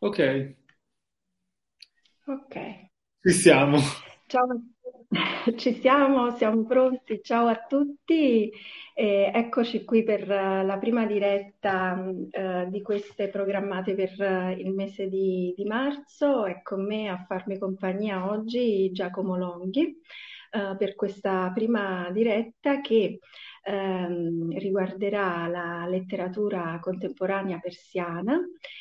Ok, Ok, ci siamo. ciao, ci siamo, siamo pronti. Ciao a tutti, e eccoci qui per eh, la prima diretta eh, di queste programmate per eh, il mese di, di marzo. È con me a farmi compagnia oggi Giacomo Longhi eh, per questa prima diretta che ehm, riguarderà la letteratura contemporanea persiana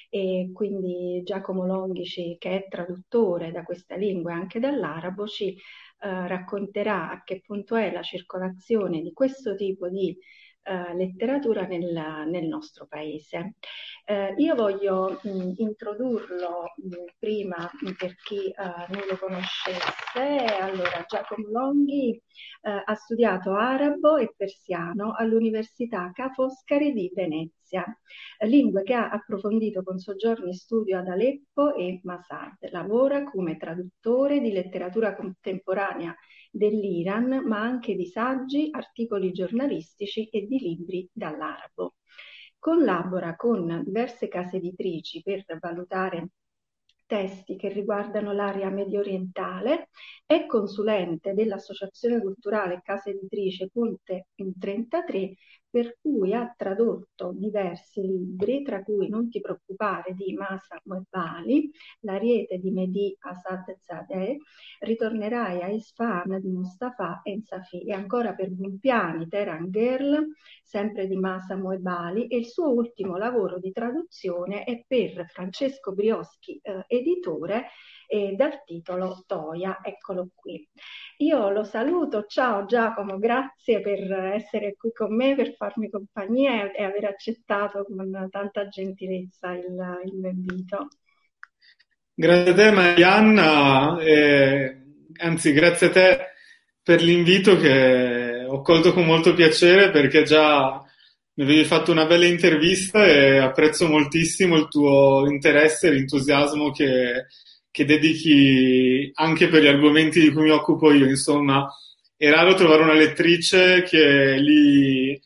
e quindi Giacomo Longhici, che è traduttore da questa lingua e anche dall'arabo, ci eh, racconterà a che punto è la circolazione di questo tipo di eh, letteratura nel, nel, nostro paese. Eh, io voglio mh, introdurlo mh, prima per chi eh, non lo conoscesse. Allora, Giacomo Longhi eh, ha studiato arabo e persiano all'Università Ca' Foscari di Venezia, lingue che ha approfondito con soggiorni studio ad Aleppo e Masad. Lavora come traduttore di letteratura contemporanea dell'Iran, ma anche di saggi, articoli giornalistici e di libri dall'arabo. Collabora con diverse case editrici per valutare testi che riguardano l'area medio orientale, è consulente dell'Associazione Culturale Casa Editrice Ponte 33 per cui ha tradotto diversi libri, tra cui Non ti preoccupare di Masa Moebali, L'ariete di Mehdi Asad Zadeh, Ritornerai a Isfahan di Mustafa Ensafi e ancora per Bumpiani, Teran Girl, sempre di Masa Moebali e il suo ultimo lavoro di traduzione è per Francesco Brioschi, eh, editore, eh, dal titolo Toia, eccolo qui. Io lo saluto, ciao Giacomo, grazie per essere qui con me, per farmi compagnia e aver accettato con tanta gentilezza il, il mio invito. Grazie a te Marianna, eh, anzi grazie a te per l'invito che ho colto con molto piacere perché già mi avevi fatto una bella intervista e apprezzo moltissimo il tuo interesse e l'entusiasmo che, che dedichi anche per gli argomenti di cui mi occupo io. Insomma, è raro trovare una lettrice che li,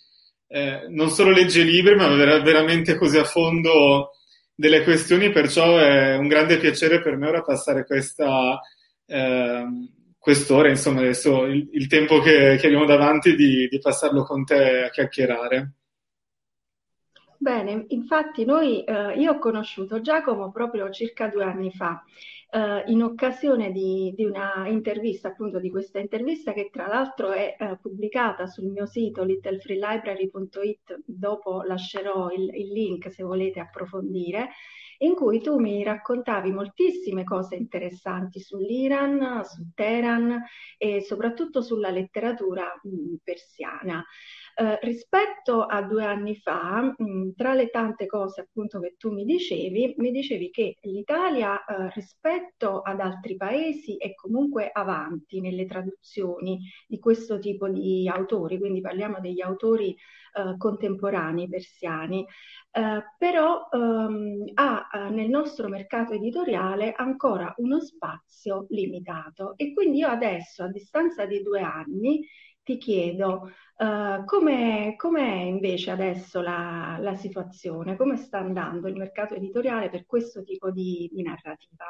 eh, non solo legge libri, ma vera- veramente così a fondo delle questioni, perciò è un grande piacere per me ora passare questa, eh, quest'ora, insomma, adesso il, il tempo che, che, abbiamo davanti di, di passarlo con te a chiacchierare. Bene, infatti noi, eh, io ho conosciuto Giacomo proprio circa due anni fa eh, in occasione di, di, una intervista, appunto di questa intervista che tra l'altro è eh, pubblicata sul mio sito littlefreelibrary.it, dopo lascerò il, il link se volete approfondire, in cui tu mi raccontavi moltissime cose interessanti sull'Iran, su Teheran e soprattutto sulla letteratura mh, persiana. Eh, rispetto a due anni fa, mh, tra le tante cose appunto che tu mi dicevi, mi dicevi che l'Italia eh, rispetto ad altri paesi è comunque avanti nelle traduzioni di questo tipo di autori, quindi parliamo degli autori eh, contemporanei persiani, eh, però ehm, ha eh, nel nostro mercato editoriale ancora uno spazio limitato e quindi io adesso a distanza di due anni ti chiedo uh, come è invece adesso la, la, situazione, come sta andando il mercato editoriale per questo tipo di, di narrativa?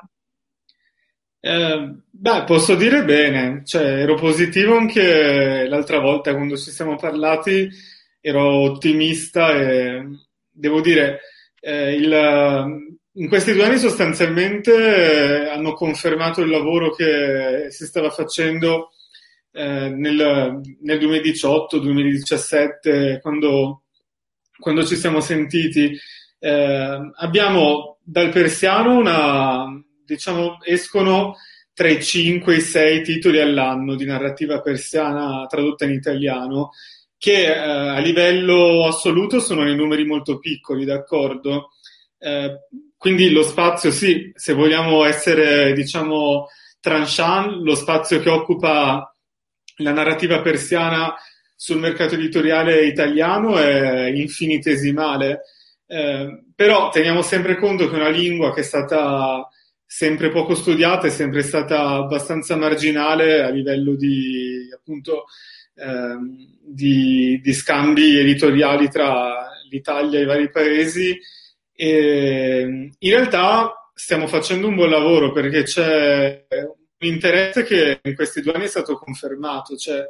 Eh, beh, posso dire bene, cioè ero positivo anche l'altra volta quando ci siamo parlati, ero ottimista e devo dire, eh, il, in questi due anni sostanzialmente eh, hanno confermato il lavoro che si stava facendo eh, nel, nel 2018-2017, quando, quando, ci siamo sentiti, eh, abbiamo dal persiano una, diciamo, escono tra i 5 e i 6 titoli all'anno di narrativa persiana tradotta in italiano, che eh, a livello assoluto sono nei numeri molto piccoli, d'accordo? Eh, quindi lo spazio, sì, se vogliamo essere, diciamo, tranchant, lo spazio che occupa la narrativa persiana sul mercato editoriale italiano è infinitesimale, eh, però teniamo sempre conto che è una lingua che è stata sempre poco studiata, è sempre stata abbastanza marginale a livello di, appunto, eh, di, di scambi editoriali tra l'Italia e i vari paesi. E in realtà stiamo facendo un buon lavoro perché c'è interesse che in questi due anni è stato confermato, cioè,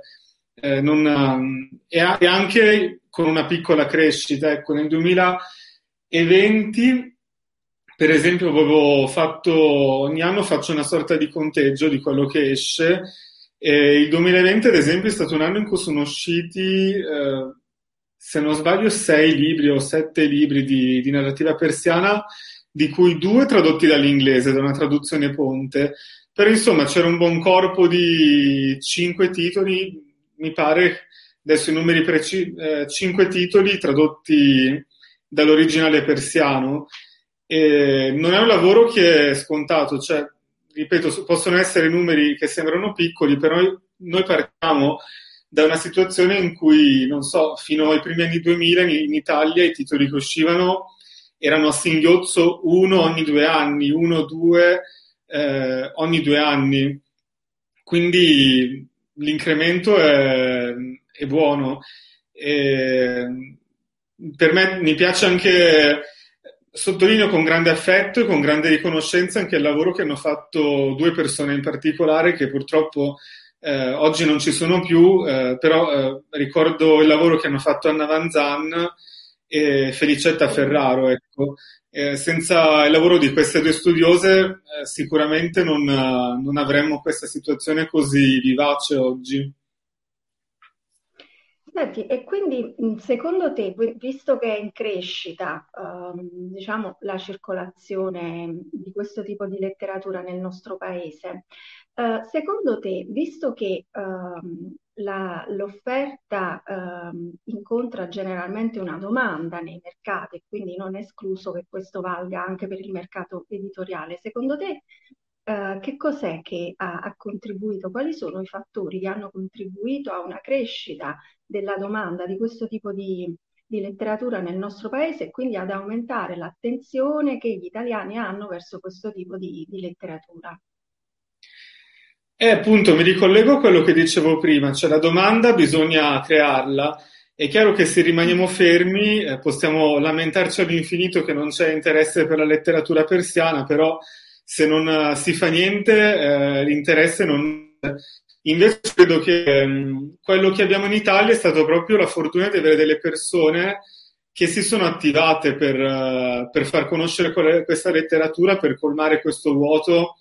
eh, non, e, anche con una piccola crescita. Ecco, nel 2020, per esempio, avevo fatto, ogni anno faccio una sorta di conteggio di quello che esce. E il 2020, ad esempio, è stato un anno in cui sono usciti, eh, se non sbaglio, sei libri o sette libri di, di narrativa persiana di cui due tradotti dall'inglese, da una traduzione ponte. Però insomma c'era un buon corpo di cinque titoli, mi pare, adesso i numeri precisi, eh, cinque titoli tradotti dall'originale persiano. E non è un lavoro che è scontato, cioè, ripeto, possono essere numeri che sembrano piccoli, però noi partiamo da una situazione in cui, non so, fino ai primi anni 2000 in, Italia i titoli che uscivano erano a singhiozzo uno ogni due anni, uno due eh, ogni due anni. Quindi l'incremento è, è buono. E per me mi piace anche, sottolineo con grande affetto e con grande riconoscenza anche il lavoro che hanno fatto due persone in particolare che purtroppo eh, oggi non ci sono più, eh, però eh, ricordo il lavoro che hanno fatto Anna Vanzan e Felicetta Ferraro. Ecco. Eh, senza il lavoro di queste due studiose eh, sicuramente non, non, avremmo questa situazione così vivace oggi. Senti, e quindi secondo te, visto che è in crescita ehm, diciamo, la circolazione di questo tipo di letteratura nel nostro paese, eh, secondo te, visto che ehm, la, l'offerta ehm, incontra generalmente una domanda nei mercati, quindi non è escluso che questo valga anche per il mercato editoriale. Secondo te, eh, che cos'è che ha, ha, contribuito? Quali sono i fattori che hanno contribuito a una crescita della domanda di questo tipo di, di letteratura nel nostro paese e quindi ad aumentare l'attenzione che gli italiani hanno verso questo tipo di, di letteratura? E appunto mi ricollego a quello che dicevo prima, cioè la domanda bisogna crearla. È chiaro che se rimaniamo fermi eh, possiamo lamentarci all'infinito che non c'è interesse per la letteratura persiana, però se non uh, si fa niente eh, l'interesse non... Invece credo che um, quello che abbiamo in Italia è stato proprio la fortuna di avere delle persone che si sono attivate per, uh, per far conoscere questa letteratura, per colmare questo vuoto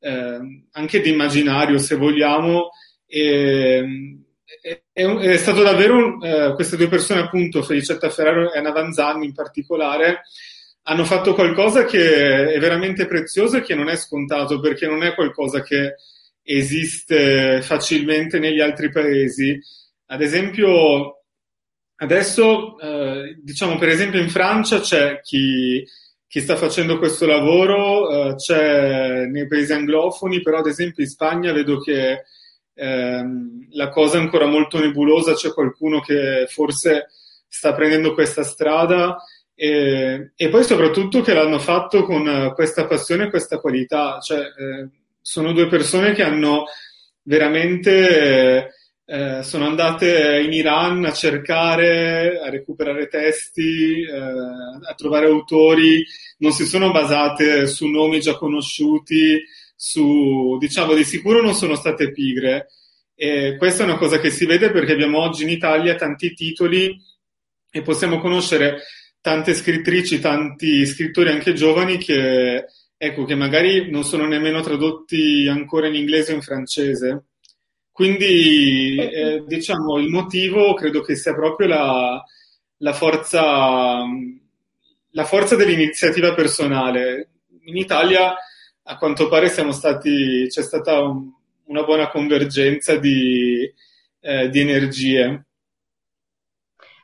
eh, anche di immaginario, se vogliamo. E, è, è, stato davvero eh, queste due persone, appunto, Felicetta Ferraro e Anna Vanzanni in particolare, hanno fatto qualcosa che è veramente prezioso e che non è scontato perché non è qualcosa che esiste facilmente negli altri paesi. Ad esempio, adesso, eh, diciamo per esempio in Francia c'è chi chi sta facendo questo lavoro uh, c'è nei paesi anglofoni, però ad esempio in Spagna vedo che ehm, la cosa è ancora molto nebulosa, c'è qualcuno che forse sta prendendo questa strada e, e poi soprattutto che l'hanno fatto con questa passione e questa qualità, cioè eh, sono due persone che hanno veramente... Eh, sono andate in Iran a cercare, a recuperare testi, eh, a trovare autori, non si sono basate su nomi già conosciuti, su, diciamo, di sicuro non sono state pigre. E questa è una cosa che si vede perché abbiamo oggi in Italia tanti titoli e possiamo conoscere tante scrittrici, tanti scrittori anche giovani che, ecco, che magari non sono nemmeno tradotti ancora in inglese o in francese quindi, eh, diciamo, il motivo credo che sia proprio la, la, forza, la forza dell'iniziativa personale. In Italia, a quanto pare, stati, c'è stata un, una buona convergenza di, eh, di energie.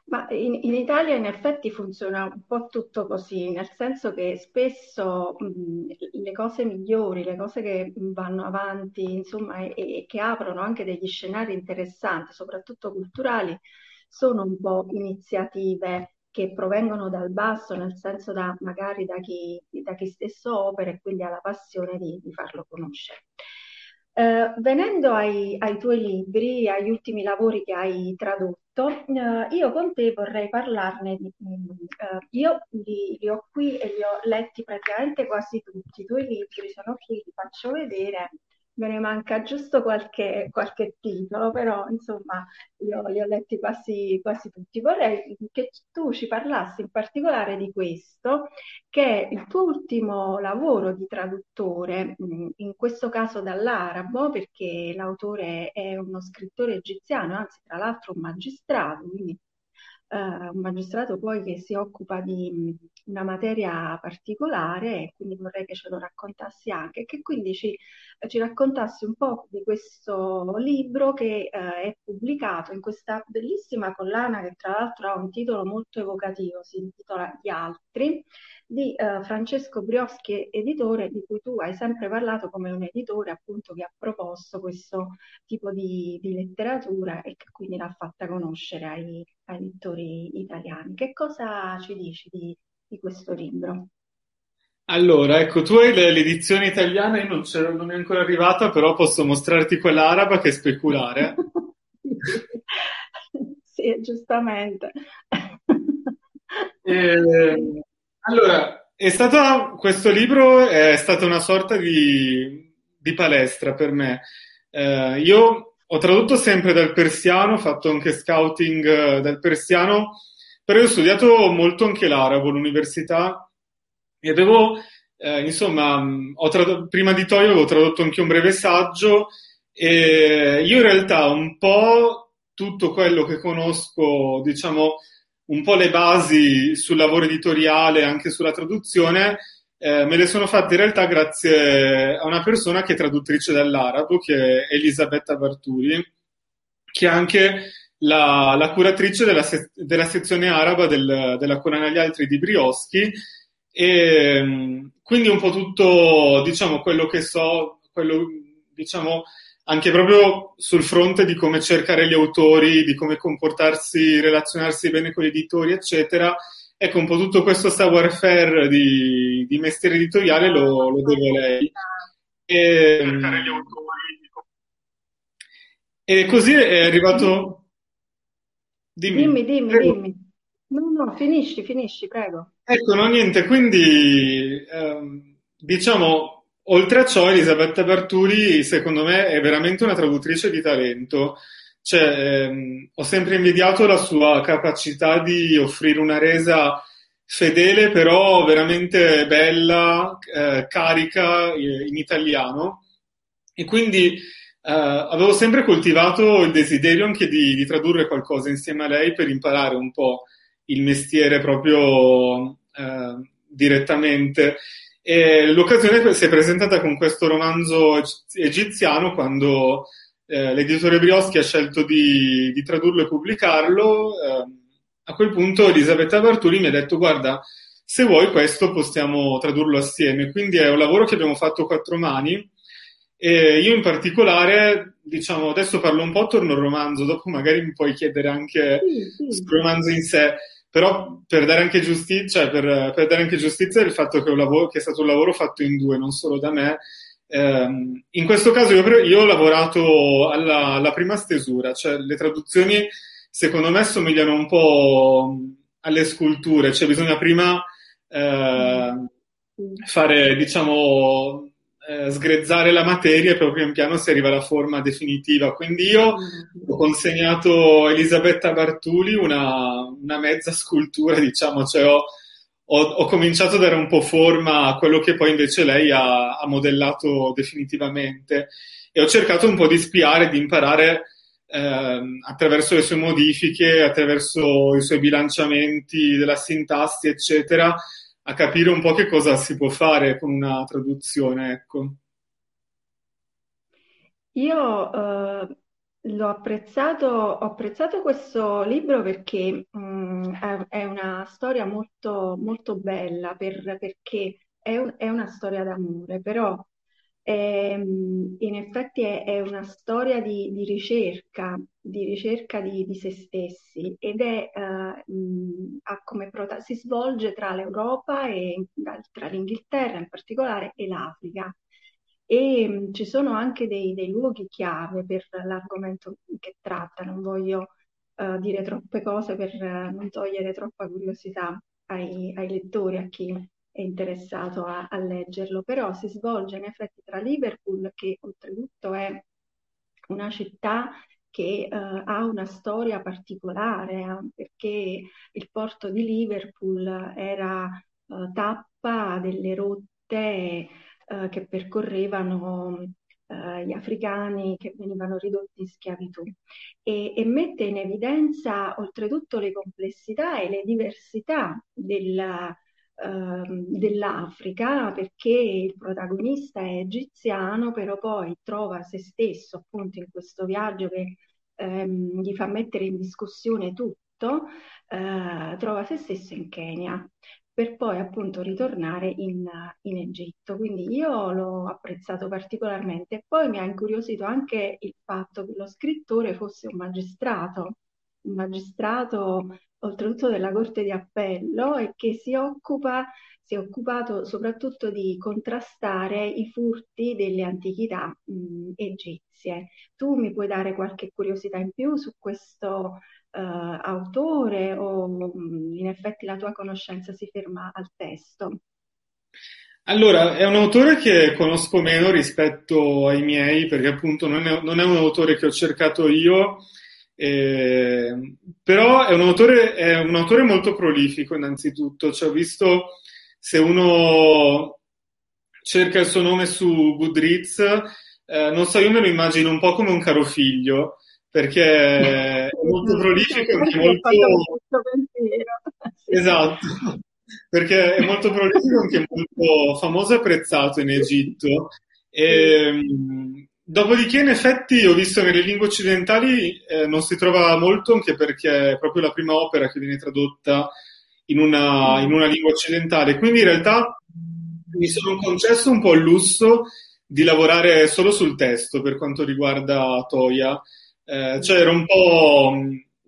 Ma in, in, Italia in effetti funziona un po' tutto così, nel senso che spesso mh, le cose migliori, le cose che vanno avanti, insomma, e, e, che aprono anche degli scenari interessanti, soprattutto culturali, sono un po' iniziative che provengono dal basso, nel senso da magari da chi, da chi stesso opera e quindi ha la passione di, di farlo conoscere. Eh, venendo ai, ai, tuoi libri, agli ultimi lavori che hai tradotto, eh, io con te vorrei parlarne di... Eh, io li, li, ho qui e li ho letti praticamente quasi tutti. I tuoi libri sono qui, li faccio vedere me ne manca giusto qualche, qualche titolo, però insomma io li ho letti quasi, quasi tutti. Vorrei che tu ci parlassi in particolare di questo, che è il tuo ultimo lavoro di traduttore, in questo caso dall'arabo, perché l'autore è uno scrittore egiziano, anzi tra l'altro un magistrato, quindi eh, un magistrato poi che si occupa di una materia particolare e quindi vorrei che ce lo raccontassi anche, che quindi ci, ci raccontassi un po' di questo libro che eh, è pubblicato in questa bellissima collana che tra l'altro ha un titolo molto evocativo, si intitola Gli altri, di eh, Francesco Brioschi, editore, di cui tu hai sempre parlato come un editore appunto che ha proposto questo tipo di, di letteratura e che quindi l'ha fatta conoscere ai, ai lettori italiani. Che cosa ci dici di, di questo libro? Allora, ecco, tu hai l'edizione italiana, io non, non, è ancora arrivata, però posso mostrarti quella araba che è speculare. sì, giustamente. E, allora, è stata, questo libro è stata una sorta di, di palestra per me. Eh, io ho tradotto sempre dal persiano, ho fatto anche scouting eh, dal persiano, però ho studiato molto anche l'arabo all'università e avevo, eh, insomma, trad- prima di Toyo avevo tradotto anche un breve saggio e io in realtà un po' tutto quello che conosco, diciamo, un po' le basi sul lavoro editoriale, anche sulla traduzione, eh, me le sono fatte in realtà grazie a una persona che è traduttrice dall'arabo, che è Elisabetta Barturi, che è anche la, la curatrice della, se- della, sezione araba del, della Corana agli altri di Brioschi. E quindi un po' tutto, diciamo, quello che so, quello, diciamo, anche proprio sul fronte di come cercare gli autori, di come comportarsi, relazionarsi bene con gli editori, eccetera. Ecco, un po' tutto questo savoir-faire di, di mestiere editoriale lo, lo devo a lei. E, e così è arrivato... Dimmi, dimmi, dimmi. dimmi. No, no, finisci, finisci, prego. Ecco, no, niente, quindi ehm, diciamo Oltre a ciò, Elisabetta Barturi, secondo me, è veramente una traduttrice di talento. Cioè, ehm, ho sempre invidiato la sua capacità di offrire una resa fedele, però veramente bella, eh, carica eh, in italiano. E quindi eh, avevo sempre coltivato il desiderio anche di, di, tradurre qualcosa insieme a lei per imparare un po' il mestiere proprio eh, direttamente. E l'occasione si è presentata con questo romanzo egiziano quando eh, l'editore Brioschi ha scelto di, di tradurlo e pubblicarlo. Eh, a quel punto Elisabetta Barturi mi ha detto guarda, se vuoi questo possiamo tradurlo assieme. Quindi è un lavoro che abbiamo fatto a quattro mani e io in particolare, diciamo, adesso parlo un po' attorno al romanzo, dopo magari mi puoi chiedere anche sì, sì. sul romanzo in sé. Però per dare anche giustizia, cioè per, per dare anche giustizia il fatto che, lavoro, che, è stato un lavoro fatto in due, non solo da me. Ehm, in questo caso io, io ho lavorato alla, alla, prima stesura, cioè le traduzioni secondo me somigliano un po' alle sculture, cioè bisogna prima eh, fare, diciamo, eh, sgrezzare la materia e poi pian piano si arriva alla forma definitiva. Quindi io mm. ho consegnato a Elisabetta Bartuli una, una mezza scultura, diciamo, cioè ho, ho, ho, cominciato a dare un po' forma a quello che poi invece lei ha, ha modellato definitivamente e ho cercato un po' di spiare, di imparare eh, attraverso le sue modifiche, attraverso i suoi bilanciamenti della sintassi, eccetera, a capire un po' che cosa si può fare con una traduzione, ecco. Io eh, l'ho apprezzato, ho apprezzato questo libro perché mh, mm, è, una storia molto, molto bella, per- perché è, un- è una storia d'amore, però ehm, in effetti è, è una storia di, di ricerca, di ricerca di, di se stessi ed è, eh, mh, prota- si svolge tra l'Europa e tra l'Inghilterra in particolare e l'Africa. e mh, ci sono anche dei, dei luoghi chiave per l'argomento che tratta. Non voglio uh, dire troppe cose per uh, non togliere troppa curiosità ai, ai, lettori, a chi è interessato a, a leggerlo, però si svolge in effetti tra Liverpool, che oltretutto è una città che uh, ha una storia particolare, eh, perché il porto di Liverpool era uh, tappa delle rotte uh, che percorrevano gli africani che venivano ridotti in schiavitù. E, e, mette in evidenza oltretutto le complessità e le diversità della, dell'Africa perché il protagonista è egiziano, però poi trova se stesso appunto in questo viaggio che ehm, gli fa mettere in discussione tutto, eh, trova se stesso in Kenya per poi appunto ritornare in, in, Egitto. Quindi io l'ho apprezzato particolarmente. Poi mi ha incuriosito anche il fatto che lo scrittore fosse un magistrato, un magistrato oltretutto della Corte di Appello e che si occupa, si è occupato soprattutto di contrastare i furti delle antichità mh, egizie. Tu mi puoi dare qualche curiosità in più su questo uh, autore o mh, in effetti la tua conoscenza si ferma al testo? Allora, è un autore che conosco meno rispetto ai miei, perché appunto non è, non è un autore che ho cercato io, eh, però è un, autore, è un autore molto prolifico innanzitutto, cioè, ho visto se uno cerca il suo nome su Goodreads, eh, non so, io me lo immagino un po' come un caro figlio, perché è molto prolifico e molto... Esatto, perché è molto prolifico anche molto famoso e apprezzato in Egitto. E, Dopodiché, in effetti, ho visto nelle lingue occidentali eh, non si trova molto, anche perché è proprio la prima opera che viene tradotta in una, in una lingua occidentale. Quindi, in realtà, mi sono concesso un po' il lusso di lavorare solo sul testo per quanto riguarda Toya. Eh, cioè, ero un po'.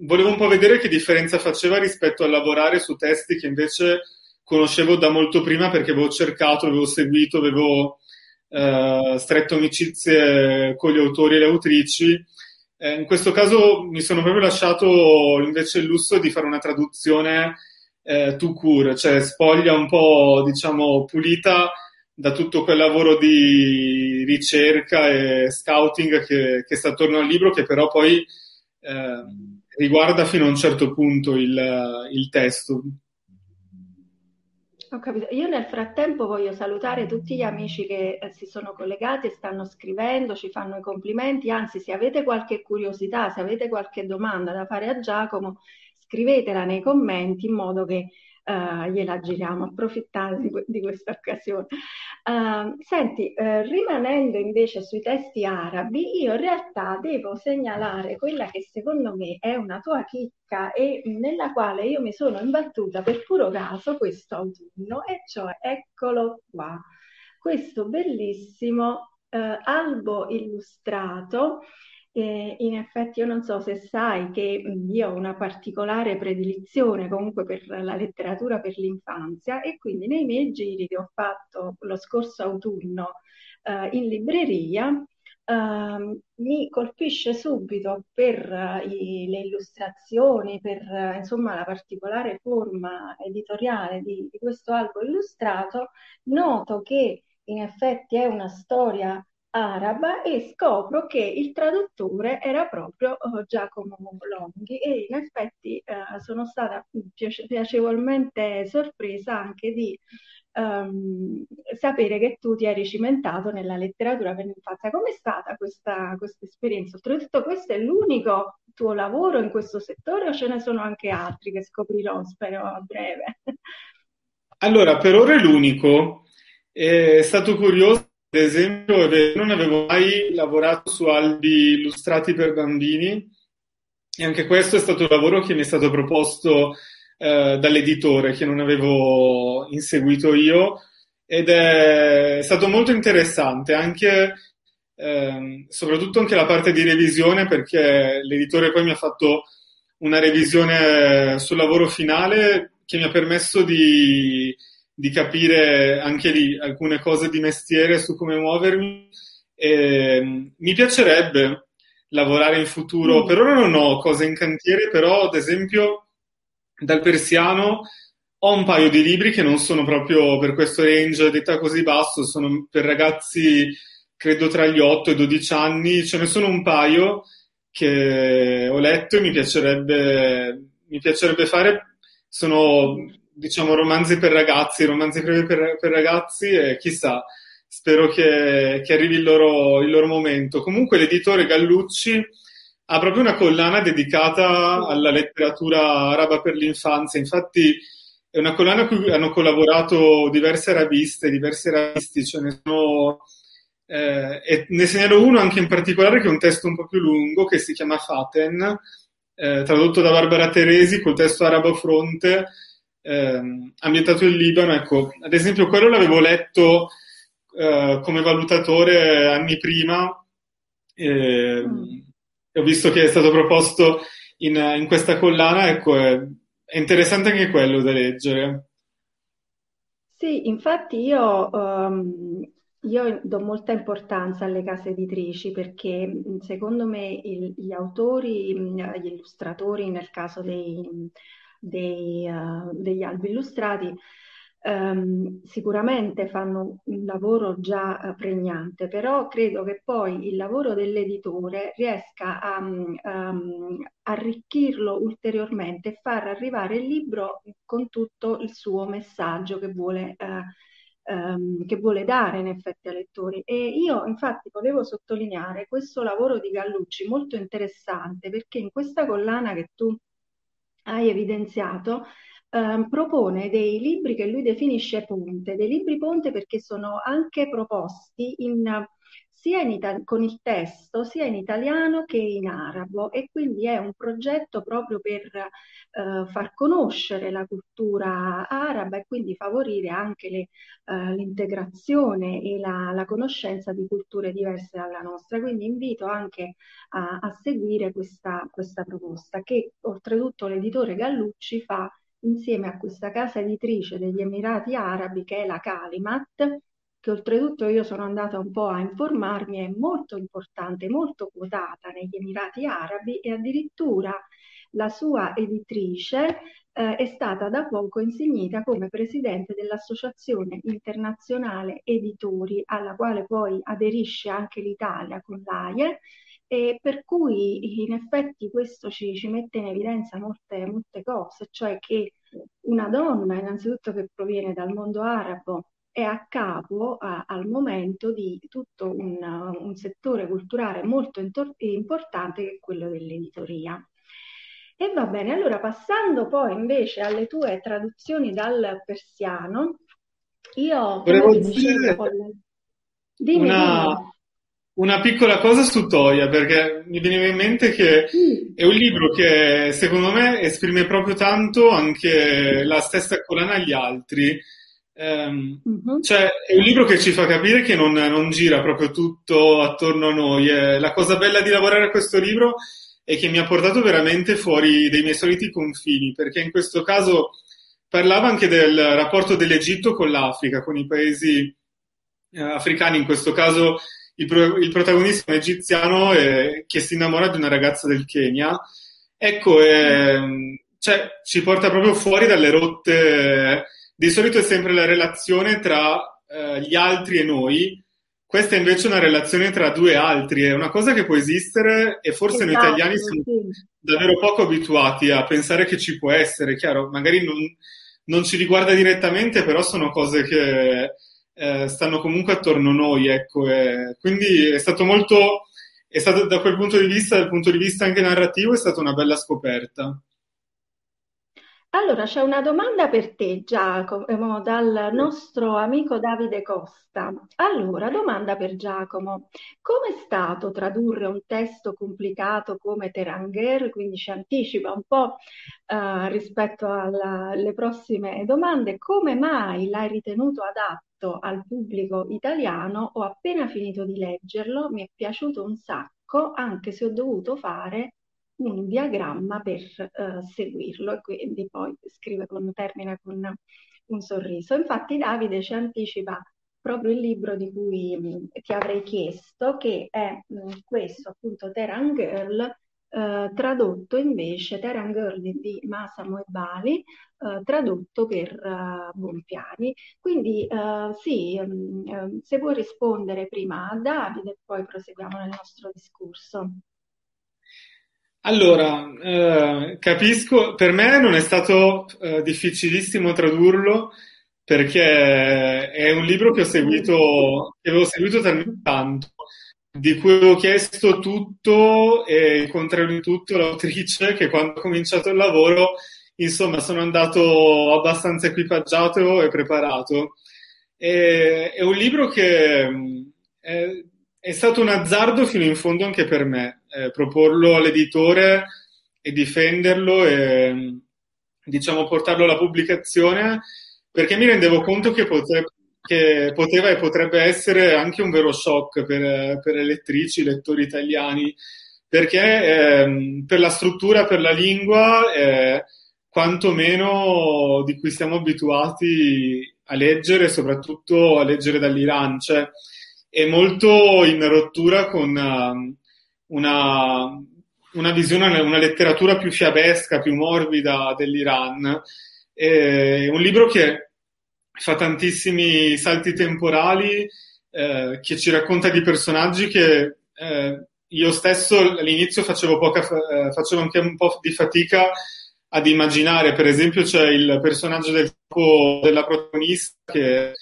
Volevo un po' vedere che differenza faceva rispetto a lavorare su testi che invece conoscevo da molto prima perché avevo cercato, avevo seguito, avevo eh, stretto amicizie con gli autori e le autrici. Eh, in questo caso mi sono proprio lasciato invece il lusso di fare una traduzione eh, to cure, cioè spoglia un po', diciamo, pulita da tutto quel lavoro di ricerca e scouting che, che sta attorno al libro, che però poi eh, riguarda fino a un certo punto il, il testo. Ho capito. Io nel frattempo voglio salutare tutti gli amici che eh, si sono collegati e stanno scrivendo, ci fanno i complimenti. Anzi, se avete qualche curiosità, se avete qualche domanda da fare a Giacomo, scrivetela nei commenti in modo che uh, gliela giriamo, approfittare di, di questa occasione. Uh, senti, uh, rimanendo invece sui testi arabi, io in realtà devo segnalare quella che secondo me è una tua chicca e nella quale io mi sono imbattuta per puro caso questo autunno, e cioè eccolo qua, questo bellissimo albo illustrato eh, in effetti io non so se sai che io ho una particolare predilizione comunque per la letteratura per l'infanzia e quindi nei miei giri che ho fatto lo scorso autunno eh, in libreria Uh, mi colpisce subito per uh, i, le illustrazioni, per uh, insomma la particolare forma editoriale di, di, questo albo illustrato, noto che in effetti è una storia araba e scopro che il traduttore era proprio uh, Giacomo Longhi e in effetti uh, sono stata piace- piacevolmente sorpresa anche di um, sapere che tu ti eri cimentato nella letteratura per l'infanzia. Com'è stata questa, questa esperienza? Oltretutto questo è l'unico tuo lavoro in questo settore o ce ne sono anche altri che scoprirò, spero a breve? Allora, per ora è l'unico. È stato curioso ad esempio, non avevo mai lavorato su albi illustrati per bambini e anche questo è stato un lavoro che mi è stato proposto eh, dall'editore che non avevo inseguito io ed è stato molto interessante anche eh, soprattutto anche la parte di revisione perché l'editore poi mi ha fatto una revisione sul lavoro finale che mi ha permesso di di capire anche lì alcune cose di mestiere su come muovermi. E, mi piacerebbe lavorare in futuro. Mm. Per ora non ho cose in cantiere, però ad esempio dal persiano ho un paio di libri che non sono proprio per questo range d'età così basso, sono per ragazzi credo tra gli 8 e i 12 anni, ce ne sono un paio che ho letto e mi piacerebbe, mi piacerebbe fare, sono diciamo romanzi per ragazzi, romanzi per, per ragazzi e chissà, spero che, che arrivi il loro, il loro momento. Comunque l'editore Gallucci ha proprio una collana dedicata alla letteratura araba per l'infanzia, infatti è una collana a cui hanno collaborato diverse riviste, diversi arabisti, ce ne sono, eh, e ne segnalo uno anche in particolare che è un testo un po' più lungo che si chiama Faten, eh, tradotto da Barbara Teresi col testo arabo fronte, eh, ambientato in Libano. Ecco, ad esempio quello l'avevo letto eh, come valutatore anni prima e, mm. ho visto che è stato proposto in, in questa collana, ecco, è, è interessante anche quello da leggere. Sì, infatti io, um, io, do molta importanza alle case editrici perché secondo me il, gli autori, gli illustratori, nel caso dei, dei, uh, degli albi illustrati, Um, sicuramente fanno un lavoro già uh, pregnante, però credo che poi il lavoro dell'editore riesca a um, arricchirlo ulteriormente e far arrivare il libro con tutto il suo messaggio che vuole, uh, che vuole dare in effetti ai lettori. E io infatti volevo sottolineare questo lavoro di Gallucci molto interessante perché in questa collana che tu hai evidenziato, eh, propone dei libri che lui definisce ponte, dei libri ponte perché sono anche proposti in, sia Ita- con il testo sia in italiano che in arabo e quindi è un progetto proprio per eh, far conoscere la cultura araba e quindi favorire anche le, eh, l'integrazione e la, la, conoscenza di culture diverse dalla nostra. Quindi invito anche a, a seguire questa, questa proposta che oltretutto l'editore Gallucci fa insieme a questa casa editrice degli Emirati Arabi che è la Kalimat, che oltretutto io sono andata un po' a informarmi, è molto importante, molto quotata negli Emirati Arabi e addirittura la sua editrice eh, è stata da poco insignita come presidente dell'Associazione Internazionale Editori, alla quale poi aderisce anche l'Italia con l'AIE e per cui in effetti questo ci, ci mette in evidenza molte, molte, cose, cioè che una donna innanzitutto che proviene dal mondo arabo è a capo a, al momento di tutto un, un settore culturale molto intor- importante che è quello dell'editoria. E va bene, allora passando poi invece alle tue traduzioni dal persiano, io... Volevo dire dimmi, una... dimmi una piccola cosa su Toia, perché mi veniva in mente che è un libro che secondo me esprime proprio tanto anche la stessa collana agli altri. Um, uh-huh. Cioè, è un libro che ci fa capire che non, non gira proprio tutto attorno a noi. E la cosa bella di lavorare a questo libro è che mi ha portato veramente fuori dei miei soliti confini, perché in questo caso parlava anche del rapporto dell'Egitto con l'Africa, con i paesi eh, africani, in questo caso il, pro- il protagonista è un egiziano eh, che si innamora di una ragazza del Kenya. Ecco, eh, cioè, ci porta proprio fuori dalle rotte. Di solito è sempre la relazione tra eh, gli altri e noi. Questa è invece una relazione tra due altri, è una cosa che può esistere e forse esatto, noi italiani siamo sì. davvero poco abituati a pensare che ci può essere. Chiaro, magari non, non ci riguarda direttamente, però sono cose che, eh, stanno comunque attorno a noi, ecco, e quindi è stato molto, è stato da quel punto di vista, dal punto di vista anche narrativo, è stata una bella scoperta. Allora, c'è una domanda per te, Giacomo, dal nostro amico Davide Costa. Allora, domanda per Giacomo. Come è stato tradurre un testo complicato come Teranger? Quindi ci anticipa un po' eh, rispetto alla- alle prossime domande. Come mai l'hai ritenuto adatto al pubblico italiano? Ho appena finito di leggerlo, mi è piaciuto un sacco, anche se ho dovuto fare un diagramma per uh, seguirlo e quindi poi scrive con termine con un sorriso. Infatti Davide ci anticipa proprio il libro di cui ti avrei chiesto, che è questo appunto Terran Girl, eh, tradotto invece Terran Girl di Masamo e Bali, eh, tradotto per eh, Bonpiani. Quindi eh, sì, mh, ehm, se vuoi rispondere prima a Davide, poi proseguiamo nel nostro discorso. Allora, eh, capisco, per me non è stato eh, difficilissimo tradurlo perché è un libro che ho seguito, che avevo seguito talmente tanto, di cui avevo chiesto tutto e il di tutto l'autrice, che quando ho cominciato il lavoro, insomma, sono andato abbastanza equipaggiato e preparato. E, è un libro che è, è, stato un azzardo fino in fondo anche per me, eh, proporlo all'editore e difenderlo e, diciamo, portarlo alla pubblicazione perché mi rendevo conto che, potre, che poteva e potrebbe essere anche un vero shock per, per lettrici, lettori italiani, perché eh, per la struttura, per la lingua, eh, quantomeno di cui siamo abituati a leggere, soprattutto a leggere dall'Iran, cioè è molto in rottura con uh, una, una visione, una letteratura più fiabesca, più morbida dell'Iran. È un libro che fa tantissimi salti temporali, eh, che ci racconta di personaggi che eh, io stesso all'inizio facevo, poca, eh, facevo anche un po' di fatica ad immaginare. Per esempio c'è il personaggio del della protagonista che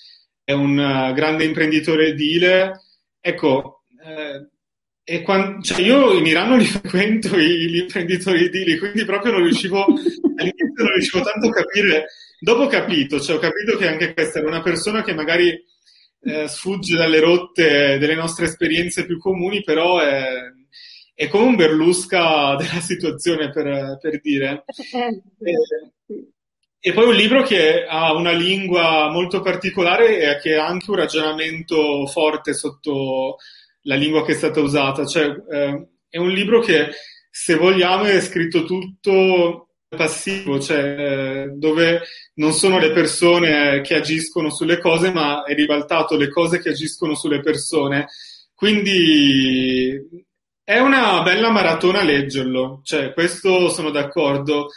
è un uh, grande imprenditore edile. Ecco, eh, e quando, cioè io in Iran non li frequento gli imprenditori edili, quindi proprio non riuscivo, all'inizio non riuscivo tanto a capire Dopo ho capito, cioè ho capito che anche questa era una persona che magari eh, sfugge dalle rotte delle nostre esperienze più comuni, però è, è come un Berlusca della situazione, per, per dire. E, e, poi un libro che ha una lingua molto particolare e che ha anche un ragionamento forte sotto la lingua che è stata usata. Cioè, eh, è un libro che, se vogliamo, è scritto tutto passivo, cioè dove non sono le persone che agiscono sulle cose, ma è ribaltato le cose che agiscono sulle persone. Quindi è una bella maratona leggerlo, cioè questo sono d'accordo.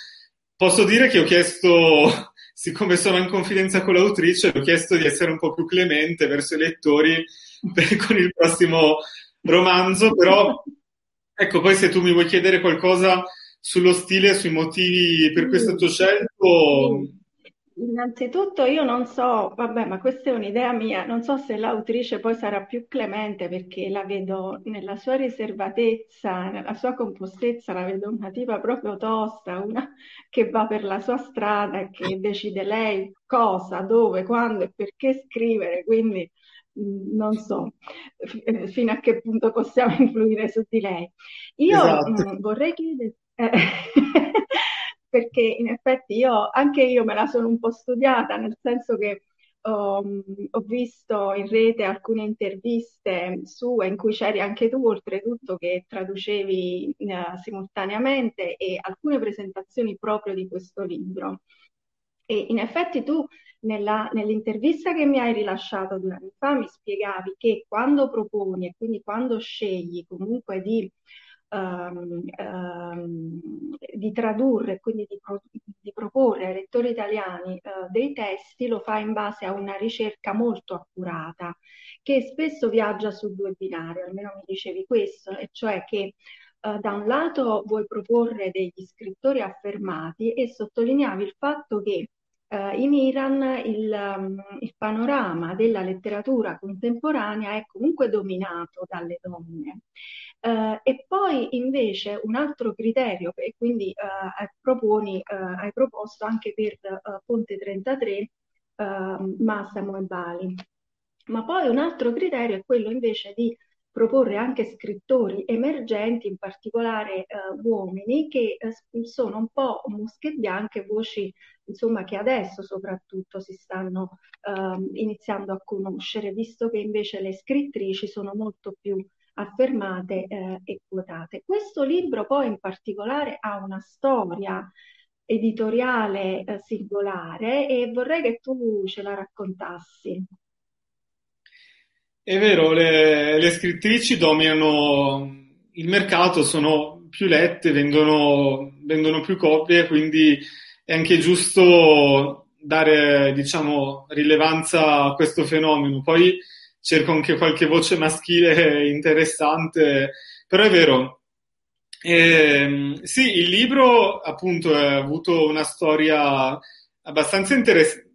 Posso dire che ho chiesto, siccome sono in confidenza con l'autrice, ho chiesto di essere un po' più clemente verso i lettori per, con il prossimo romanzo, però ecco, poi se tu mi vuoi chiedere qualcosa sullo stile, sui motivi per cui è stato scelto? Innanzitutto io non so, vabbè, ma questa è un'idea mia, non so se l'autrice poi sarà più clemente perché la vedo nella sua riservatezza, nella sua compostezza, la vedo una tipa proprio tosta, una che va per la sua strada e che decide lei cosa, dove, quando e perché scrivere, quindi non so fino a che punto possiamo influire su di lei. Io esatto. mh, vorrei chiedere eh, perché in effetti io, anche io me la sono un po' studiata, nel senso che um, ho visto in rete alcune interviste sue in cui c'eri anche tu, oltretutto che traducevi uh, simultaneamente e alcune presentazioni proprio di questo libro. E in effetti tu nella, nell'intervista che mi hai rilasciato due anni fa mi spiegavi che quando proponi e quindi quando scegli comunque di um, um, di tradurre, quindi di, pro- di, proporre ai lettori italiani uh, dei testi, lo fa in base a una ricerca molto accurata, che spesso viaggia su due binari, almeno mi dicevi questo, e cioè che uh, da un lato vuoi proporre degli scrittori affermati e sottolineavi il fatto che Uh, in Iran il, um, il, panorama della letteratura contemporanea è comunque dominato dalle donne Uh, e poi invece un altro criterio che quindi uh, proponi, uh, hai proposto anche per Ponte 33, Massamo e Bali. Ma poi un altro criterio è quello invece di proporre anche scrittori emergenti, in particolare uomini, che sono un po' mosche bianche, voci insomma, che adesso soprattutto si stanno ehm, iniziando a conoscere, visto che invece le scrittrici sono molto più affermate eh, e quotate. Questo libro poi in particolare ha una storia editoriale eh, singolare e vorrei che tu ce la raccontassi. È vero, le, le scrittrici dominano il mercato, sono più lette, vendono, vendono più copie, quindi è anche giusto dare, diciamo, rilevanza a questo fenomeno. Poi cerco anche qualche voce maschile interessante, però è vero. E, ehm, sì, il libro appunto ha avuto una storia abbastanza, interess-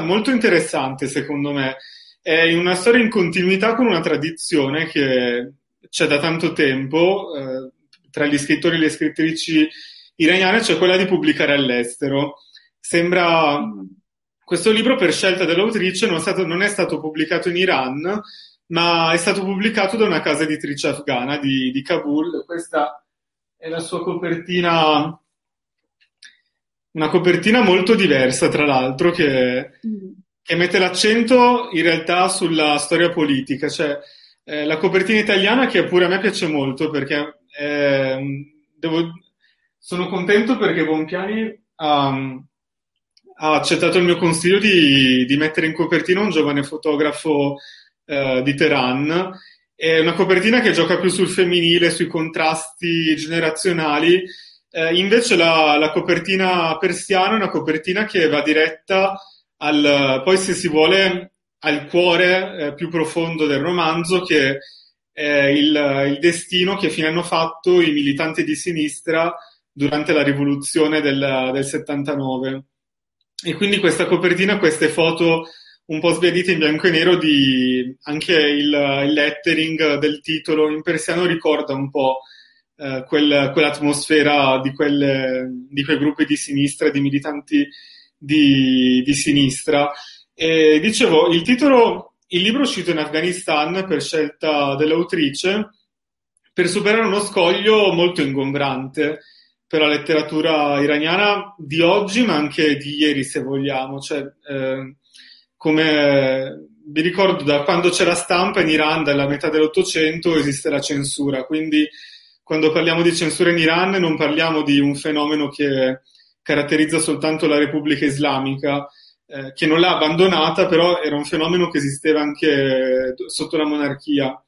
molto interessante secondo me. È una storia in continuità con una tradizione che c'è da tanto tempo eh, tra gli scrittori e le scrittrici iraniane, cioè quella di pubblicare all'estero. Sembra questo libro per scelta dell'autrice non è, stato, non è stato pubblicato in Iran, ma è stato pubblicato da una casa editrice afghana di, di Kabul. Questa è la sua copertina, una copertina molto diversa, tra l'altro, che, che mette l'accento in realtà sulla storia politica. Cioè, eh, la copertina italiana che pure a me piace molto perché eh, devo, sono contento perché Bonpiani ha, ha, accettato il mio consiglio di, di, mettere in copertina un giovane fotografo eh, di Teheran. È una copertina che gioca più sul femminile, sui contrasti generazionali. Eh, invece la, la, copertina persiana è una copertina che va diretta al, poi se si vuole, al cuore eh, più profondo del romanzo che è il, il, destino che fine hanno fatto i militanti di sinistra durante la rivoluzione del, del 79. E quindi questa copertina, queste foto un po' sbiadite in bianco e nero di anche il, il lettering del titolo in persiano ricorda un po' eh, quel, quell'atmosfera di, quelle, di, quei gruppi di sinistra, di militanti di, di sinistra. E dicevo, il titolo, il libro è uscito in Afghanistan per scelta dell'autrice per superare uno scoglio molto ingombrante per la letteratura iraniana di oggi, ma anche di ieri, se vogliamo. Cioè, eh, come vi ricordo, da quando c'è la stampa in Iran, dalla metà dell'Ottocento, esiste la censura. Quindi, quando parliamo di censura in Iran, non parliamo di un fenomeno che caratterizza soltanto la Repubblica Islamica, eh, che non l'ha abbandonata, però era un fenomeno che esisteva anche sotto la monarchia.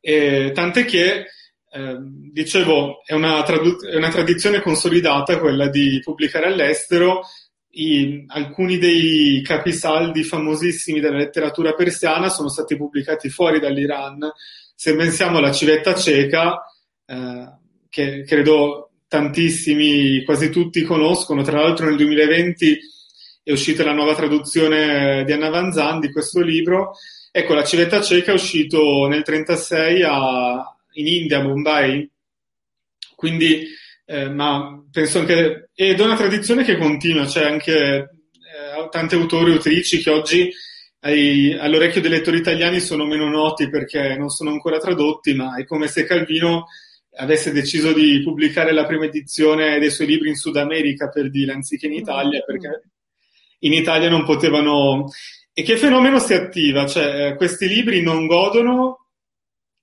E, tant'è che eh, dicevo, è una, tradu- è una, tradizione consolidata quella di pubblicare all'estero. I, alcuni dei capisaldi famosissimi della letteratura persiana sono stati pubblicati fuori dall'Iran. Se pensiamo alla civetta cieca, eh, che credo tantissimi, quasi tutti conoscono, tra l'altro nel 2020 è uscita la nuova traduzione di Anna Van Zandt di questo libro. Ecco, la civetta cieca è uscito nel 1936 a, in India, a Bombay, quindi, eh, ma penso anche, ed è una tradizione che continua, c'è anche eh, tanti autori e autrici che oggi ai, all'orecchio dei lettori italiani sono meno noti perché non sono ancora tradotti, ma è come se Calvino avesse deciso di pubblicare la prima edizione dei suoi libri in Sud America, per dire, anziché in Italia, perché in Italia non potevano... E che fenomeno si attiva? Cioè, eh, questi libri non godono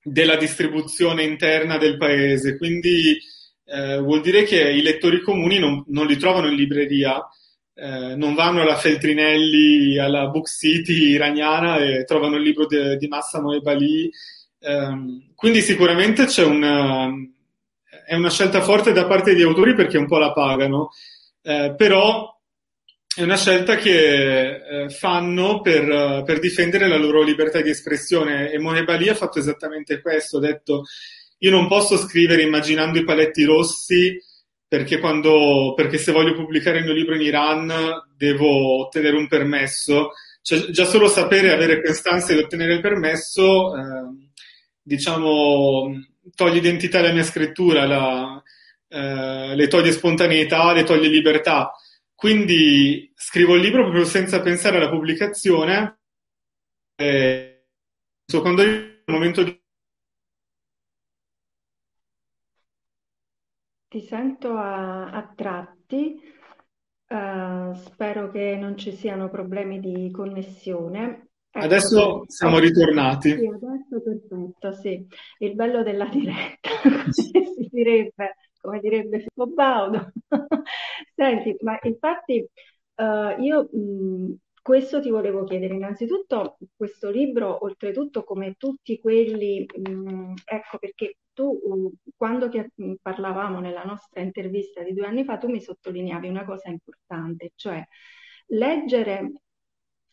della distribuzione interna del paese, quindi eh, vuol dire che i lettori comuni non, non li trovano in libreria, eh, non vanno alla Feltrinelli, alla Book City iraniana e trovano il libro de, di Massamo e Bali. Eh, quindi sicuramente c'è una, è una scelta forte da parte degli autori perché un po' la pagano, eh, però è una scelta che eh, fanno per, per, difendere la loro libertà di espressione. E Mohebali ha fatto esattamente questo, ha detto io non posso scrivere immaginando i paletti rossi perché, quando, perché se voglio pubblicare il mio libro in Iran devo ottenere un permesso, cioè, già solo sapere avere quest'ansia di ottenere il permesso eh, diciamo toglie identità alla mia scrittura, la, eh, le toglie spontaneità, le toglie libertà quindi scrivo il libro proprio senza pensare alla pubblicazione. E, quando è il momento di Ti sento a, a tratti, uh, spero che non ci siano problemi di connessione. Ecco, adesso siamo ritornati. Sì, adesso perfetto, sì. Il bello della diretta, si direbbe come direbbe Filippo Baudo. Senti, ma infatti uh, io mh, questo ti volevo chiedere. Innanzitutto, questo libro, oltretutto, come tutti quelli, mh, ecco perché tu, uh, quando parlavamo nella nostra intervista di due anni fa, tu mi sottolineavi una cosa importante, cioè leggere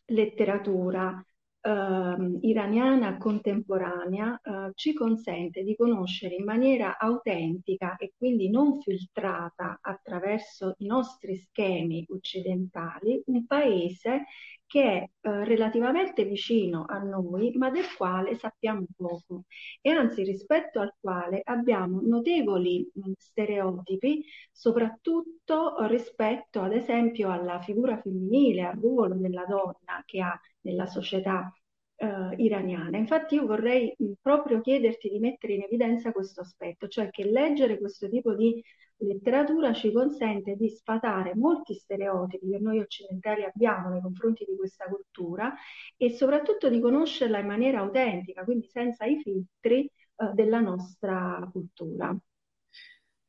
letteratura eh, iraniana contemporanea eh, ci consente di conoscere in maniera autentica e quindi non filtrata attraverso i nostri schemi occidentali un paese che è eh, relativamente vicino a noi, ma del quale sappiamo poco e anzi rispetto al quale abbiamo notevoli mh, stereotipi, soprattutto rispetto ad esempio alla figura femminile, al ruolo della donna che ha nella società eh, iraniana. Infatti io vorrei proprio chiederti di mettere in evidenza questo aspetto, cioè che leggere questo tipo di letteratura ci consente di sfatare molti stereotipi che noi occidentali abbiamo nei confronti di questa cultura e soprattutto di conoscerla in maniera autentica, quindi senza i filtri eh, della nostra cultura.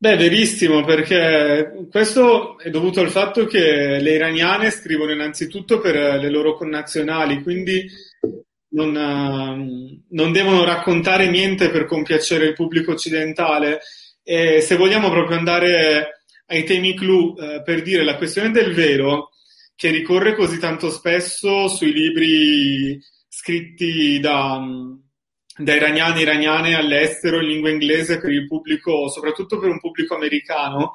Beh, verissimo, perché questo è dovuto al fatto che le iraniane scrivono innanzitutto per le loro connazionali, quindi non, uh, non devono raccontare niente per compiacere il pubblico occidentale. E se vogliamo proprio andare ai temi clou, uh, per dire la questione del velo, che ricorre così tanto spesso sui libri scritti da da iraniani e iraniane all'estero in lingua inglese per il pubblico, soprattutto per un pubblico americano.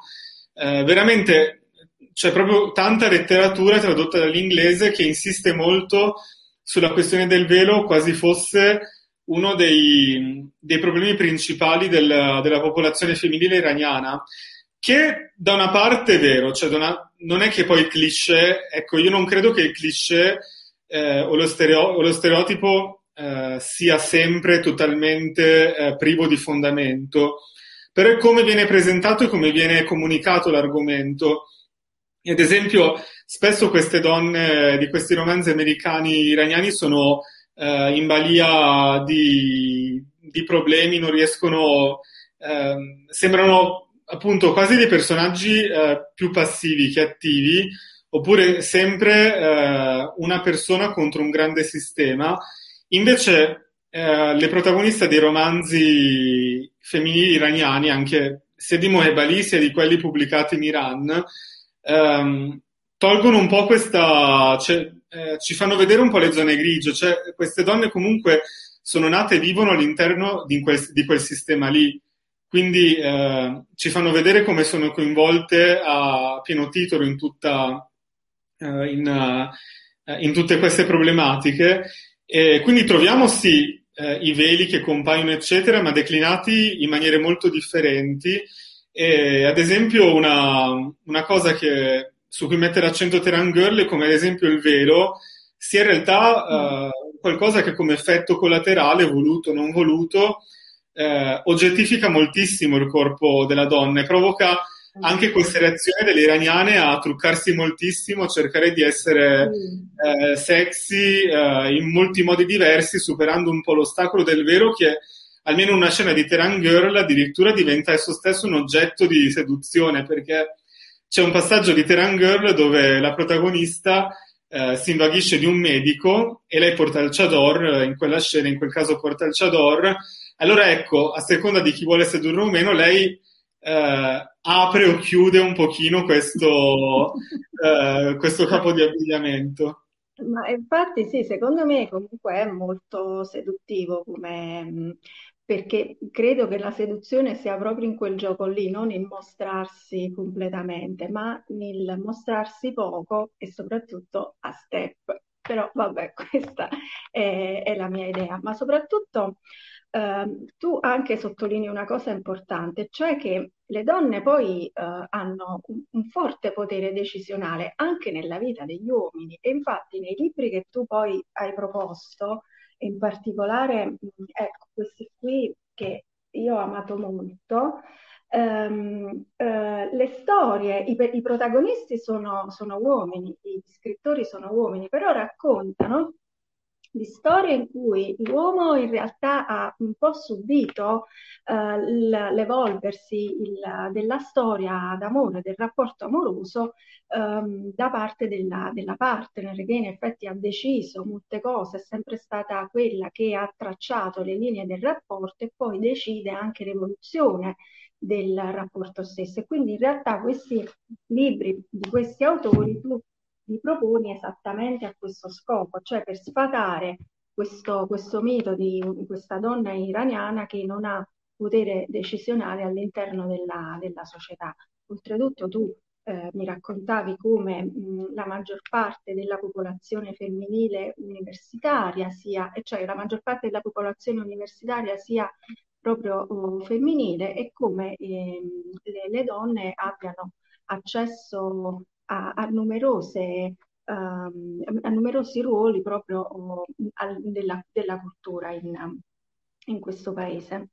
Eh, veramente c'è proprio tanta letteratura tradotta dall'inglese che insiste molto sulla questione del velo, quasi fosse uno dei, dei problemi principali del, della popolazione femminile iraniana, che da una parte è vero, cioè una, non è che poi il cliché, ecco, io non credo che il cliché eh, o, lo stereo, o lo stereotipo eh, sia sempre totalmente eh, privo di fondamento, però è come viene presentato e come viene comunicato l'argomento. Ad esempio, spesso queste donne di questi romanzi americani iraniani sono eh, in balia di, di, problemi, non riescono, ehm, sembrano appunto quasi dei personaggi eh, più passivi che attivi, oppure sempre eh, una persona contro un grande sistema Invece, eh, le protagoniste dei romanzi femminili iraniani, anche sia di Mohebali sia di quelli pubblicati in Iran, ehm, tolgono un po' questa, cioè, eh, ci fanno vedere un po' le zone grigie, cioè queste donne comunque sono nate e vivono all'interno di quel, di quel sistema lì, quindi eh, ci fanno vedere come sono coinvolte a pieno titolo in, tutta, eh, in, uh, in tutte queste problematiche e quindi troviamo sì eh, i veli che compaiono, eccetera, ma declinati in maniere molto differenti. E, ad esempio, una, una cosa che, su cui mette l'accento Teran Girl è come ad esempio il velo sia in realtà eh, qualcosa che come effetto collaterale, voluto o non voluto, eh, oggettifica moltissimo il corpo della donna e provoca anche questa reazione delle iraniane a truccarsi moltissimo, a cercare di essere mm. eh, sexy eh, in molti modi diversi, superando un po' l'ostacolo del vero che almeno una scena di Teran Girl addirittura diventa esso stesso un oggetto di seduzione, perché c'è un passaggio di Teran Girl dove la protagonista eh, si invaghisce di un medico e lei porta il chador, in quella scena, in quel caso porta il chador. Allora ecco, a seconda di chi vuole sedurre o meno, lei eh, apre o chiude un pochino questo, eh, questo capo di abbigliamento. Ma infatti sì, secondo me comunque è molto seduttivo come, perché credo che la seduzione sia proprio in quel gioco lì, non il mostrarsi completamente, ma nel mostrarsi poco e soprattutto a step. Però vabbè, questa è, è la mia idea, ma soprattutto eh, tu anche sottolinei una cosa importante, cioè che le donne poi eh, hanno un, un, forte potere decisionale anche nella vita degli uomini. E infatti nei libri che tu poi hai proposto, in particolare ecco, questi qui che io ho amato molto, ehm, eh, le storie, i, i protagonisti sono, sono uomini, gli scrittori sono uomini, però raccontano di storie in cui l'uomo in realtà ha un po' subito eh, l'evolversi il, della storia d'amore, del rapporto amoroso ehm, da parte della, della, partner che in effetti ha deciso molte cose, è sempre stata quella che ha tracciato le linee del rapporto e poi decide anche l'evoluzione del rapporto stesso. E quindi in realtà questi libri di questi autori tu li proponi esattamente a questo scopo, cioè per sfatare questo, questo mito di questa donna iraniana che non ha potere decisionale all'interno della, della società. Oltretutto tu eh, mi raccontavi come mh, la maggior parte della popolazione femminile universitaria sia, cioè la maggior parte della popolazione universitaria sia proprio uh, femminile e come eh, le, le, donne abbiano accesso a, a numerose um, a numerosi ruoli proprio al, della, della, cultura in, in, questo paese.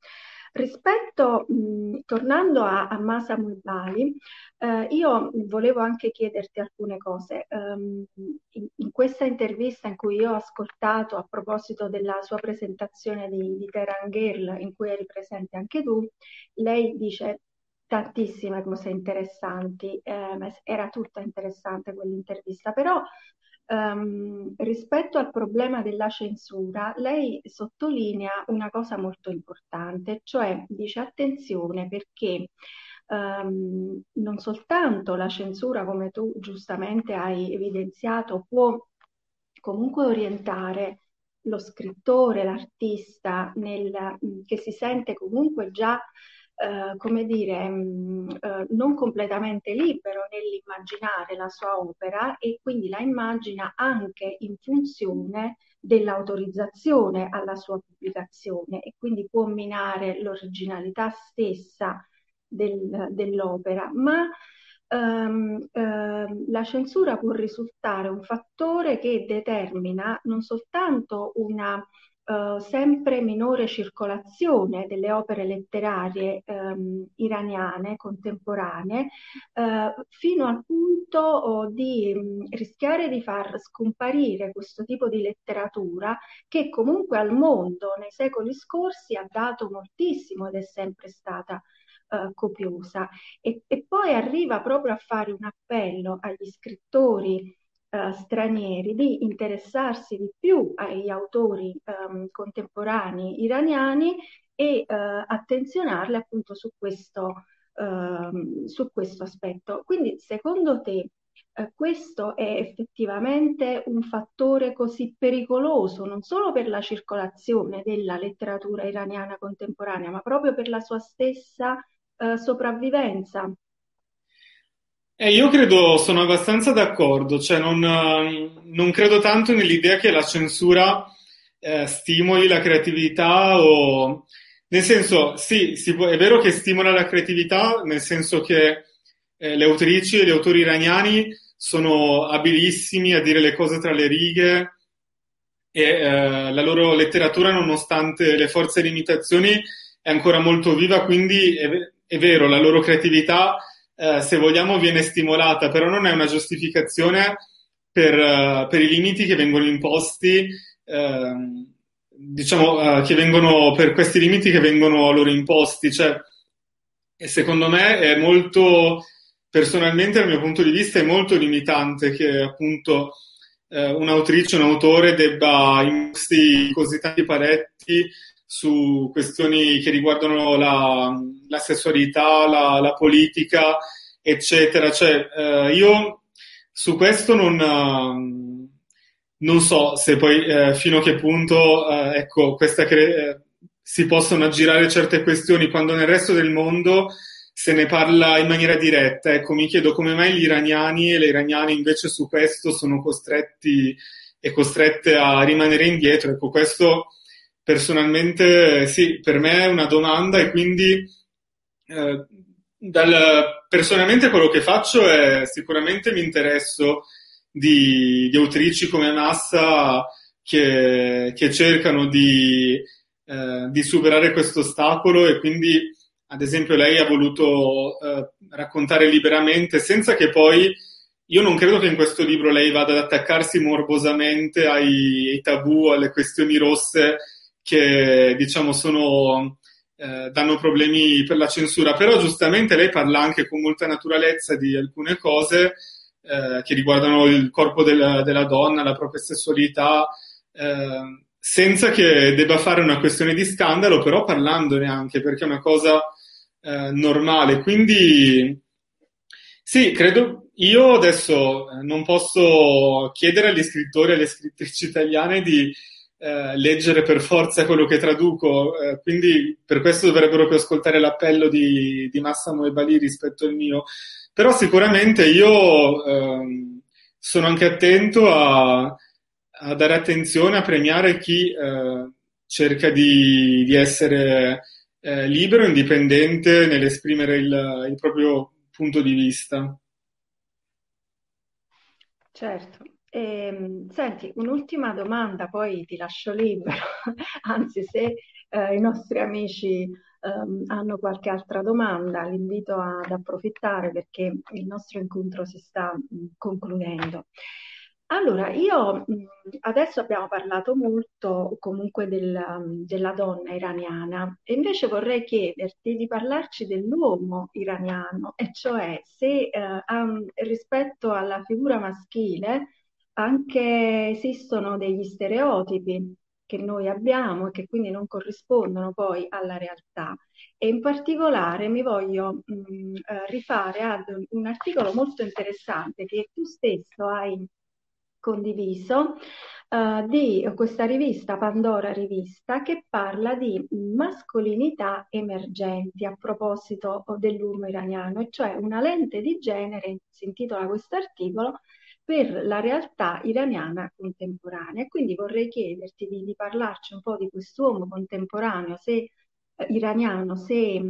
Rispetto, mh, tornando a, a Masa Mulbali, eh, io volevo anche chiederti alcune cose. Um, in, in, questa intervista in cui io ho ascoltato a proposito della sua presentazione di, di Teran Girl, in cui eri presente anche tu, lei dice tantissime cose interessanti, eh, era tutta interessante quell'intervista, però um, rispetto al problema della censura, lei sottolinea una cosa molto importante, cioè dice attenzione perché um, non soltanto la censura, come tu giustamente hai evidenziato, può comunque orientare lo scrittore, l'artista, nel, che si sente comunque già eh, come dire, mh, mm, eh, non completamente libero nell'immaginare la sua opera e quindi la immagina anche in funzione dell'autorizzazione alla sua pubblicazione e quindi può minare l'originalità stessa del, dell'opera, ma Um, um, la censura può risultare un fattore che determina non soltanto una eh, sempre minore circolazione delle opere letterarie ehm, iraniane contemporanee, eh, fino al punto oh, di mh, mm, rischiare di far scomparire questo tipo di letteratura che comunque al mondo nei secoli scorsi ha dato moltissimo ed è sempre stata eh, copiosa. E, e poi arriva proprio a fare un appello agli scrittori eh, stranieri di interessarsi di più agli autori um, contemporanei iraniani e uh, attenzionarli appunto su questo, uh, su questo aspetto. Quindi secondo te uh, questo è effettivamente un fattore così pericoloso non solo per la circolazione della letteratura iraniana contemporanea, ma proprio per la sua stessa sopravvivenza? Eh, io credo, sono abbastanza d'accordo, cioè non, non credo tanto nell'idea che la censura eh, stimoli la creatività o... Nel senso, sì, può, è vero che stimola la creatività, nel senso che eh, le autrici e gli autori iraniani sono abilissimi a dire le cose tra le righe e eh, la loro letteratura, nonostante le forze e limitazioni, è ancora molto viva, quindi è, è vero, la loro creatività eh, se vogliamo, viene stimolata, però non è una giustificazione per, uh, per i limiti che vengono imposti, uh, diciamo, uh, che vengono per questi limiti che vengono loro imposti. Cioè, secondo me è molto, personalmente, dal mio punto di vista, è molto limitante che appunto un'autrice, un autore debba imposti così tanti paletti su questioni che riguardano la, la sessualità, la, la, politica, eccetera. Cioè, eh, io su questo non, uh, non so se poi eh, fino a che punto uh, ecco, cre- eh, si possono aggirare certe questioni quando nel resto del mondo se ne parla in maniera diretta. Ecco, mi chiedo come mai gli iraniani e le iraniane invece su questo sono costretti e costrette a rimanere indietro. Ecco, questo Personalmente sì, per me è una domanda e quindi eh, dal, personalmente quello che faccio è sicuramente mi interesso di, di autrici come Massa che, che cercano di, eh, di, superare questo ostacolo e quindi ad esempio lei ha voluto eh, raccontare liberamente senza che poi io non credo che in questo libro lei vada ad attaccarsi morbosamente ai, ai tabù, alle questioni rosse che diciamo sono, eh, danno problemi per la censura, però giustamente lei parla anche con molta naturalezza di alcune cose eh, che riguardano il corpo della, della, donna, la propria sessualità, eh, senza che debba fare una questione di scandalo, però parlandone anche perché è una cosa eh, normale. Quindi sì, credo io adesso eh, non posso chiedere agli scrittori e alle scrittrici italiane di eh, leggere per forza quello che traduco, eh, quindi per questo dovrebbero più ascoltare l'appello di, di Massamo e Bali rispetto al mio. Però sicuramente io ehm, sono anche attento a, a, dare attenzione, a premiare chi eh, cerca di, di essere eh, libero, indipendente nell'esprimere il, il proprio punto di vista. Certo. E, senti, un'ultima domanda, poi ti lascio libero, anzi se eh, i nostri amici eh, hanno qualche altra domanda, li invito ad approfittare perché il nostro incontro si sta mh, concludendo. Allora, io adesso abbiamo parlato molto comunque del, della donna iraniana e invece vorrei chiederti di parlarci dell'uomo iraniano, e cioè se eh, um, rispetto alla figura maschile anche esistono degli stereotipi che noi abbiamo e che quindi non corrispondono poi alla realtà. E in particolare mi voglio mh, eh, rifare ad un, articolo molto interessante che tu stesso hai condiviso uh, di questa rivista, Pandora Rivista, che parla di mascolinità emergenti a proposito dell'uomo iraniano, e cioè una lente di genere, si intitola questo articolo, per la realtà iraniana contemporanea. Quindi vorrei chiederti di, di parlarci un po' di quest'uomo contemporaneo, se eh, iraniano, se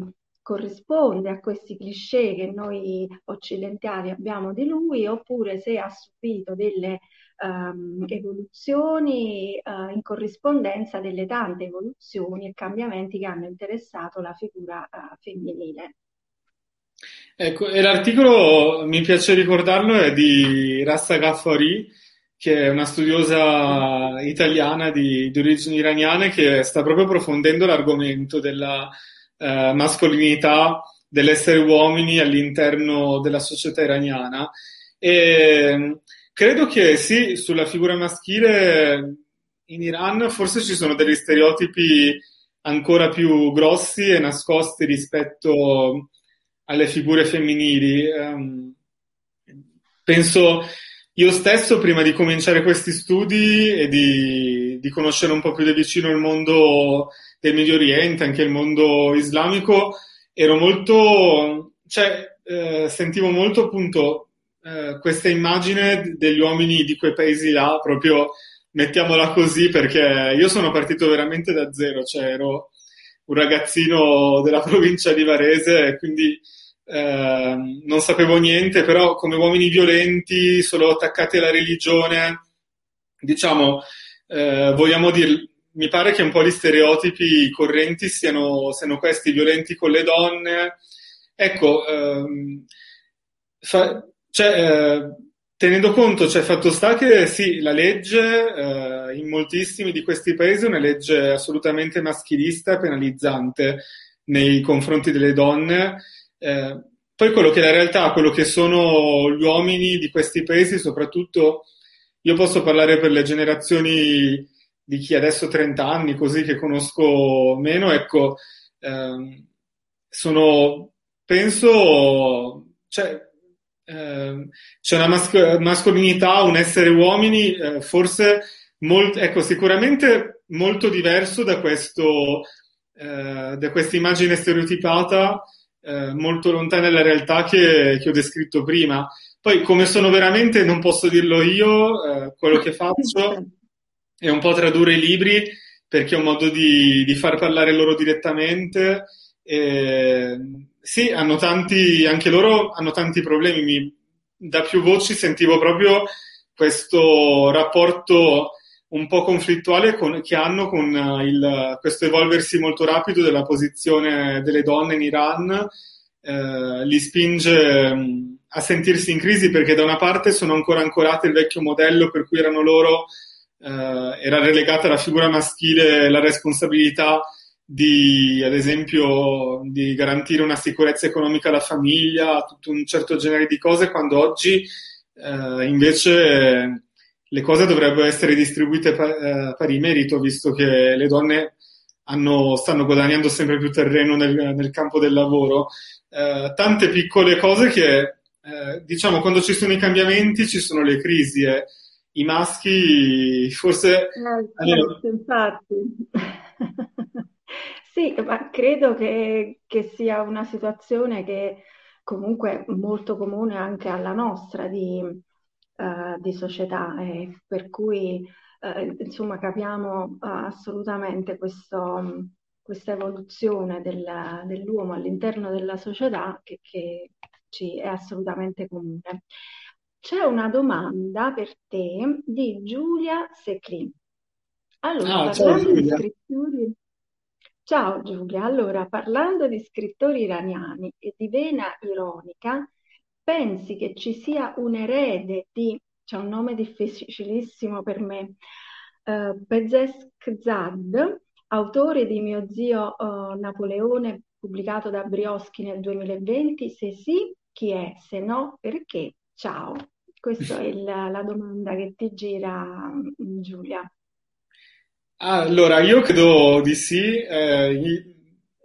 corrisponde a questi cliché che noi occidentali abbiamo di lui, oppure se ha subito delle um, evoluzioni uh, in corrispondenza delle tante evoluzioni e cambiamenti che hanno interessato la figura uh, femminile. Ecco, e l'articolo, mi piace ricordarlo, è di Rassa Ghaffari, che è una studiosa italiana di, di origini iraniane che sta proprio approfondendo l'argomento della uh, mascolinità dell'essere uomini all'interno della società iraniana. E, Credo che sì, sulla figura maschile in Iran forse ci sono degli stereotipi ancora più grossi e nascosti rispetto alle figure femminili. Um, penso io stesso, prima di cominciare questi studi e di, di, conoscere un po' più da vicino il mondo del Medio Oriente, anche il mondo islamico, ero molto, cioè, eh, sentivo molto appunto eh, questa immagine degli uomini di quei paesi là, proprio mettiamola così, perché io sono partito veramente da zero, cioè ero un ragazzino della provincia di Varese quindi eh, non sapevo niente, però come uomini violenti, solo attaccati alla religione, diciamo, eh, vogliamo dire, mi pare che un po' gli stereotipi correnti siano, siano questi, violenti con le donne. Ecco, ehm, fa, cioè, eh, tenendo conto, cioè, fatto sta che sì, la legge eh, in moltissimi di questi paesi è una legge assolutamente maschilista e penalizzante nei confronti delle donne. Eh, poi quello che è la realtà, quello che sono gli uomini di questi paesi, soprattutto io posso parlare per le generazioni di chi adesso ha 30 anni, così che conosco meno, ecco, ehm, sono, penso, cioè, eh, c'è una mas- mascolinità, un essere uomini, eh, forse molt- ecco, sicuramente molto diverso da, questo, eh, da questa immagine stereotipata, eh, molto lontana dalla realtà che, che, ho descritto prima. Poi, come sono veramente, non posso dirlo io, eh, quello che faccio è un po' tradurre i libri perché è un modo di, di far parlare loro direttamente. E, sì, hanno tanti, anche loro hanno tanti problemi. Mi, da più voci sentivo proprio questo rapporto un po' conflittuale con, che hanno con il, questo evolversi molto rapido della posizione delle donne in Iran, eh, li spinge a sentirsi in crisi perché da una parte sono ancora ancorate il vecchio modello per cui erano loro, eh, era relegata la figura maschile la responsabilità di, ad esempio, di garantire una sicurezza economica alla famiglia, tutto un certo genere di cose, quando oggi eh, invece le cose dovrebbero essere distribuite pa- eh, pari merito, visto che le donne hanno, stanno guadagnando sempre più terreno nel, nel campo del lavoro. Eh, tante piccole cose che, eh, diciamo, quando ci sono i cambiamenti ci sono le crisi e i maschi forse... Eh, certo, infatti. sì, ma credo che, che sia una situazione che comunque molto comune anche alla nostra di, uh, di società, eh, per cui uh, insomma capiamo uh, assolutamente questo, questa evoluzione del, dell'uomo all'interno della società che, che ci è assolutamente comune. C'è una domanda per te di Giulia Seclin. Allora, ah, parlando di scrittori, Ciao Giulia, allora parlando di scrittori iraniani e di vena ironica, pensi che ci sia un erede di, c'è un nome difficilissimo per me, uh, Zad, autore di Mio zio uh, Napoleone, pubblicato da Brioschi nel 2020? Se sì, chi è? Se no, perché? Ciao. Questa è il, la domanda che ti gira Giulia. Allora, io credo di sì. Eh,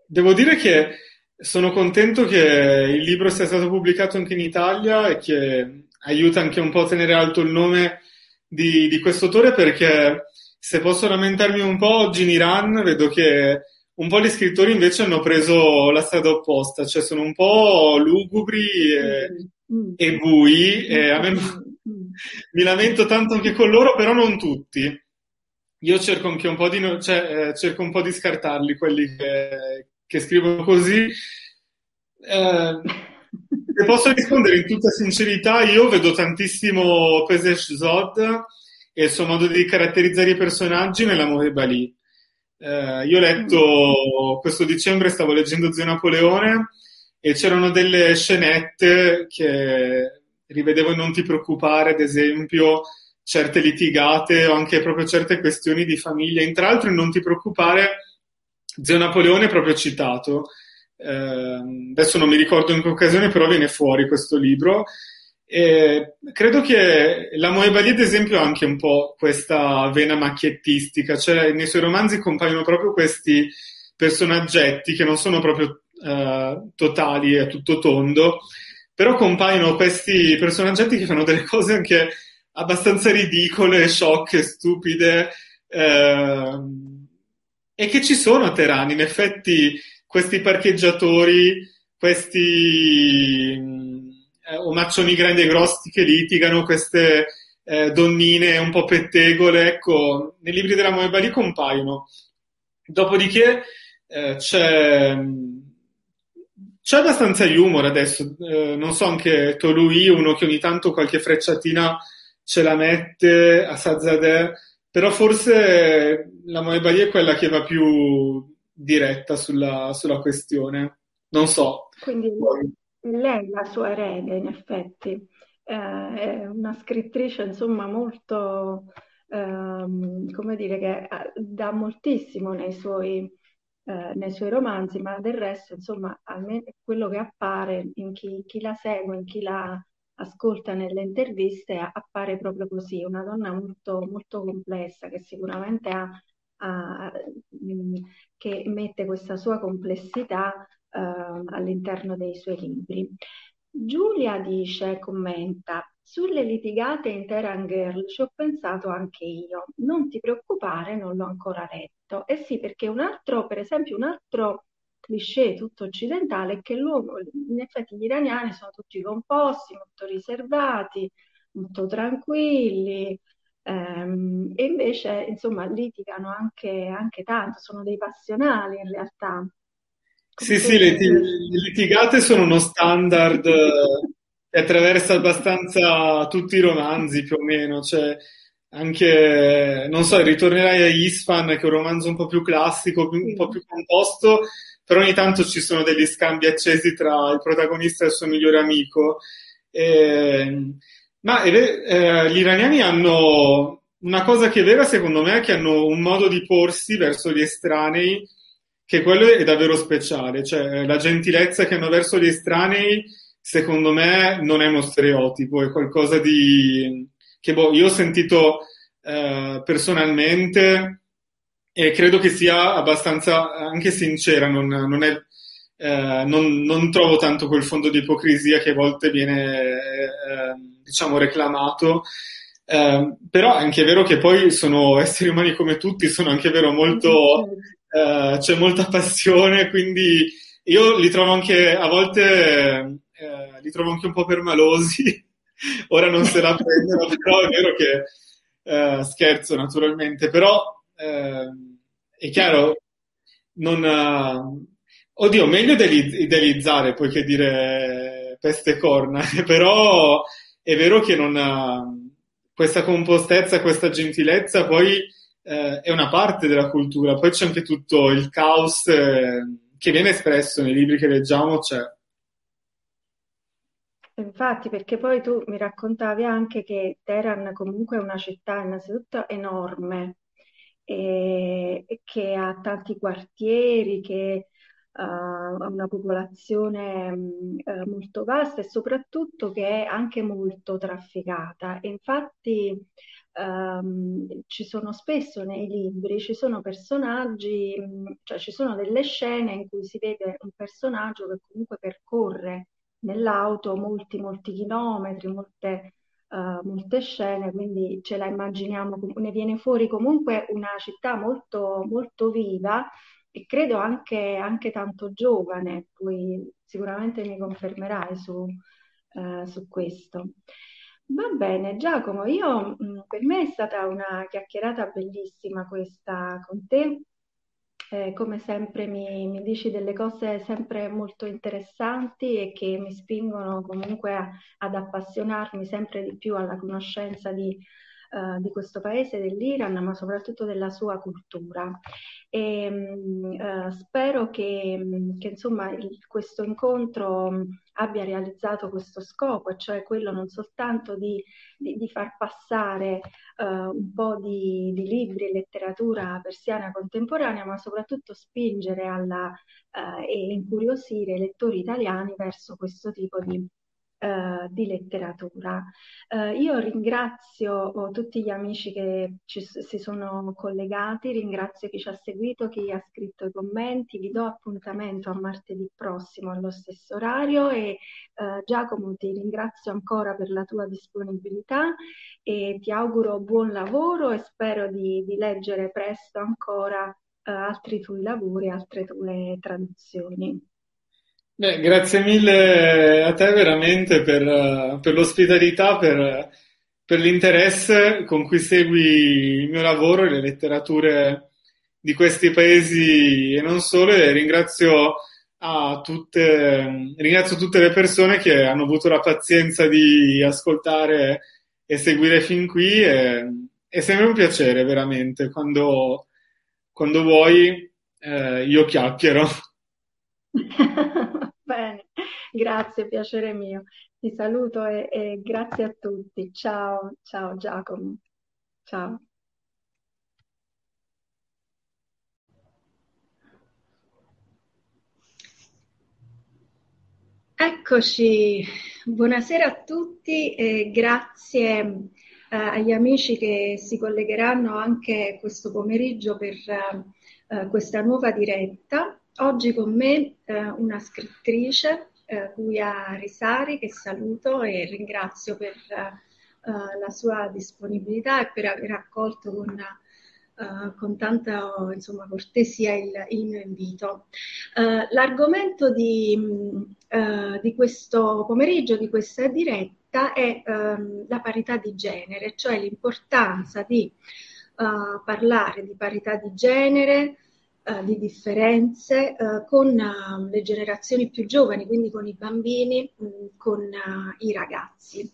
devo dire che sono contento che il libro sia stato pubblicato anche in Italia e che aiuta anche un po' a tenere alto il nome di, di questo autore perché se posso lamentarmi un po', oggi in Iran vedo che un po' gli scrittori invece hanno preso la strada opposta, cioè sono un po' lugubri e, mm. e bui e a me mm. mi lamento tanto anche con loro, però non tutti io cerco anche un po' di, cioè, eh, cerco un po' di scartarli, quelli che, che scrivono così. Eh, se posso rispondere in tutta sincerità, io vedo tantissimo Pesesh Zod e il suo modo di caratterizzare i personaggi nell'amore Bali. Eh, io ho letto questo dicembre, stavo leggendo Zio Napoleone e c'erano delle scenette che rivedevo in Non ti preoccupare, ad esempio, certe litigate o anche proprio certe questioni di famiglia. In tra l'altro, non ti preoccupare, Zio Napoleone proprio citato. Eh, adesso non mi ricordo in che occasione, però viene fuori questo libro. E credo che la Moebali, ad esempio, ha anche un po' questa vena macchiettistica, cioè nei suoi romanzi compaiono proprio questi personaggetti che non sono proprio uh, totali e tutto tondo, però compaiono questi personaggetti che fanno delle cose anche abbastanza ridicole, sciocche, stupide, eh, e che ci sono a Teheran. In effetti, questi parcheggiatori, questi eh, omaccioni grandi e grossi che litigano, queste eh, donnine un po' pettegole, ecco, nei libri della Moebali compaiono. Dopodiché eh, c'è c'è abbastanza humor adesso, eh, non so anche Tolui, uno che ogni tanto qualche frecciatina ce la mette a Sazadeh, però forse la Moebali è quella che va più diretta sulla, sulla questione. Non so. Quindi lei è la sua erede, in effetti. Eh, è una scrittrice, insomma, molto, ehm, come dire, che eh, dà moltissimo nei suoi, eh, nei suoi romanzi, ma del resto, insomma, almeno quello che appare in chi, chi la segue, in chi la ascolta nelle interviste appare proprio così, una donna molto, molto complessa che sicuramente ha, ha, mm, che mette questa sua complessità eh, all'interno dei suoi libri. Giulia dice, commenta, sulle litigate in Terran Girl ci ho pensato anche io. Non ti preoccupare, non l'ho ancora letto. Eh sì, perché un altro, per esempio, un altro cliché tutto occidentale è che l'uomo, in effetti gli iraniani sono tutti composti, molto riservati, molto tranquilli, ehm, e invece insomma litigano anche, anche tanto, sono dei passionali in realtà. Sì, sì, le, litigate sono uno standard che attraversa abbastanza tutti i romanzi più o meno, cioè anche, non so, ritornerai a Isfan, che è un romanzo un po' più classico, un po' più composto, però ogni tanto ci sono degli scambi accesi tra il protagonista e il suo migliore amico. Eh, ma eh, gli iraniani hanno una cosa che è vera secondo me è che hanno un modo di porsi verso gli estranei che quello è davvero speciale, cioè la gentilezza che hanno verso gli estranei secondo me non è uno stereotipo, è qualcosa di che boh, io ho sentito eh, personalmente e credo che sia abbastanza anche sincera, non, non, è, eh, non, non, trovo tanto quel fondo di ipocrisia che a volte viene eh, diciamo reclamato. Eh, però è anche vero che poi sono esseri umani come tutti, sono anche vero molto, eh, c'è molta passione, quindi io li trovo anche a volte eh, li trovo anche un po' permalosi. Ora non se la prendono, però è vero che eh, scherzo naturalmente, però eh, è chiaro, non, uh, oddio, meglio idealizzare poi che dire peste corna, però è vero che non, uh, questa compostezza, questa gentilezza poi uh, è una parte della cultura, poi c'è anche tutto il caos eh, che viene espresso nei libri che leggiamo, c'è. Infatti, perché poi tu mi raccontavi anche che Teheran comunque è una città innanzitutto enorme, e, che ha tanti quartieri, che uh, ha una popolazione uh, molto vasta e soprattutto che è anche molto trafficata. E infatti um, ci sono spesso nei libri, ci sono personaggi, cioè ci sono delle scene in cui si vede un personaggio che comunque percorre nell'auto molti, molti chilometri, molte, uh, molte scene, quindi ce la immaginiamo, ne viene fuori comunque una città molto, molto viva e credo anche, anche tanto giovane, poi sicuramente mi confermerai su, uh, su questo. Va bene, Giacomo, io, per me è stata una chiacchierata bellissima questa con te eh, come sempre mi, mi, dici delle cose sempre molto interessanti e che mi spingono comunque a, ad appassionarmi sempre di più alla conoscenza di, uh, di questo paese, dell'Iran, ma soprattutto della sua cultura. E, uh, spero che, che insomma, il, questo incontro abbia realizzato questo scopo, cioè quello non soltanto di, di, di far passare uh, un po' di, di, libri e letteratura persiana contemporanea, ma soprattutto spingere alla, uh, e incuriosire i lettori italiani verso questo tipo di Uh, di letteratura. Uh, io ringrazio oh, tutti gli amici che ci, si sono collegati, ringrazio chi ci ha seguito, chi ha scritto i commenti, vi do appuntamento a martedì prossimo allo stesso orario e uh, Giacomo ti ringrazio ancora per la tua disponibilità e ti auguro buon lavoro e spero di, di leggere presto ancora altri tuoi lavori, altre tue traduzioni. Beh, grazie mille a te veramente per, per l'ospitalità, per, per, l'interesse con cui segui il mio lavoro e le letterature di questi paesi e non solo. E ringrazio, tutte, ringrazio tutte le persone che hanno avuto la pazienza di ascoltare e seguire fin qui. E, è sempre un piacere, veramente. Quando, quando vuoi, eh, io chiacchiero. Grazie, piacere mio. Ti saluto e, e grazie a tutti. Ciao, ciao Giacomo. Ciao. Eccoci, buonasera a tutti e grazie eh, agli amici che si collegheranno anche questo pomeriggio per eh, questa nuova diretta. Oggi con me eh, una scrittrice, eh, Guia Risari, che saluto e ringrazio per eh, la sua disponibilità e per aver accolto con, eh, con tanta insomma, cortesia il, il, mio invito. Eh, l'argomento di, eh, di, questo pomeriggio, di questa diretta, è ehm, la parità di genere, cioè l'importanza di parlare di parità di genere, eh, di differenze eh, con uh, le generazioni più giovani, quindi con i bambini, mh, mm, con uh, i ragazzi.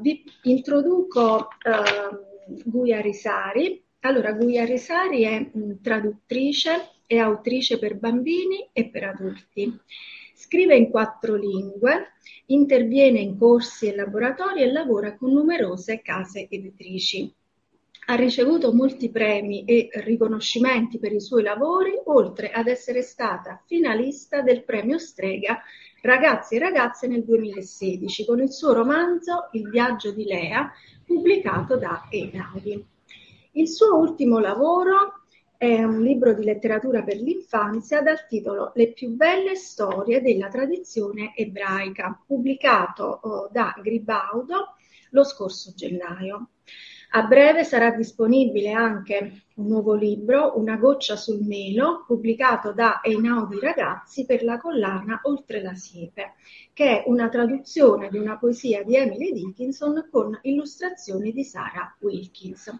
vi introduco ehm, Guia Risari. Allora, Guia Risari è mh, mm, traduttrice e autrice per bambini e per adulti. Scrive in quattro lingue, interviene in corsi e laboratori e lavora con numerose case editrici. Ha ricevuto molti premi e riconoscimenti per i suoi lavori, oltre ad essere stata finalista del premio Strega Ragazzi e ragazze nel 2016 con il suo romanzo Il viaggio di Lea, pubblicato da Einaudi. Il suo ultimo lavoro è un libro di letteratura per l'infanzia dal titolo Le più belle storie della tradizione ebraica, pubblicato oh, da Gribaudo lo scorso gennaio. A breve sarà disponibile anche un nuovo libro, Una goccia sul melo, pubblicato da Einaudi Ragazzi per la collana Oltre la siepe, che è una traduzione di una poesia di Emily Dickinson con illustrazioni di Sarah Wilkins.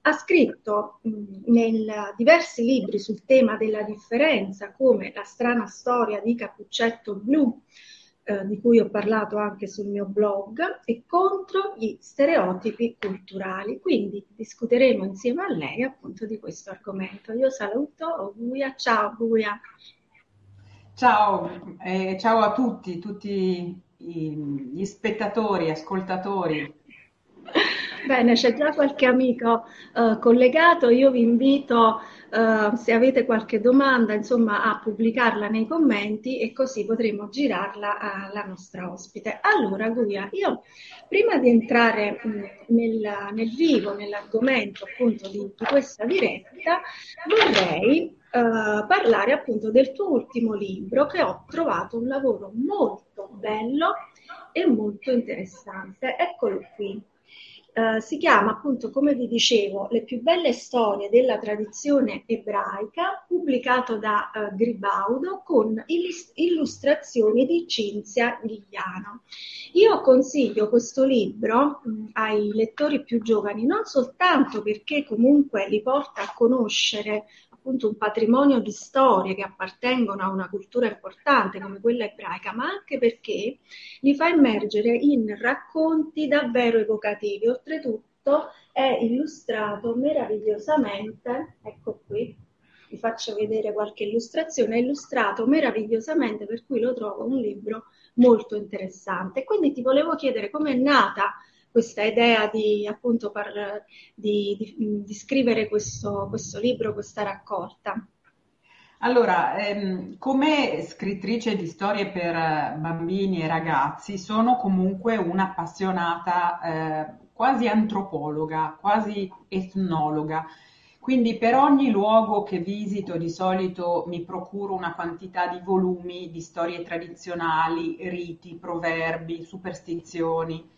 Ha scritto in diversi libri sul tema della differenza, come La strana storia di Cappuccetto Blu, eh, di cui ho parlato anche sul mio blog, e contro gli stereotipi culturali. Quindi discuteremo insieme a lei appunto di questo argomento. Io saluto Guia, ciao Guia. Ciao, eh, ciao a tutti, tutti gli spettatori, ascoltatori. Bene, c'è già qualche amico uh, collegato, io vi invito uh, se avete qualche domanda insomma, a pubblicarla nei commenti e così potremo girarla alla nostra ospite. Allora Guia, io prima di entrare nel, nel, vivo, nell'argomento appunto di, di questa diretta, vorrei Uh, parlare appunto del tuo ultimo libro che ho trovato un lavoro molto bello e molto interessante. Eccolo qui. Eh, si chiama appunto, come vi dicevo, Le più belle storie della tradizione ebraica, pubblicato da uh, Gribaudo con illustrazioni di Cinzia Ghigliano. Io consiglio questo libro mh, ai lettori più giovani non soltanto perché comunque li porta a conoscere appunto un patrimonio di storie che appartengono a una cultura importante come quella ebraica, ma anche perché li fa immergere in racconti davvero evocativi. Oltretutto è illustrato meravigliosamente, ecco qui, vi faccio vedere qualche illustrazione, è illustrato meravigliosamente, per cui lo trovo un libro molto interessante. Quindi ti volevo chiedere come è nata questa idea di, appunto, par, di, di, di scrivere questo, questo, libro, questa raccolta? Allora, ehm, come scrittrice di storie per bambini e ragazzi, sono comunque un'appassionata eh, quasi antropologa, quasi etnologa. Quindi per ogni luogo che visito di solito mi procuro una quantità di volumi di storie tradizionali, riti, proverbi, superstizioni.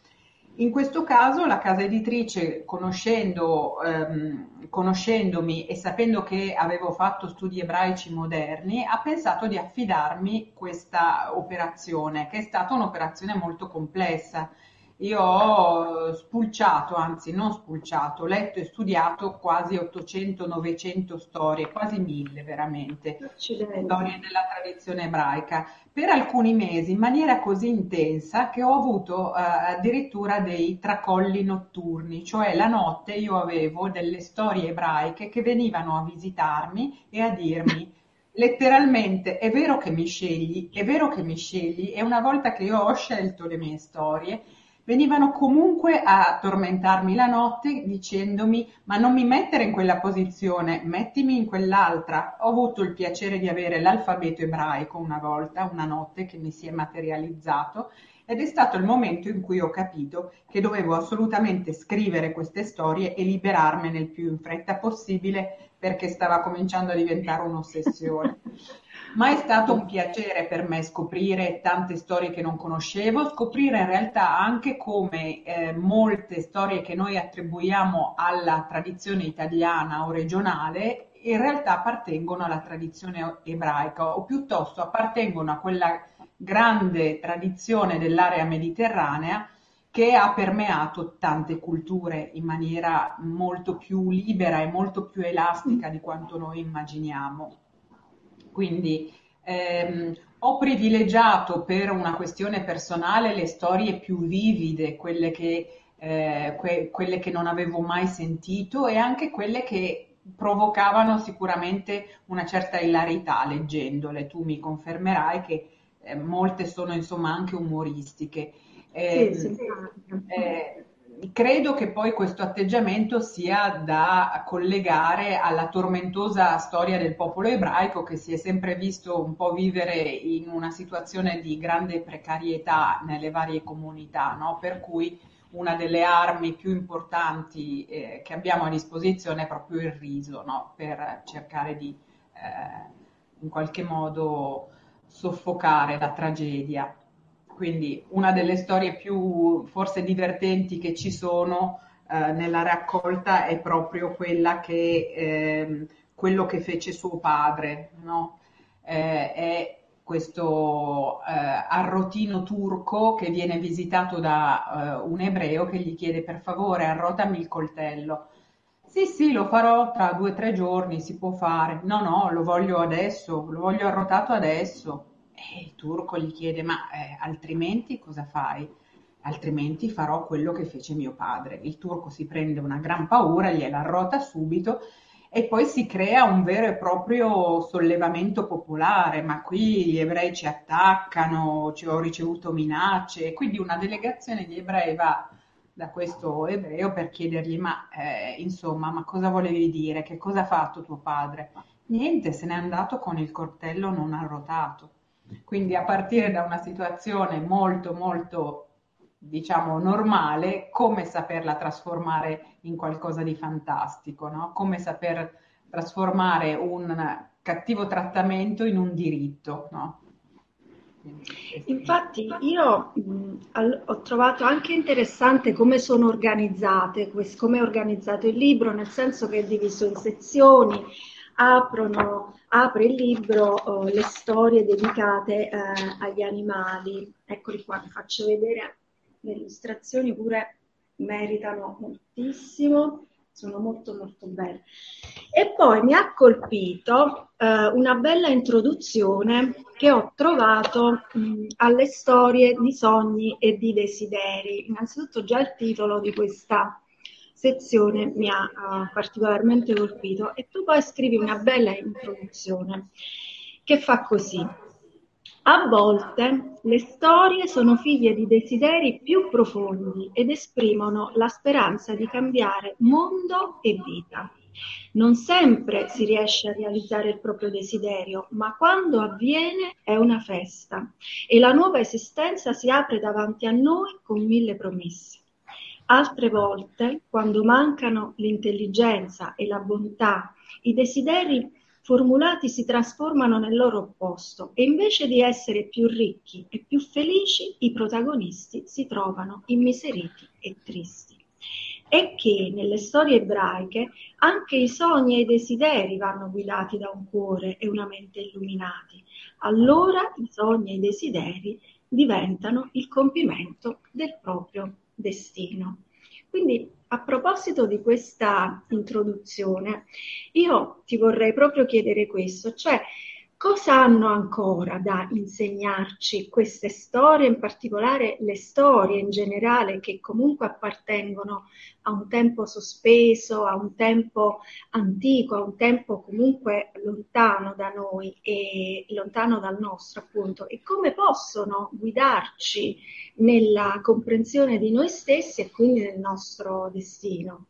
In questo caso la casa editrice, conoscendo, ehm, conoscendomi e sapendo che avevo fatto studi ebraici moderni, ha pensato di affidarmi questa operazione, che è stata un'operazione molto complessa io ho spulciato, anzi non spulciato, letto e studiato quasi 800-900 storie, quasi mille veramente, Accidenti. storie della tradizione ebraica, per alcuni mesi in maniera così intensa che ho avuto eh, addirittura dei tracolli notturni, cioè la notte io avevo delle storie ebraiche che venivano a visitarmi e a dirmi letteralmente è vero che mi scegli, è vero che mi scegli e una volta che io ho scelto le mie storie venivano comunque a tormentarmi la notte dicendomi ma non mi mettere in quella posizione, mettimi in quell'altra. Ho avuto il piacere di avere l'alfabeto ebraico una volta, una notte che mi si è materializzato ed è stato il momento in cui ho capito che dovevo assolutamente scrivere queste storie e liberarmene il più in fretta possibile perché stava cominciando a diventare un'ossessione. Ma è stato un piacere per me scoprire tante storie che non conoscevo, scoprire in realtà anche come eh, molte storie che noi attribuiamo alla tradizione italiana o regionale in realtà appartengono alla tradizione ebraica o piuttosto appartengono a quella grande tradizione dell'area mediterranea che ha permeato tante culture in maniera molto più libera e molto più elastica di quanto noi immaginiamo. Quindi ehm, ho privilegiato per una questione personale le storie più vivide, quelle che, eh, que- quelle che non avevo mai sentito e anche quelle che provocavano sicuramente una certa ilarità leggendole. Tu mi confermerai che eh, molte sono insomma anche umoristiche. Eh, sì, sì. Eh, credo che poi questo atteggiamento sia da collegare alla tormentosa storia del popolo ebraico che si è sempre visto un po' vivere in una situazione di grande precarietà nelle varie comunità, no? per cui una delle armi più importanti eh, che abbiamo a disposizione è proprio il riso, no? per cercare di eh, in qualche modo soffocare la tragedia. Quindi una delle storie più forse divertenti che ci sono eh, nella raccolta è proprio quella che eh, quello che fece suo padre, no? eh, è questo eh, arrotino turco che viene visitato da uh, un ebreo che gli chiede per favore arrotami il coltello. Sì, sì, lo farò tra due o tre giorni, si può fare. No, no, lo voglio adesso, lo voglio arrotato adesso. E il turco gli chiede, ma eh, altrimenti cosa fai? Altrimenti farò quello che fece mio padre. Il turco si prende una gran paura, gliela arrota subito e poi si crea un vero e proprio sollevamento popolare, ma qui gli ebrei ci attaccano, ci ho ricevuto minacce, quindi una delegazione di ebrei va da questo ebreo per chiedergli ma eh, insomma ma cosa volevi dire, che cosa ha fatto tuo padre? Niente, se n'è andato con il coltello non arrotato. Quindi a partire da una situazione molto molto diciamo normale, come saperla trasformare in qualcosa di fantastico, no? come saper trasformare un cattivo trattamento in un diritto. No? Infatti io ho trovato anche interessante come sono organizzate, come è organizzato il libro, nel senso che è diviso in sezioni, aprono, apre il libro oh, le storie dedicate eh, agli animali. Eccoli qua, vi faccio vedere le illustrazioni pure meritano moltissimo, sono molto molto belle. E poi mi ha colpito eh, una bella introduzione che ho trovato mh, alle storie di sogni e di desideri. Innanzitutto già il titolo di questa sezione mi ha uh, particolarmente colpito e tu poi scrivi una bella introduzione che fa così. A volte le storie sono figlie di desideri più profondi ed esprimono la speranza di cambiare mondo e vita. Non sempre si riesce a realizzare il proprio desiderio, ma quando avviene è una festa e la nuova esistenza si apre davanti a noi con mille promesse. Altre volte, quando mancano l'intelligenza e la bontà, i desideri formulati si trasformano nel loro opposto e invece di essere più ricchi e più felici, i protagonisti si trovano immiseriti e tristi. E che nelle storie ebraiche anche i sogni e i desideri vanno guidati da un cuore e una mente illuminati. Allora i sogni e i desideri diventano il compimento del proprio destino. Quindi a proposito di questa introduzione, io ti vorrei proprio chiedere questo, cioè Cosa hanno ancora da insegnarci queste storie, in particolare le storie in generale che comunque appartengono a un tempo sospeso, a un tempo antico, a un tempo comunque lontano da noi e lontano dal nostro appunto e come possono guidarci nella comprensione di noi stessi e quindi del nostro destino?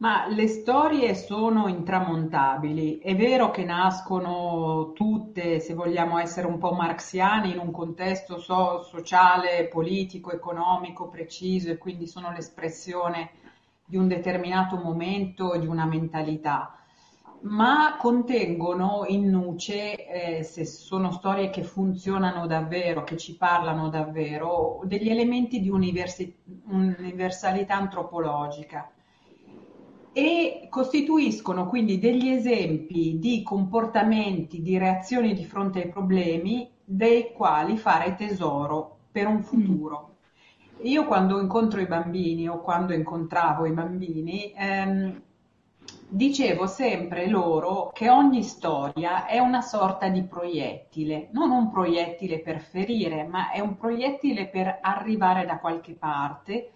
Ma le storie sono intramontabili. È vero che nascono tutte, se vogliamo essere un po' marxiani, in un contesto so- sociale, politico, economico preciso e quindi sono l'espressione di un determinato momento e di una mentalità, ma contengono in nuce, eh, se sono storie che funzionano davvero, che ci parlano davvero, degli elementi di universi- universalità antropologica e costituiscono quindi degli esempi di comportamenti, di reazioni di fronte ai problemi dei quali fare tesoro per un futuro. Io quando incontro i bambini o quando incontravo i bambini, ehm, dicevo sempre loro che ogni storia è una sorta di proiettile, non un proiettile per ferire, ma è un proiettile per arrivare da qualche parte,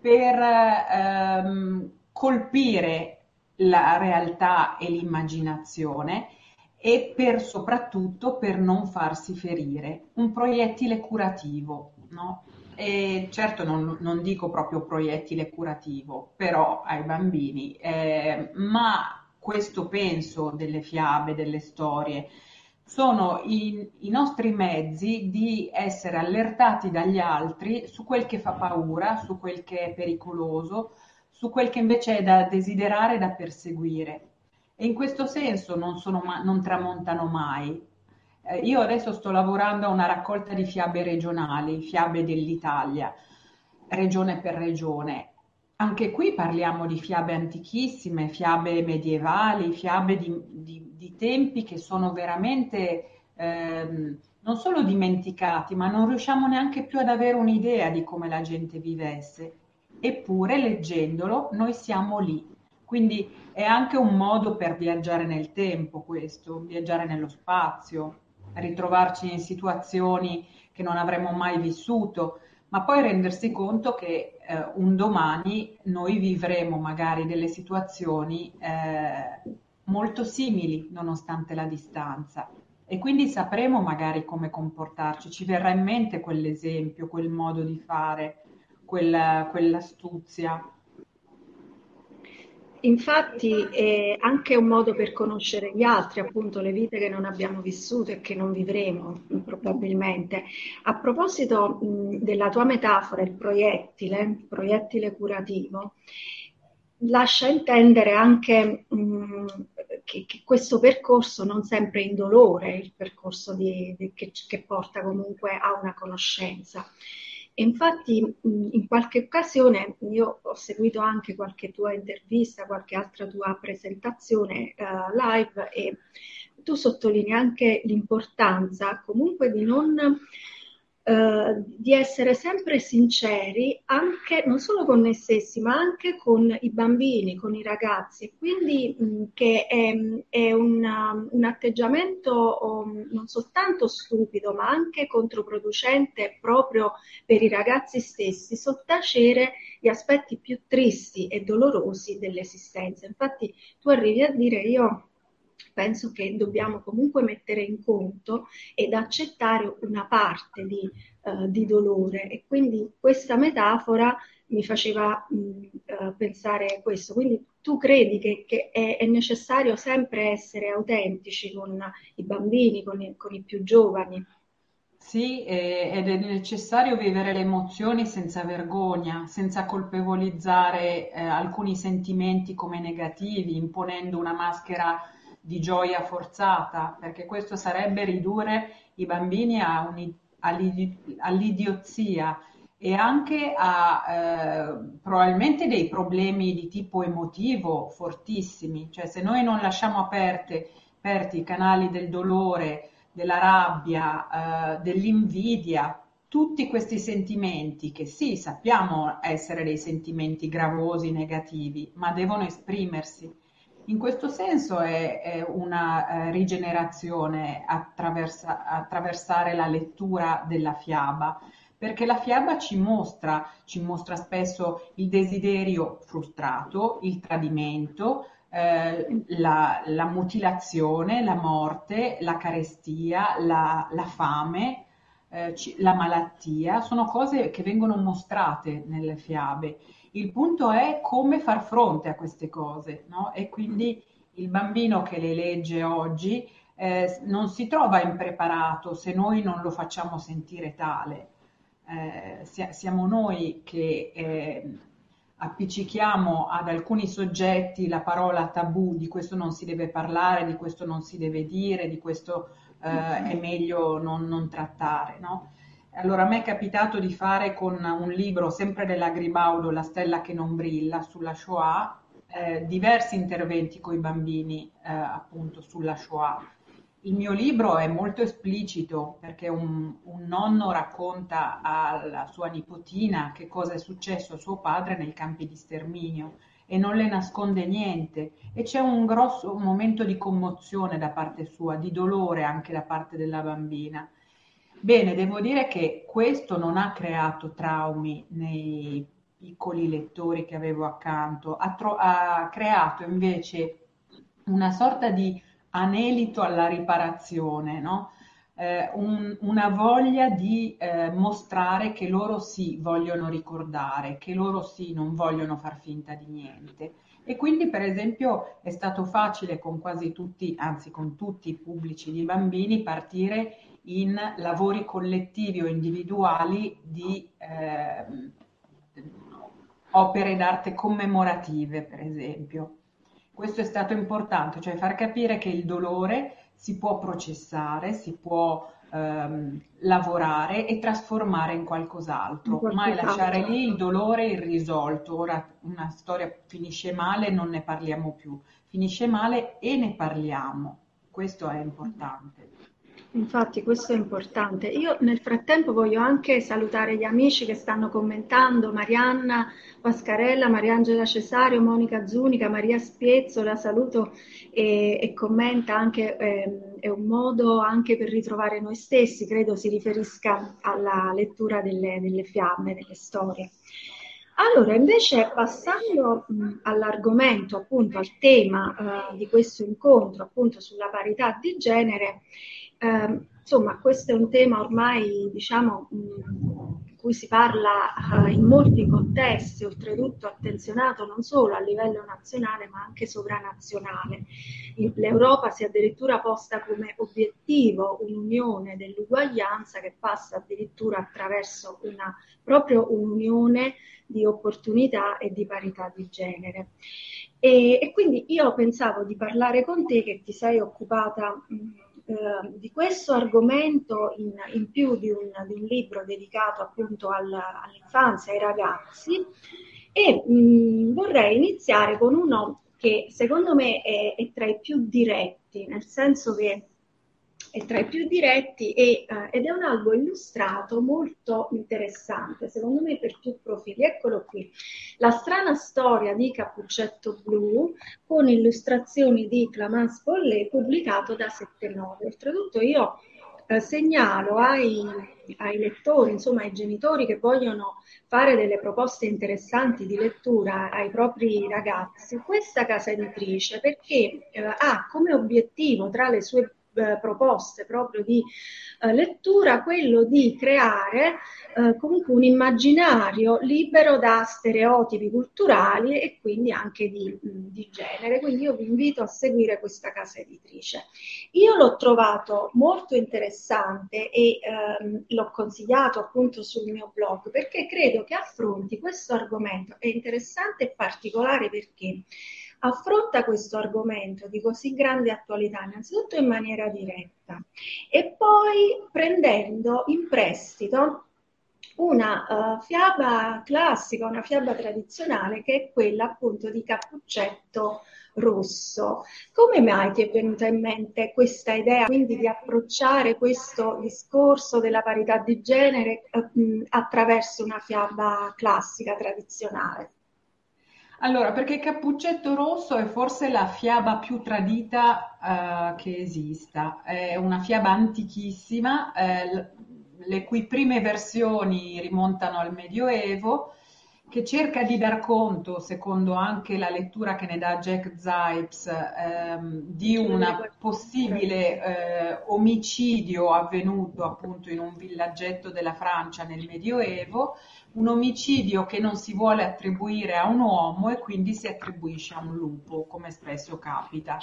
per ehm, colpire la realtà e l'immaginazione e per soprattutto per non farsi ferire. Un proiettile curativo, no? E certo non, non, dico proprio proiettile curativo, però ai bambini, eh, ma questo penso delle fiabe, delle storie, sono i, i, nostri mezzi di essere allertati dagli altri su quel che fa paura, su quel che è pericoloso, su quel che invece è da desiderare, da perseguire. E in questo senso non, ma- non tramontano mai, eh, io adesso sto lavorando a una raccolta di fiabe regionali, fiabe dell'Italia, regione per regione. Anche qui parliamo di fiabe antichissime, fiabe medievali, fiabe di, di, di tempi che sono veramente ehm, non solo dimenticati, ma non riusciamo neanche più ad avere un'idea di come la gente vivesse. Eppure, leggendolo, noi siamo lì. Quindi è anche un modo per viaggiare nel tempo questo, viaggiare nello spazio, ritrovarci in situazioni che non avremmo mai vissuto, ma poi rendersi conto che eh, un domani noi vivremo magari delle situazioni eh, molto simili nonostante la distanza. E quindi sapremo magari come comportarci, ci verrà in mente quell'esempio, quel modo di fare, quella, quell'astuzia. Infatti è anche un modo per conoscere gli altri, appunto le vite che non abbiamo vissuto e che non vivremo probabilmente. A proposito mh, della tua metafora, il proiettile, il proiettile curativo, lascia intendere anche mh, che, che, questo percorso non sempre è indolore, il percorso di, di, che, che porta comunque a una conoscenza. E infatti in qualche occasione io ho seguito anche qualche tua intervista, qualche altra tua presentazione uh, live e tu sottolinei anche l'importanza comunque di non eh, di essere sempre sinceri anche non solo con noi stessi ma anche con i bambini, con i ragazzi. Quindi mh, che è, è una, un atteggiamento um, non soltanto stupido ma anche controproducente proprio per i ragazzi stessi sottacere gli aspetti più tristi e dolorosi dell'esistenza. Infatti tu arrivi a dire io penso che dobbiamo comunque mettere in conto ed accettare una parte di, uh, di dolore e quindi questa metafora mi faceva mh, uh, pensare questo. Quindi tu credi che, che è, è, necessario sempre essere autentici con i bambini, con i, con i più giovani? Sì, ed è necessario vivere le emozioni senza vergogna, senza colpevolizzare eh, alcuni sentimenti come negativi, imponendo una maschera di gioia forzata, perché questo sarebbe ridurre i bambini all'idiozia e anche a eh, probabilmente dei problemi di tipo emotivo fortissimi, cioè se noi non lasciamo aperte, aperti i canali del dolore, della rabbia, eh, dell'invidia, tutti questi sentimenti che sì, sappiamo essere dei sentimenti gravosi, negativi, ma devono esprimersi in questo senso è, è una eh, rigenerazione attraversa, attraversare la lettura della fiaba, perché la fiaba ci mostra, ci mostra spesso il desiderio frustrato, il tradimento, eh, la, la, mutilazione, la morte, la carestia, la, la fame, eh, la malattia, sono cose che vengono mostrate nelle fiabe il punto è come far fronte a queste cose, no? E quindi il bambino che le legge oggi eh, non si trova impreparato se noi non lo facciamo sentire tale. Eh, siamo noi che eh, appiccichiamo ad alcuni soggetti la parola tabù, di questo non si deve parlare, di questo non si deve dire, di questo eh, è meglio non, non trattare, no? Allora, a me è capitato di fare con un libro sempre della Gribaudo, La stella che non brilla, sulla Shoah, eh, diversi interventi con i bambini eh, appunto sulla Shoah. Il mio libro è molto esplicito perché un, un, nonno racconta alla sua nipotina che cosa è successo a suo padre nei campi di sterminio e non le nasconde niente e c'è un grosso momento di commozione da parte sua, di dolore anche da parte della bambina Bene, devo dire che questo non ha creato traumi nei piccoli lettori che avevo accanto, ha, tro- ha creato invece una sorta di anelito alla riparazione, no? eh, un, una voglia di eh, mostrare che loro sì vogliono ricordare, che loro sì non vogliono far finta di niente. E quindi, per esempio, è stato facile con quasi tutti, anzi con tutti i pubblici di bambini, partire in lavori collettivi o individuali di eh, opere d'arte commemorative, per esempio. Questo è stato importante, cioè far capire che il dolore si può processare, si può ehm, lavorare e trasformare in qualcos'altro, in mai lasciare lì il dolore irrisolto. Ora una storia finisce male, non ne parliamo più, finisce male e ne parliamo. Questo è importante. Infatti questo è importante. Io nel frattempo voglio anche salutare gli amici che stanno commentando, Marianna Pascarella, Mariangela Cesario, Monica Zunica, Maria Spiezzo, la saluto e, e commenta anche, eh, è un modo anche per ritrovare noi stessi, credo si riferisca alla lettura delle, delle fiamme, delle storie. Allora, invece, passando mh, all'argomento, appunto, al tema uh, di questo incontro, appunto, sulla parità di genere, eh, insomma, questo è un tema ormai, diciamo, di cui si parla eh, in molti contesti, oltretutto attenzionato non solo a livello nazionale ma anche sovranazionale. L'Europa si è addirittura posta come obiettivo un'unione dell'uguaglianza che passa addirittura attraverso una, proprio un'unione di opportunità e di parità di genere. E, e quindi io pensavo di parlare con te che ti sei occupata mh, eh, di questo argomento in, in più di un, di un, libro dedicato appunto alla, all'infanzia, ai ragazzi e mh, vorrei iniziare con uno che secondo me è, è tra i più diretti, nel senso che è tra i più diretti e, uh, ed è un albo illustrato molto interessante, secondo me per più profili. Eccolo qui, la strana storia di Cappuccetto Blu con illustrazioni di Clamance Pollet pubblicato da 7-9. Oltretutto io eh, segnalo ai, ai, lettori, insomma ai genitori che vogliono fare delle proposte interessanti di lettura ai propri ragazzi, questa casa editrice perché eh, ha come obiettivo tra le sue eh, proposte proprio di eh, lettura, quello di creare eh, comunque un immaginario libero da stereotipi culturali e quindi anche di, di, genere. Quindi io vi invito a seguire questa casa editrice. Io l'ho trovato molto interessante e ehm, l'ho consigliato appunto sul mio blog perché credo che affronti questo argomento. È interessante e particolare perché affronta questo argomento di così grande attualità, innanzitutto in maniera diretta e poi prendendo in prestito una uh, fiaba classica, una fiaba tradizionale che è quella appunto di Cappuccetto Rosso. Come mai ti è venuta in mente questa idea quindi di approcciare questo discorso della parità di genere uh, attraverso una fiaba classica tradizionale? Allora, perché Cappuccetto Rosso è forse la fiaba più tradita uh, che esista, è una fiaba antichissima, eh, le cui prime versioni rimontano al Medioevo, che cerca di dar conto, secondo anche la lettura che ne dà Jack Zipes, ehm, di un possibile eh, omicidio avvenuto appunto in un villaggetto della Francia nel Medioevo, un omicidio che non si vuole attribuire a un uomo e quindi si attribuisce a un lupo, come spesso capita.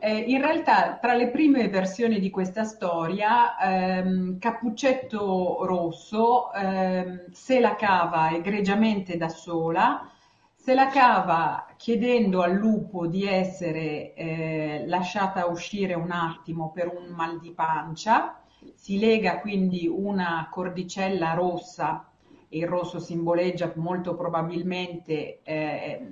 Eh, in realtà, tra le prime versioni di questa storia, ehm, Cappuccetto Rosso ehm, se la cava egregiamente da sola, se la cava chiedendo al lupo di essere eh, lasciata uscire un attimo per un mal di pancia, si lega quindi una cordicella rossa il rosso simboleggia molto probabilmente eh,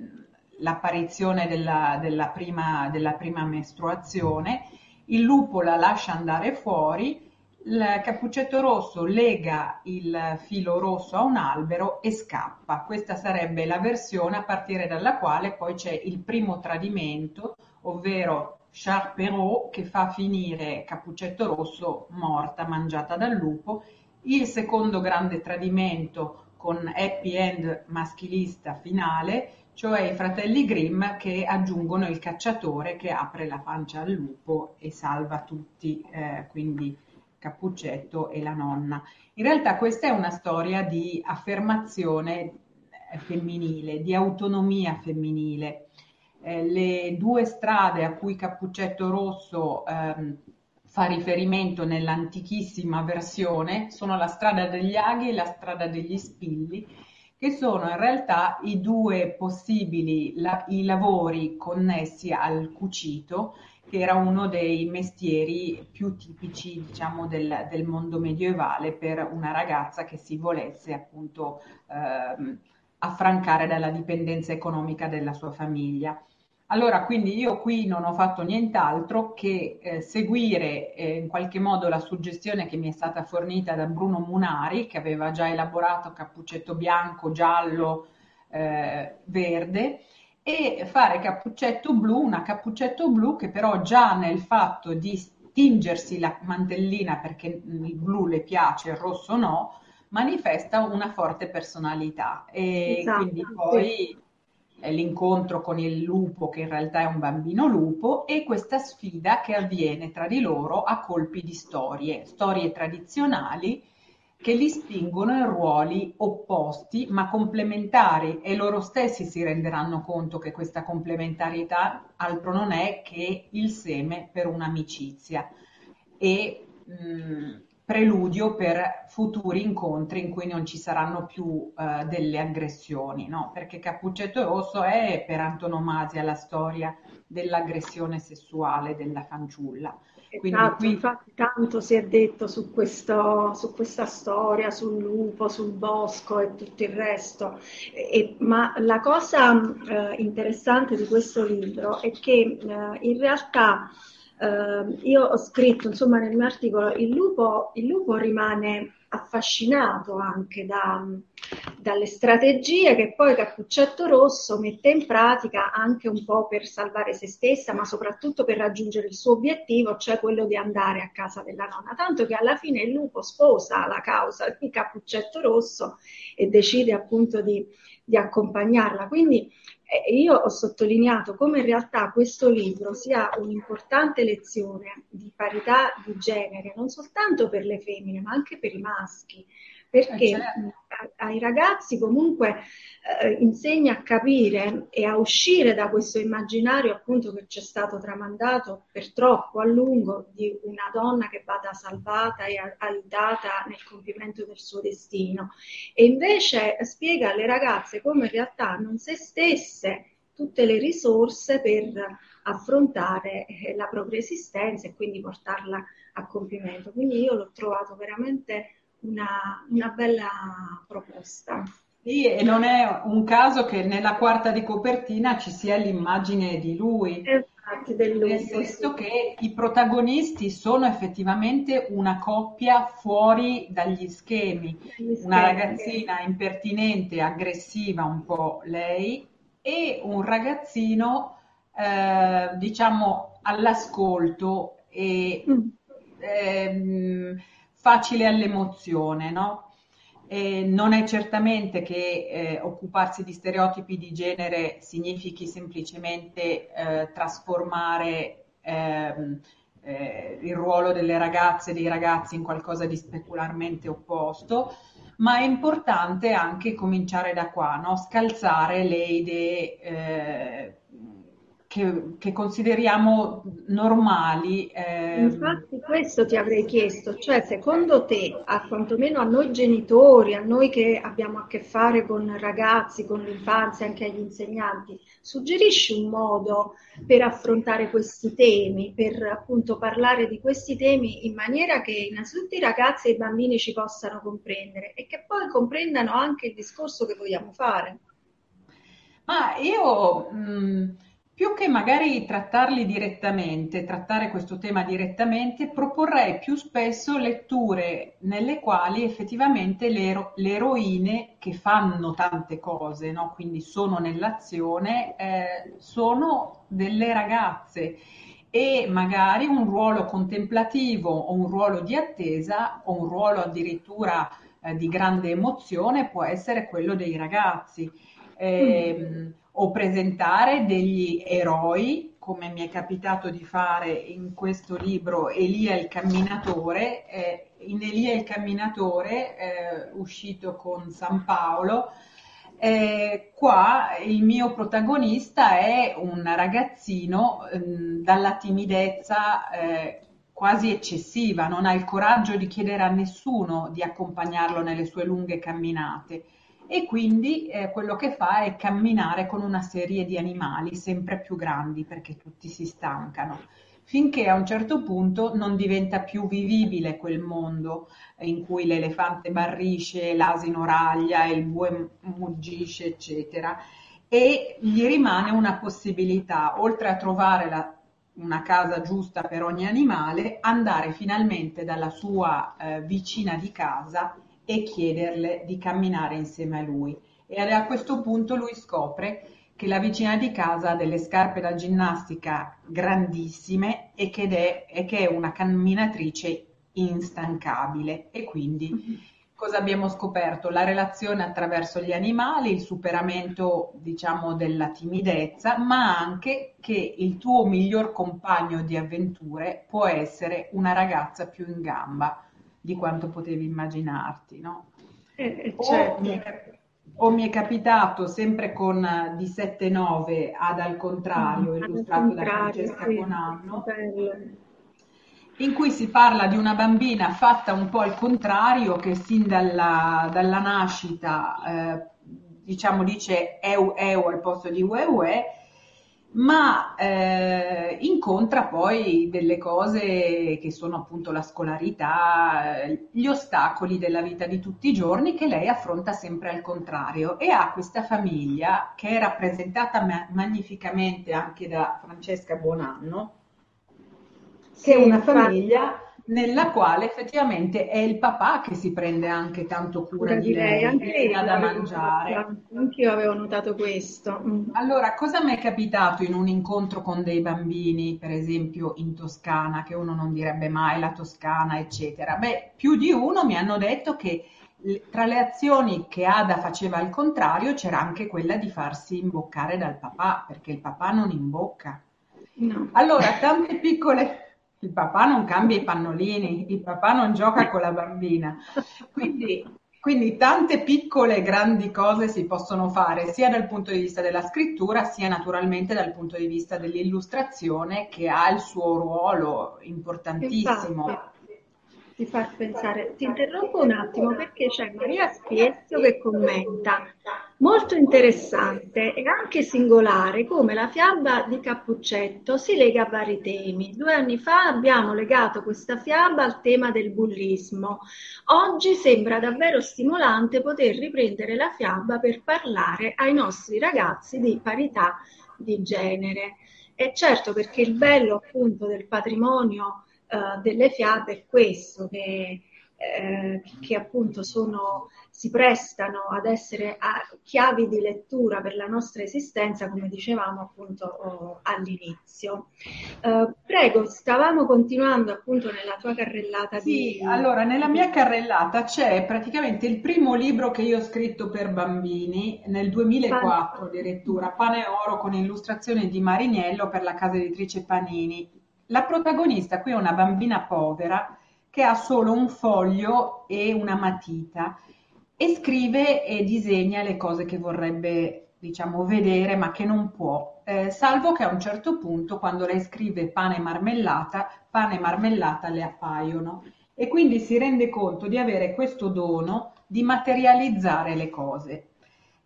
l'apparizione della, della, prima, della prima mestruazione, il lupo la lascia andare fuori, il cappuccetto rosso lega il filo rosso a un albero e scappa. Questa sarebbe la versione a partire dalla quale poi c'è il primo tradimento, ovvero Charles Perrault che fa finire Cappuccetto Rosso morta, mangiata dal lupo il secondo grande tradimento con happy end maschilista finale, cioè i fratelli Grimm che aggiungono il cacciatore che apre la pancia al lupo e salva tutti, eh, quindi Cappuccetto e la nonna. In realtà questa è una storia di affermazione eh, femminile, di autonomia femminile. Eh, le due strade a cui Cappuccetto Rosso ehm, fa riferimento nell'antichissima versione sono la strada degli aghi e la strada degli spilli che sono in realtà i due possibili la, i lavori connessi al cucito, che era uno dei mestieri più tipici, diciamo, del, del mondo medievale per una ragazza che si volesse appunto eh, affrancare dalla dipendenza economica della sua famiglia. Allora, quindi io qui non ho fatto nient'altro che eh, seguire eh, in qualche modo la suggestione che mi è stata fornita da Bruno Munari, che aveva già elaborato cappuccetto bianco, giallo, eh, verde, e fare cappuccetto blu, una cappuccetto blu che però già nel fatto di tingersi la mantellina perché il blu le piace, il rosso no, manifesta una forte personalità. E esatto, quindi poi... Sì l'incontro con il lupo che in realtà è un bambino lupo e questa sfida che avviene tra di loro a colpi di storie, storie tradizionali che li spingono in ruoli opposti ma complementari e loro stessi si renderanno conto che questa complementarietà altro non è che il seme per un'amicizia. E mh, preludio per futuri incontri in cui non ci saranno più uh, delle aggressioni, no? Perché Cappuccetto Rosso è per antonomasia la storia dell'aggressione sessuale della fanciulla. Quindi esatto, qui... infatti tanto si è detto su, questo, su, questa storia, sul lupo, sul bosco e tutto il resto, e, ma la cosa eh, interessante di questo libro è che eh, in realtà Uh, io ho scritto insomma nel mio articolo il lupo, il lupo rimane affascinato anche da, dalle strategie che poi Cappuccetto Rosso mette in pratica anche un po' per salvare se stessa, ma soprattutto per raggiungere il suo obiettivo, cioè quello di andare a casa della nonna. Tanto che alla fine il lupo sposa la causa di Cappuccetto Rosso e decide appunto di, di accompagnarla. Quindi io ho sottolineato come in realtà questo libro sia un'importante lezione di parità di genere, non soltanto per le femmine, ma anche per i maschi, perché eh certo. Ai ragazzi comunque eh, insegna a capire e a uscire da questo immaginario appunto che ci è stato tramandato per troppo a lungo di una donna che vada salvata e aiutata nel compimento del suo destino e invece spiega alle ragazze come in realtà hanno se stesse tutte le risorse per affrontare eh, la propria esistenza e quindi portarla a compimento. Quindi io l'ho trovato veramente una, una bella proposta. Sì, e non è un caso che nella quarta di copertina ci sia l'immagine di lui. Esatto, nel senso che i protagonisti sono effettivamente una coppia fuori dagli schemi. schemi. Una ragazzina impertinente, aggressiva un po' lei, e un ragazzino, eh, diciamo, all'ascolto e mm. ehm, facile all'emozione, no? E non è certamente che eh, occuparsi di stereotipi di genere significhi semplicemente eh, trasformare ehm, eh, il ruolo delle ragazze e dei ragazzi in qualcosa di specularmente opposto, ma è importante anche cominciare da qua, no? scalzare le idee eh, che, che consideriamo normali. Eh... Infatti questo ti avrei chiesto, cioè secondo te, a quantomeno a noi genitori, a noi che abbiamo a che fare con ragazzi, con l'infanzia, anche agli insegnanti, suggerisci un modo per affrontare questi temi, per appunto parlare di questi temi in maniera che innanzitutto i ragazzi e i bambini ci possano comprendere e che poi comprendano anche il discorso che vogliamo fare? Ma io... Mh più che magari trattarli direttamente, trattare questo tema direttamente, proporrei più spesso letture nelle quali effettivamente le, ero- le eroine che fanno tante cose, no? quindi sono nell'azione, eh, sono delle ragazze e magari un ruolo contemplativo o un ruolo di attesa o un ruolo addirittura eh, di grande emozione può essere quello dei ragazzi. Eh, mm o presentare degli eroi, come mi è capitato di fare in questo libro Elia il camminatore. Eh, in Elia il camminatore, eh, uscito con San Paolo, eh, qua il mio protagonista è un ragazzino ehm, dalla timidezza eh, quasi eccessiva, non ha il coraggio di chiedere a nessuno di accompagnarlo nelle sue lunghe camminate e quindi eh, quello che fa è camminare con una serie di animali sempre più grandi perché tutti si stancano, finché a un certo punto non diventa più vivibile quel mondo in cui l'elefante barrisce, l'asino raglia, il bue muggisce, eccetera, e gli rimane una possibilità, oltre a trovare la, una casa giusta per ogni animale, andare finalmente dalla sua eh, vicina di casa e chiederle di camminare insieme a lui. E a questo punto lui scopre che la vicina di casa ha delle scarpe da ginnastica grandissime e che è, e che è una camminatrice instancabile. E quindi cosa abbiamo scoperto? La relazione attraverso gli animali, il superamento, diciamo, della timidezza, ma anche che il tuo miglior compagno di avventure può essere una ragazza più in gamba di quanto potevi immaginarti, no? Eh, certo. o, mi è, o, mi è, capitato sempre con di 7-9 ad al contrario, mm, illustrato da Francesca sì, Bonanno, in cui si parla di una bambina fatta un po' al contrario, che sin dalla, dalla nascita, eh, diciamo, dice eu eu al posto di ue ue, ma eh, incontra poi delle cose che sono appunto la scolarità, gli ostacoli della vita di tutti i giorni che lei affronta sempre al contrario e ha questa famiglia che è rappresentata ma- magnificamente anche da Francesca Buonanno, che è una famiglia nella quale effettivamente è il papà che si prende anche tanto cura di lei, anche lei da mangiare. Anch'io avevo notato questo. Mm. Allora, cosa mi è capitato in un incontro con dei bambini, per esempio in Toscana, che uno non direbbe mai la Toscana, eccetera? Beh, più di uno mi hanno detto che tra le azioni che Ada faceva al contrario c'era anche quella di farsi imboccare dal papà, perché il papà non imbocca. No. Allora, tante piccole il papà non cambia i pannolini, il papà non gioca con la bambina. Quindi, quindi tante piccole e grandi cose si possono fare sia dal punto di vista della scrittura sia naturalmente dal punto di vista dell'illustrazione che ha il suo ruolo importantissimo. Infatti di far pensare. Ti interrompo un attimo perché c'è Maria Spiezio che commenta. Molto interessante e anche singolare come la fiaba di Cappuccetto si lega a vari temi. Due anni fa abbiamo legato questa fiaba al tema del bullismo. Oggi sembra davvero stimolante poter riprendere la fiaba per parlare ai nostri ragazzi di parità di genere. E certo perché il bello appunto del patrimonio uh, delle fiabe è questo, che, eh, che appunto sono, si prestano ad essere chiavi di lettura per la nostra esistenza, come dicevamo appunto oh, all'inizio. Uh, prego, stavamo continuando appunto nella tua carrellata. Sì, di... allora nella mia carrellata c'è praticamente il primo libro che io ho scritto per bambini nel 2004 addirittura, Pane e Oro con illustrazioni di Mariniello per la casa editrice Panini la protagonista qui è una bambina povera che ha solo un foglio e una matita e scrive e disegna le cose che vorrebbe, diciamo, vedere ma che non può. Eh, salvo che a un certo punto, quando lei scrive pane e marmellata, pane e marmellata le appaiono e quindi si rende conto di avere questo dono di materializzare le cose.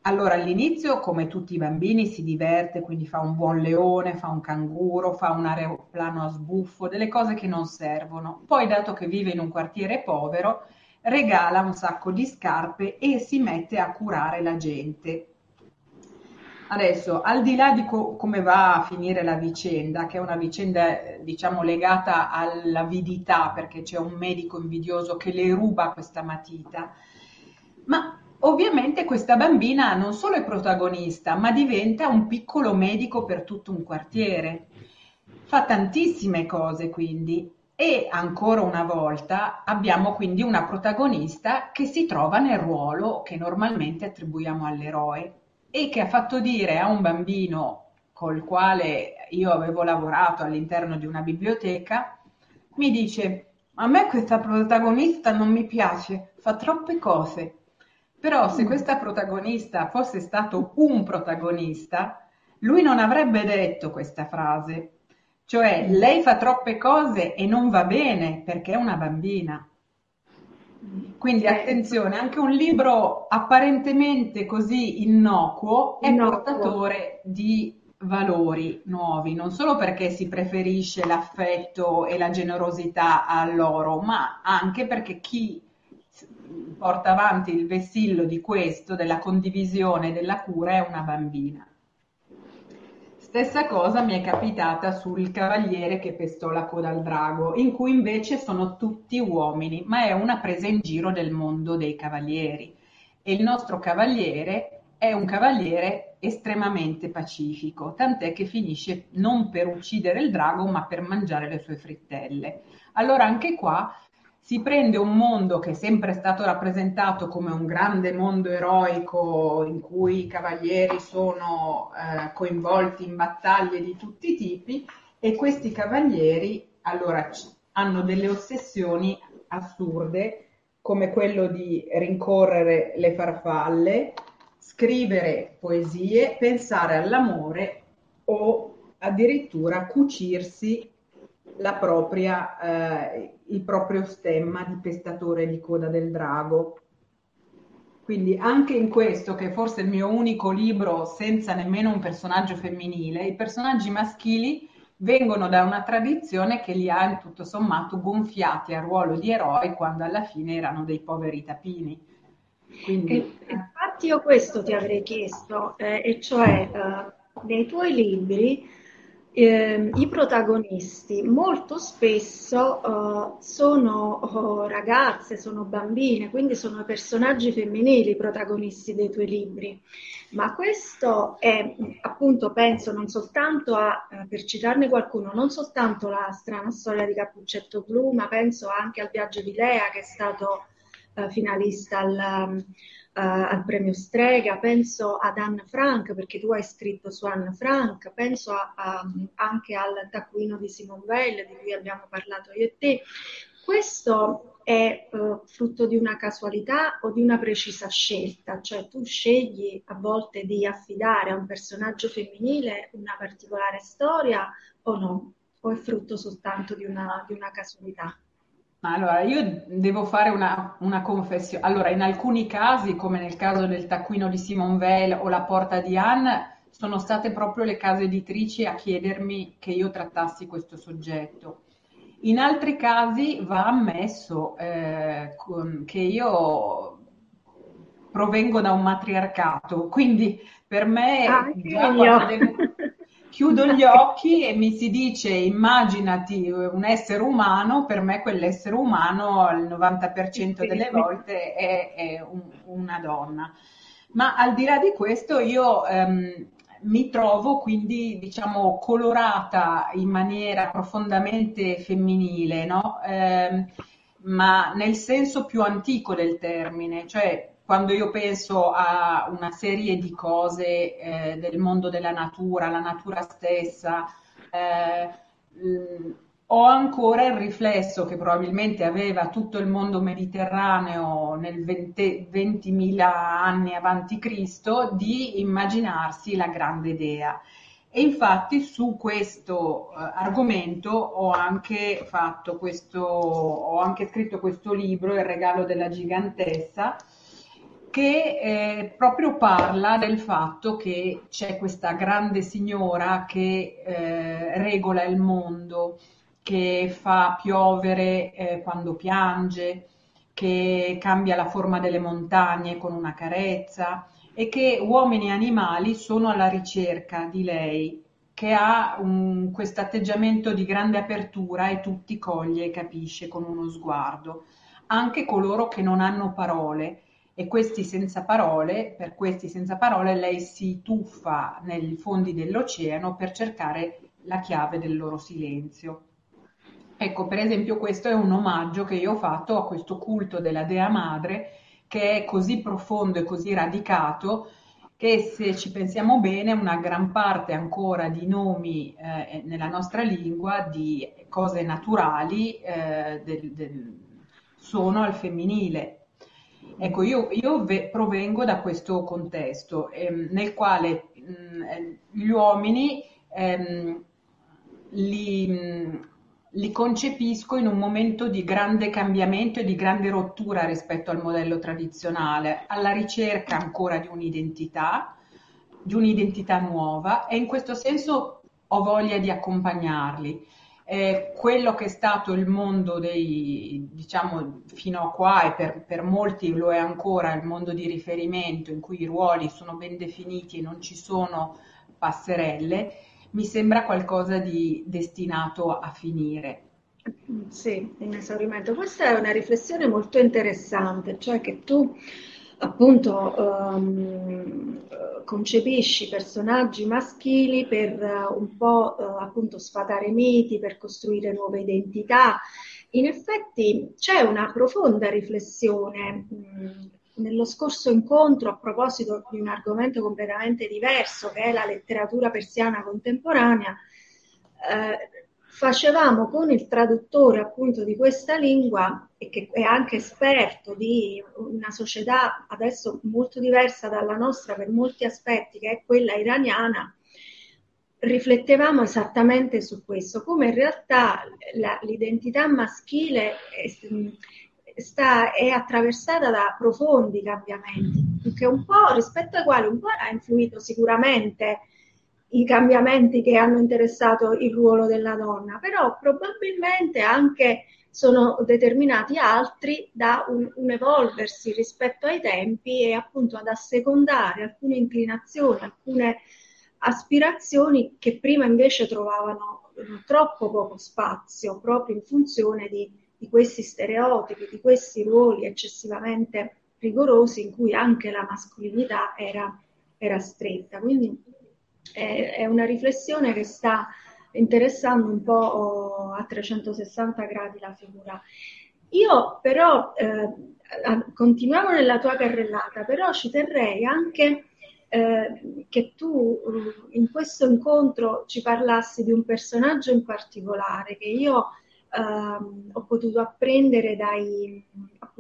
Allora all'inizio, come tutti i bambini, si diverte, quindi fa un buon leone, fa un canguro, fa un aeroplano a sbuffo, delle cose che non servono. Poi, dato che vive in un quartiere povero, regala un sacco di scarpe e si mette a curare la gente. Adesso, al di là di co- come va a finire la vicenda, che è una vicenda diciamo legata all'avidità, perché c'è un medico invidioso che le ruba questa matita, ma Ovviamente questa bambina non solo è protagonista, ma diventa un piccolo medico per tutto un quartiere. Fa tantissime cose quindi e ancora una volta abbiamo quindi una protagonista che si trova nel ruolo che normalmente attribuiamo all'eroe. e che ha fatto dire a un bambino col quale io avevo lavorato all'interno di una biblioteca, mi dice, a me questa protagonista non mi piace, fa troppe cose. Però se questa protagonista fosse stato un protagonista, lui non avrebbe detto questa frase. Cioè, lei fa troppe cose e non va bene perché è una bambina. Quindi attenzione, anche un libro apparentemente così innocuo è innocuo. portatore di valori nuovi, non solo perché si preferisce l'affetto e la generosità a loro, ma anche perché chi porta avanti il vessillo di questo, della condivisione, della cura, è una bambina. Stessa cosa mi è capitata sul cavaliere che pestò la coda al drago, in cui invece sono tutti uomini, ma è una presa in giro del mondo dei cavalieri. E il nostro cavaliere è un cavaliere estremamente pacifico, tant'è che finisce non per uccidere il drago, ma per mangiare le sue frittelle. Allora anche qua si prende un mondo che è sempre stato rappresentato come un grande mondo eroico in cui i cavalieri sono eh, coinvolti in battaglie di tutti i tipi e questi cavalieri allora hanno delle ossessioni assurde come quello di rincorrere le farfalle, scrivere poesie, pensare all'amore o addirittura cucirsi propria, eh, il proprio stemma di pestatore di coda del drago. Quindi anche in questo, che è forse il mio unico libro senza nemmeno un personaggio femminile, i personaggi maschili vengono da una tradizione che li ha tutto sommato gonfiati al ruolo di eroi quando alla fine erano dei poveri tapini. Quindi, e, infatti io questo ti avrei chiesto, eh, e cioè eh, nei tuoi libri eh, i protagonisti molto spesso uh, sono uh, ragazze, sono bambine, quindi sono personaggi femminili i protagonisti dei tuoi libri. Ma questo è appunto, penso, non soltanto a, uh, per citarne qualcuno, non soltanto la strana storia di Cappuccetto Blu, ma penso anche al viaggio di Lea che è stato finalista al, al premio Strega, penso ad Anne Frank, perché tu hai scritto su Anne Frank, penso a, a, anche al taccuino di Simone Weil, di cui abbiamo parlato io e te. Questo è uh, frutto di una casualità o di una precisa scelta, cioè tu scegli a volte di affidare a un personaggio femminile una particolare storia o no? O è frutto soltanto di una, di una casualità? Allora, io devo fare una, una, confessione. Allora, in alcuni casi, come nel caso del taccuino di Simone Weil o la porta di Anne, sono state proprio le case editrici a chiedermi che io trattassi questo soggetto. In altri casi va ammesso eh, che io provengo da un matriarcato, quindi per me ah, già quando devo, chiudo gli occhi e mi si dice immaginati un essere umano, per me quell'essere umano il 90% delle volte è, è un, una donna. Ma al di là di questo io ehm, mi trovo quindi diciamo colorata in maniera profondamente femminile, no? eh, ma nel senso più antico del termine, cioè quando io penso a una serie di cose eh, del mondo della natura, la natura stessa, eh, mh, ho ancora il riflesso che probabilmente aveva tutto il mondo mediterraneo nel 20, 20.000 anni avanti Cristo di immaginarsi la grande dea. E infatti su questo uh, argomento ho anche questo, ho anche scritto questo libro, Il regalo della gigantessa, che eh, proprio parla del fatto che c'è questa grande signora che eh, regola il mondo, che fa piovere eh, quando piange, che cambia la forma delle montagne con una carezza e che uomini e animali sono alla ricerca di lei, che ha questo atteggiamento di grande apertura e tutti coglie e capisce con uno sguardo, anche coloro che non hanno parole e questi senza parole, per questi senza parole lei si tuffa nei fondi dell'oceano per cercare la chiave del loro silenzio. Ecco, per esempio, questo è un omaggio che io ho fatto a questo culto della Dea Madre che è così profondo e così radicato che se ci pensiamo bene una gran parte ancora di nomi eh, nella nostra lingua di cose naturali eh, del, del, sono al femminile. Ecco, io, io ve, provengo da questo contesto ehm, nel quale mh, eh, gli uomini ehm, li, mh, li concepisco in un momento di grande cambiamento e di grande rottura rispetto al modello tradizionale, alla ricerca ancora di un'identità, di un'identità nuova e in questo senso ho voglia di accompagnarli. Eh, quello che è stato il mondo dei, diciamo, fino a qua e per, per molti lo è ancora il mondo di riferimento in cui i ruoli sono ben definiti e non ci sono passerelle, mi sembra qualcosa di destinato a finire. Sì, in esaurimento. Questa è una riflessione molto interessante, cioè che tu appunto um, concepisci personaggi maschili per uh, un po' uh, appunto sfatare miti, per costruire nuove identità. In effetti c'è una profonda riflessione nello scorso incontro a proposito di un argomento completamente diverso che è la letteratura persiana contemporanea, eh, facevamo con il traduttore appunto di questa lingua e che è anche esperto di una società adesso molto diversa dalla nostra per molti aspetti, che è quella iraniana, riflettevamo esattamente su questo, come in realtà la, l'identità maschile è, sta, è attraversata da profondi cambiamenti, che un po' rispetto ai quali un po' ha influito sicuramente i cambiamenti che hanno interessato il ruolo della donna, però probabilmente anche sono determinati altri da un, un, evolversi rispetto ai tempi e appunto ad assecondare alcune inclinazioni, alcune aspirazioni che prima invece trovavano troppo poco spazio proprio in funzione di di questi stereotipi, di questi ruoli eccessivamente rigorosi in cui anche la mascolinità era, era stretta. Quindi è, è, una riflessione che sta interessando un po' a 360 gradi la figura. Io però, eh, continuiamo nella tua carrellata, però ci terrei anche eh, che tu in questo incontro ci parlassi di un personaggio in particolare che io Uh, ho potuto apprendere dai,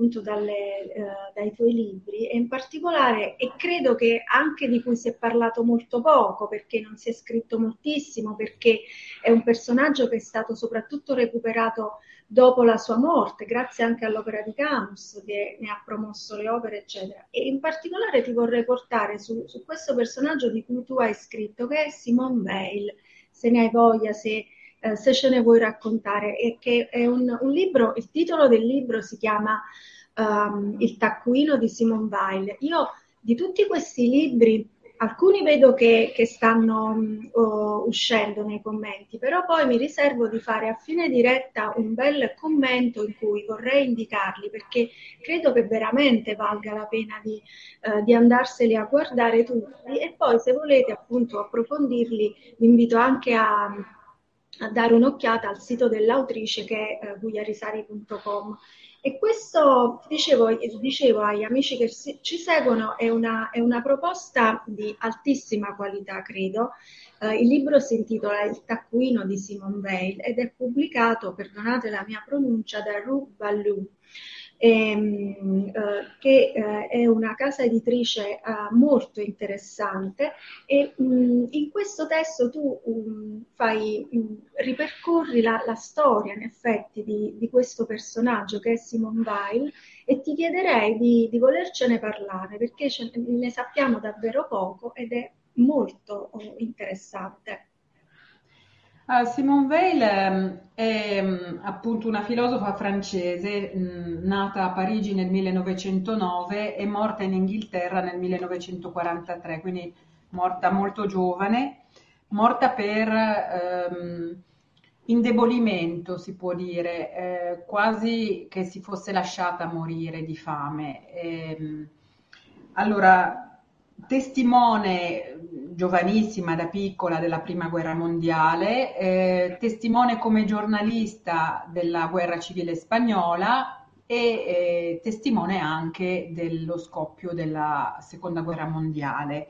appunto dalle, uh, dai tuoi libri e in particolare, e credo che anche di cui si è parlato molto poco perché non si è scritto moltissimo, perché è un personaggio che è stato soprattutto recuperato dopo la sua morte, grazie anche all'opera di Camus che ne ha promosso le opere, eccetera. E in particolare ti vorrei portare su, su questo personaggio di cui tu hai scritto, che è Simone Weil, se ne hai voglia, se eh, se ce ne vuoi raccontare, e che è un, un, libro, il titolo del libro si chiama um, Il taccuino di Simone Weil. Io di tutti questi libri, alcuni vedo che, che stanno uh, uscendo nei commenti, però poi mi riservo di fare a fine diretta un bel commento in cui vorrei indicarli perché credo che veramente valga la pena di, uh, di andarseli a guardare tutti e poi se volete appunto approfondirli vi invito anche a a dare un'occhiata al sito dell'autrice che è eh, gugliarisari.com. E questo, dicevo, dicevo, agli amici che ci seguono, è una, è una proposta di altissima qualità, credo. Uh, il libro si intitola Il taccuino di Simone Weil ed è pubblicato, perdonate la mia pronuncia, da Rue Ballou ehm, eh, che eh, è una casa editrice eh, molto interessante e mh, mm, in questo testo tu um, fai, mh, mm, ripercorri la, la, storia in effetti di, di, questo personaggio che è Simone Weil e ti chiederei di, di volercene parlare perché ce, ne sappiamo davvero poco ed è molto oh, interessante. Uh, Simone Weil ehm, è um, appunto una filosofa francese um, nata a Parigi nel 1909 e morta in Inghilterra nel 1943, quindi morta molto giovane, morta per um, indebolimento, si può dire, eh, quasi che si fosse lasciata morire di fame. E, allora, testimone giovanissima da piccola della prima guerra mondiale, eh, testimone come giornalista della guerra civile spagnola e eh, testimone anche dello scoppio della seconda guerra mondiale.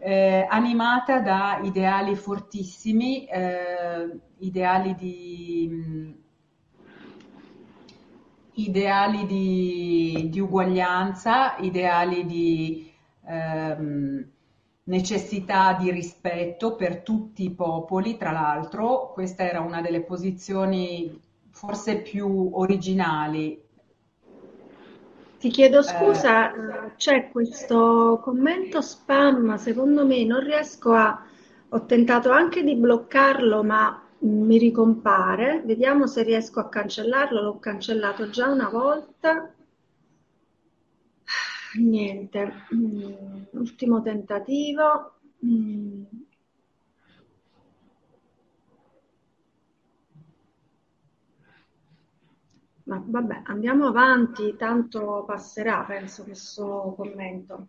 eh, animata da ideali fortissimi, eh, ideali di ideali di, di, uguaglianza, ideali di ehm, necessità di rispetto per tutti i popoli, tra l'altro. Questa era una delle posizioni forse più originali ti chiedo eh. scusa, eh, c'è questo commento spam, secondo me non riesco a... Ho tentato anche di bloccarlo, ma mi ricompare. Vediamo se riesco a cancellarlo. L'ho cancellato già una volta. Niente. Mm, ultimo tentativo. Mm. Ma vabbè, andiamo avanti, tanto passerà, penso, questo commento.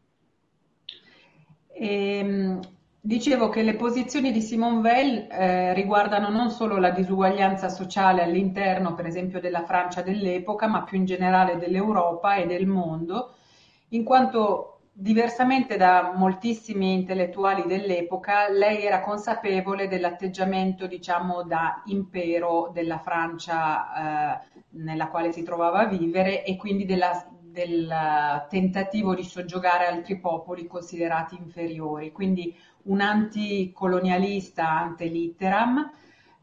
Ehm, dicevo che le posizioni di Simone Weil eh, riguardano non solo la disuguaglianza sociale all'interno, per esempio, della Francia dell'epoca, ma più in generale dell'Europa e del mondo, in quanto Diversamente da moltissimi intellettuali dell'epoca, lei era consapevole dell'atteggiamento, diciamo, da impero della Francia eh, nella quale si trovava a vivere e quindi della, del tentativo di soggiogare altri popoli considerati inferiori. Quindi un anticolonialista ante litteram,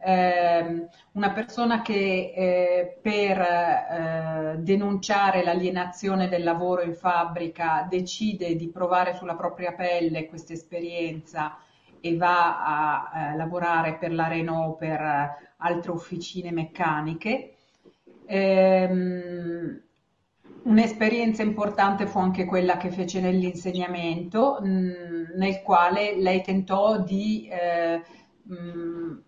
eh, una persona che eh, per eh, denunciare l'alienazione del lavoro in fabbrica decide di provare sulla propria pelle questa esperienza e va a eh, lavorare per la Renault, per eh, altre officine meccaniche. Ehm, Un'esperienza importante fu anche quella che fece nell'insegnamento, mh, mm, nel quale lei tentò di eh, mh, mm,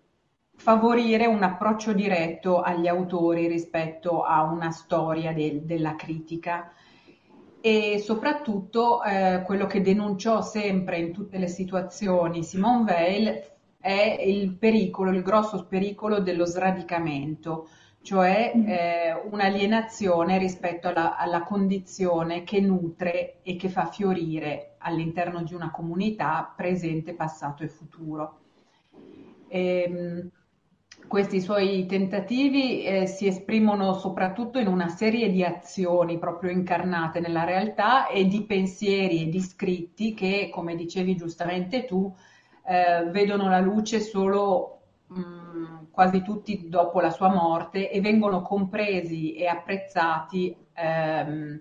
favorire un approccio diretto agli autori rispetto a una storia del, della critica e soprattutto eh, quello che denunciò sempre in tutte le situazioni Simone Weil è il pericolo, il grosso pericolo dello sradicamento, cioè mm. eh, un'alienazione rispetto alla, alla, condizione che nutre e che fa fiorire all'interno di una comunità presente, passato e futuro. E, ehm, questi suoi tentativi eh, si esprimono soprattutto in una serie di azioni proprio incarnate nella realtà e di pensieri e di scritti che, come dicevi giustamente tu, eh, vedono la luce solo mh, mm, quasi tutti dopo la sua morte e vengono compresi e apprezzati ehm,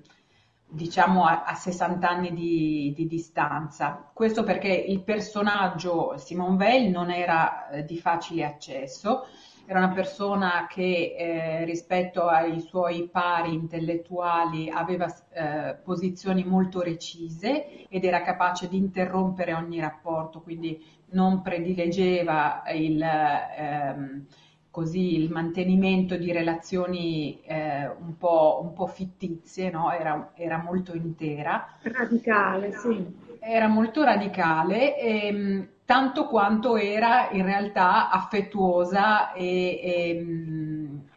diciamo a, a 60 anni di, di, distanza. Questo perché il personaggio Simone Weil non era eh, di facile accesso, era una persona che eh, rispetto ai suoi pari intellettuali aveva eh, posizioni molto recise ed era capace di interrompere ogni rapporto, quindi non prediligeva il, ehm, così, il mantenimento di relazioni eh, un, po', un, po', fittizie, no? era, era, molto intera. Radicale, sì. Era molto radicale, e, ehm, tanto quanto era in realtà affettuosa e, e,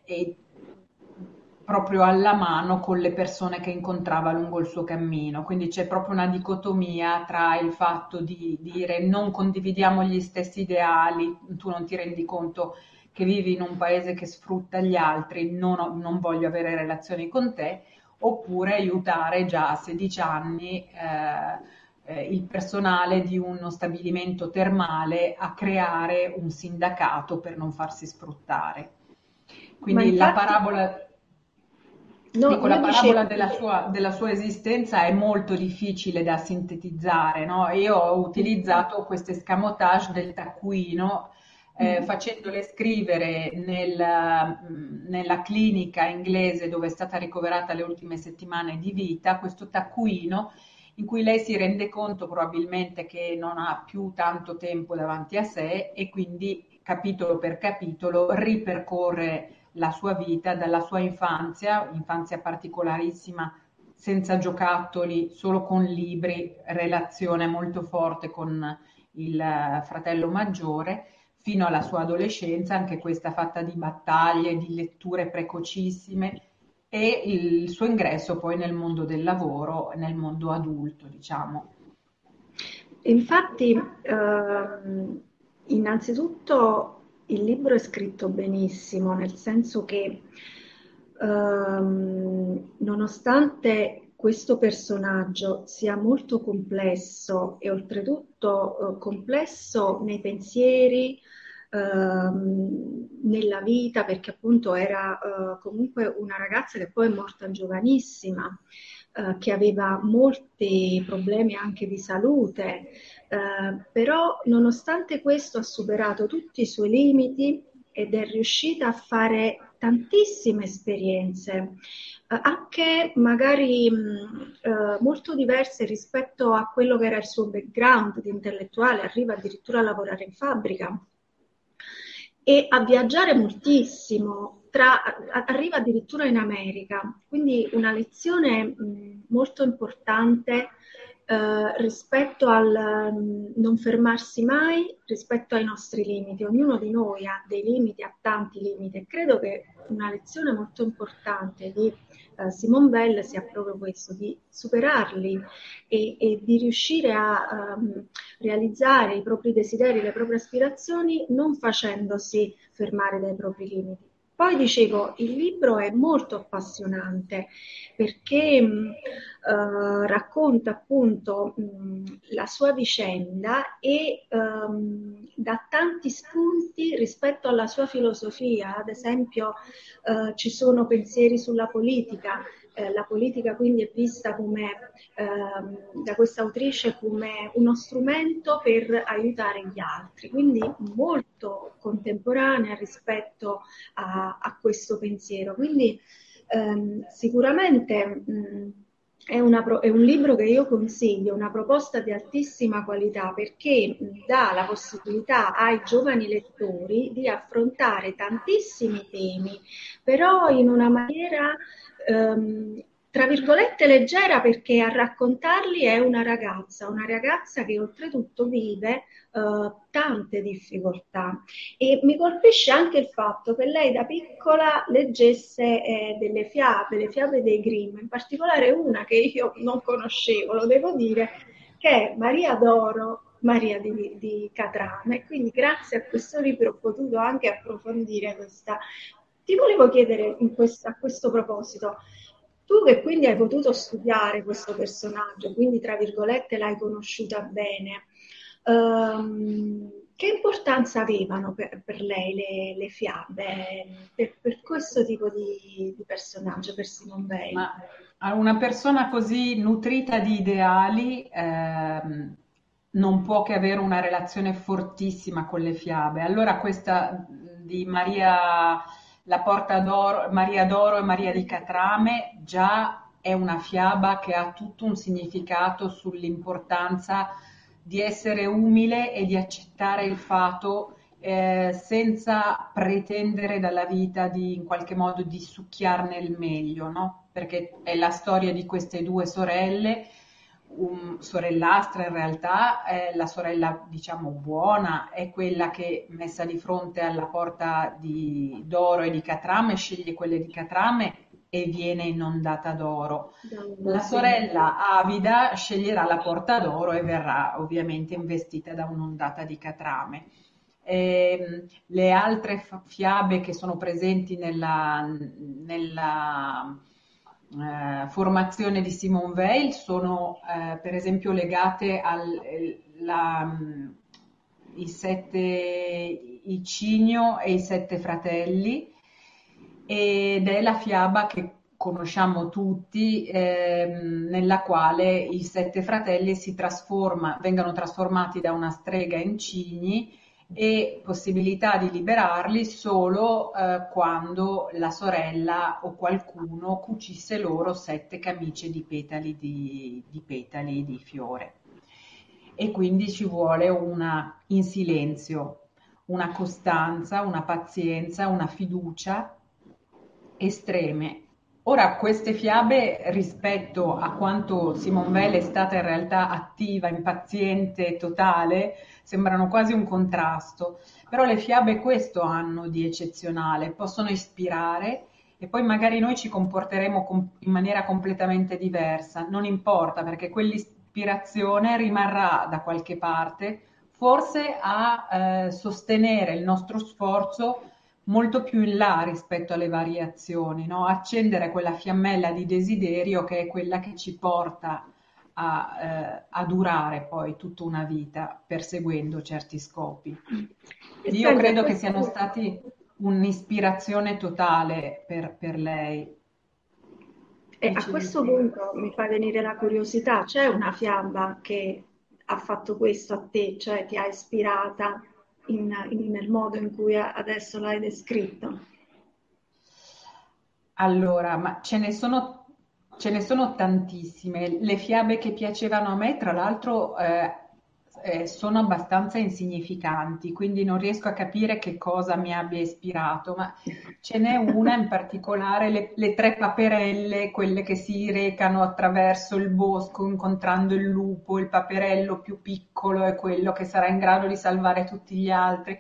e proprio alla mano con le persone che incontrava lungo il suo cammino. Quindi c'è proprio una dicotomia tra il fatto di dire non condividiamo gli stessi ideali, tu non ti rendi conto che vivi in un paese che sfrutta gli altri, non, non voglio avere relazioni con te, oppure aiutare già a 16 anni eh, eh, il personale di uno stabilimento termale a creare un sindacato per non farsi sfruttare. Quindi infatti... la parabola No, Dico, la parabola della sua, della sua, esistenza è molto difficile da sintetizzare. No? Io ho utilizzato questo escamotage del taccuino eh, mm. facendole scrivere nel, nella clinica inglese dove è stata ricoverata le ultime settimane di vita questo taccuino in cui lei si rende conto probabilmente che non ha più tanto tempo davanti a sé e quindi capitolo per capitolo ripercorre la sua vita, dalla sua infanzia, infanzia particolarissima, senza giocattoli, solo con libri, relazione molto forte con il fratello maggiore, fino alla sua adolescenza, anche questa fatta di battaglie, di letture precocissime e il suo ingresso poi nel mondo del lavoro, nel mondo adulto, diciamo. infatti, ehm, innanzitutto il libro è scritto benissimo, nel senso che ehm, nonostante questo personaggio sia molto complesso e oltretutto eh, complesso nei pensieri, ehm, nella vita, perché appunto era eh, comunque una ragazza che poi è morta giovanissima, eh, che aveva molti problemi anche di salute, eh, però nonostante questo ha superato tutti i suoi limiti ed è riuscita a fare tantissime esperienze, eh, anche magari mh, eh, molto diverse rispetto a quello che era il suo background di intellettuale, arriva addirittura a lavorare in fabbrica e a viaggiare moltissimo, tra, arriva addirittura in America, quindi una lezione mh, molto importante eh, rispetto al um, non fermarsi mai, rispetto ai nostri limiti. Ognuno di noi ha dei limiti, ha tanti limiti e credo che una lezione molto importante di uh, Simone Bell sia proprio questo, di superarli e, e di riuscire a um, realizzare i propri desideri, le proprie aspirazioni non facendosi fermare dai propri limiti. Poi dicevo, il libro è molto appassionante perché mh, eh, racconta appunto mh, la sua vicenda e ehm, dà tanti spunti rispetto alla sua filosofia. Ad esempio, eh, ci sono pensieri sulla politica, eh, la politica quindi è vista come, ehm, da questa autrice come uno strumento per aiutare gli altri, quindi molto contemporanea rispetto a, a questo pensiero. Quindi ehm, sicuramente mh, è, una, è, un libro che io consiglio, una proposta di altissima qualità perché dà la possibilità ai giovani lettori di affrontare tantissimi temi, però in una maniera ehm, tra virgolette leggera perché a raccontarli è una ragazza, una ragazza che oltretutto vive eh, tante difficoltà e mi colpisce anche il fatto che lei da piccola leggesse eh, delle fiabe, le fiabe dei Grimm, in particolare una che io non conoscevo, lo devo dire, che è Maria d'Oro Maria di, di Catrame. Quindi grazie a questo libro ho potuto anche approfondire questa, ti volevo chiedere questo, a questo proposito, tu che quindi hai potuto studiare questo personaggio, quindi tra virgolette l'hai conosciuta bene, um, che importanza avevano per, per lei le, le fiabe, per, per, questo tipo di, di personaggio, per Simone Weil? Ma una persona così nutrita di ideali ehm, non può che avere una relazione fortissima con le fiabe. Allora questa di Maria la Porta d'Oro, Maria d'Oro e Maria di Catrame già è una fiaba che ha tutto un significato sull'importanza di essere umile e di accettare il fatto eh, senza pretendere dalla vita di in qualche modo di succhiarne il meglio, no? Perché è la storia di queste due sorelle un, sorellastra in realtà, è la sorella diciamo buona, è quella che messa di fronte alla porta di, d'oro e di catrame sceglie quelle di catrame e viene inondata d'oro. La sorella avida sceglierà la porta d'oro e verrà ovviamente investita da un'ondata di catrame. E, ehm, le altre fiabe che sono presenti nella, nella eh, formazione di Simone Weil sono eh, per esempio legate la, mm, sette i Cigno e i sette fratelli. Ed è la fiaba che conosciamo tutti, ehm, nella quale i sette fratelli si trasforma, vengono trasformati da una strega in cigni e possibilità di liberarli solo eh, quando la sorella o qualcuno cucisse loro sette camicie di petali di, di petali di fiore. E quindi ci vuole una in silenzio, una costanza, una pazienza, una fiducia estreme. Ora, queste fiabe rispetto a quanto Simone Weil è stata in realtà attiva, impaziente, totale, sembrano quasi un contrasto, però le fiabe questo hanno di eccezionale, possono ispirare e poi magari noi ci comporteremo in maniera completamente diversa, non importa perché quelli, ispirazione rimarrà da qualche parte, forse a eh, sostenere il nostro sforzo molto più in là rispetto alle variazioni, no? accendere quella fiammella di desiderio che è quella che ci porta a, eh, a durare poi tutta una vita perseguendo certi scopi. Io credo che siano stati un'ispirazione totale per, per lei. E a questo punto mi fa venire la curiosità, c'è una fiamma che ha fatto questo a te, cioè ti ha ispirata in, in, nel modo in cui adesso l'hai descritto? Allora, ma ce ne sono Ce ne sono tantissime. Le fiabe che piacevano a me, tra l'altro, eh, eh, sono abbastanza insignificanti, quindi non riesco a capire che cosa mi abbia ispirato, ma ce n'è una in particolare, le, le tre paperelle, quelle che si recano attraverso il bosco incontrando il lupo, il paperello più piccolo è quello che sarà in grado di salvare tutti gli altri.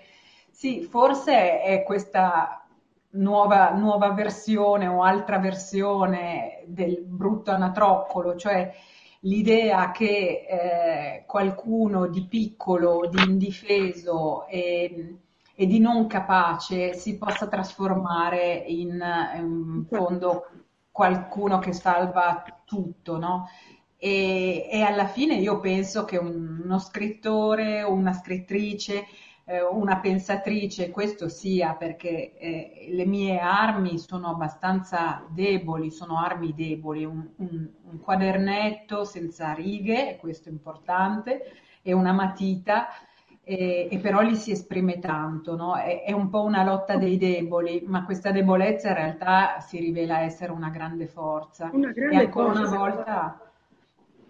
Sì, forse è questa nuova, nuova versione o altra versione del brutto anatroccolo, cioè l'idea che eh, qualcuno di piccolo, di indifeso e, e, di non capace si possa trasformare in, in fondo qualcuno che salva tutto, no? E, e, alla fine io penso che uno scrittore una scrittrice eh, una pensatrice, questo sia perché eh, le mie armi sono abbastanza deboli, sono armi deboli, un, un, un quadernetto senza righe, questo è importante, e una matita, e, e però lì si esprime tanto, no? è, è, un po' una lotta dei deboli, ma questa debolezza in realtà si rivela essere una grande forza. Una grande e ancora forza. una volta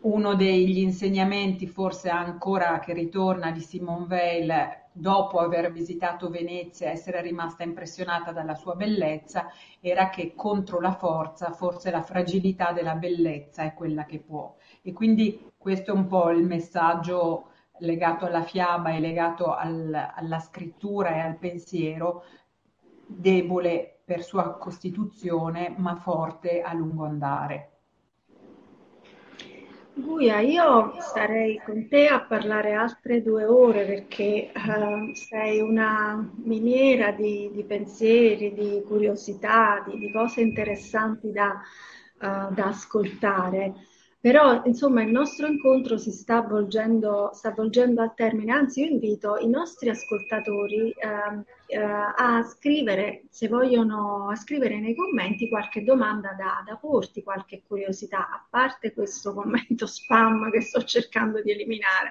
uno degli insegnamenti forse ancora che ritorna di Simone Weil dopo aver visitato Venezia, essere rimasta impressionata dalla sua bellezza, era che contro la forza forse la fragilità della bellezza è quella che può. E quindi questo è un po' il messaggio legato alla fiaba e legato al, alla scrittura e al pensiero, debole per sua costituzione, ma forte a lungo andare. Guia, io starei con te a parlare altre due ore perché uh, sei una miniera di, di, pensieri, di curiosità, di, di cose interessanti da, uh, da ascoltare. Però, insomma, il nostro incontro si sta avvolgendo, sta avvolgendo al termine, anzi io invito i nostri ascoltatori eh, eh, a scrivere, se vogliono, a scrivere nei commenti qualche domanda da, da, porti, qualche curiosità, a parte questo commento spam che sto cercando di eliminare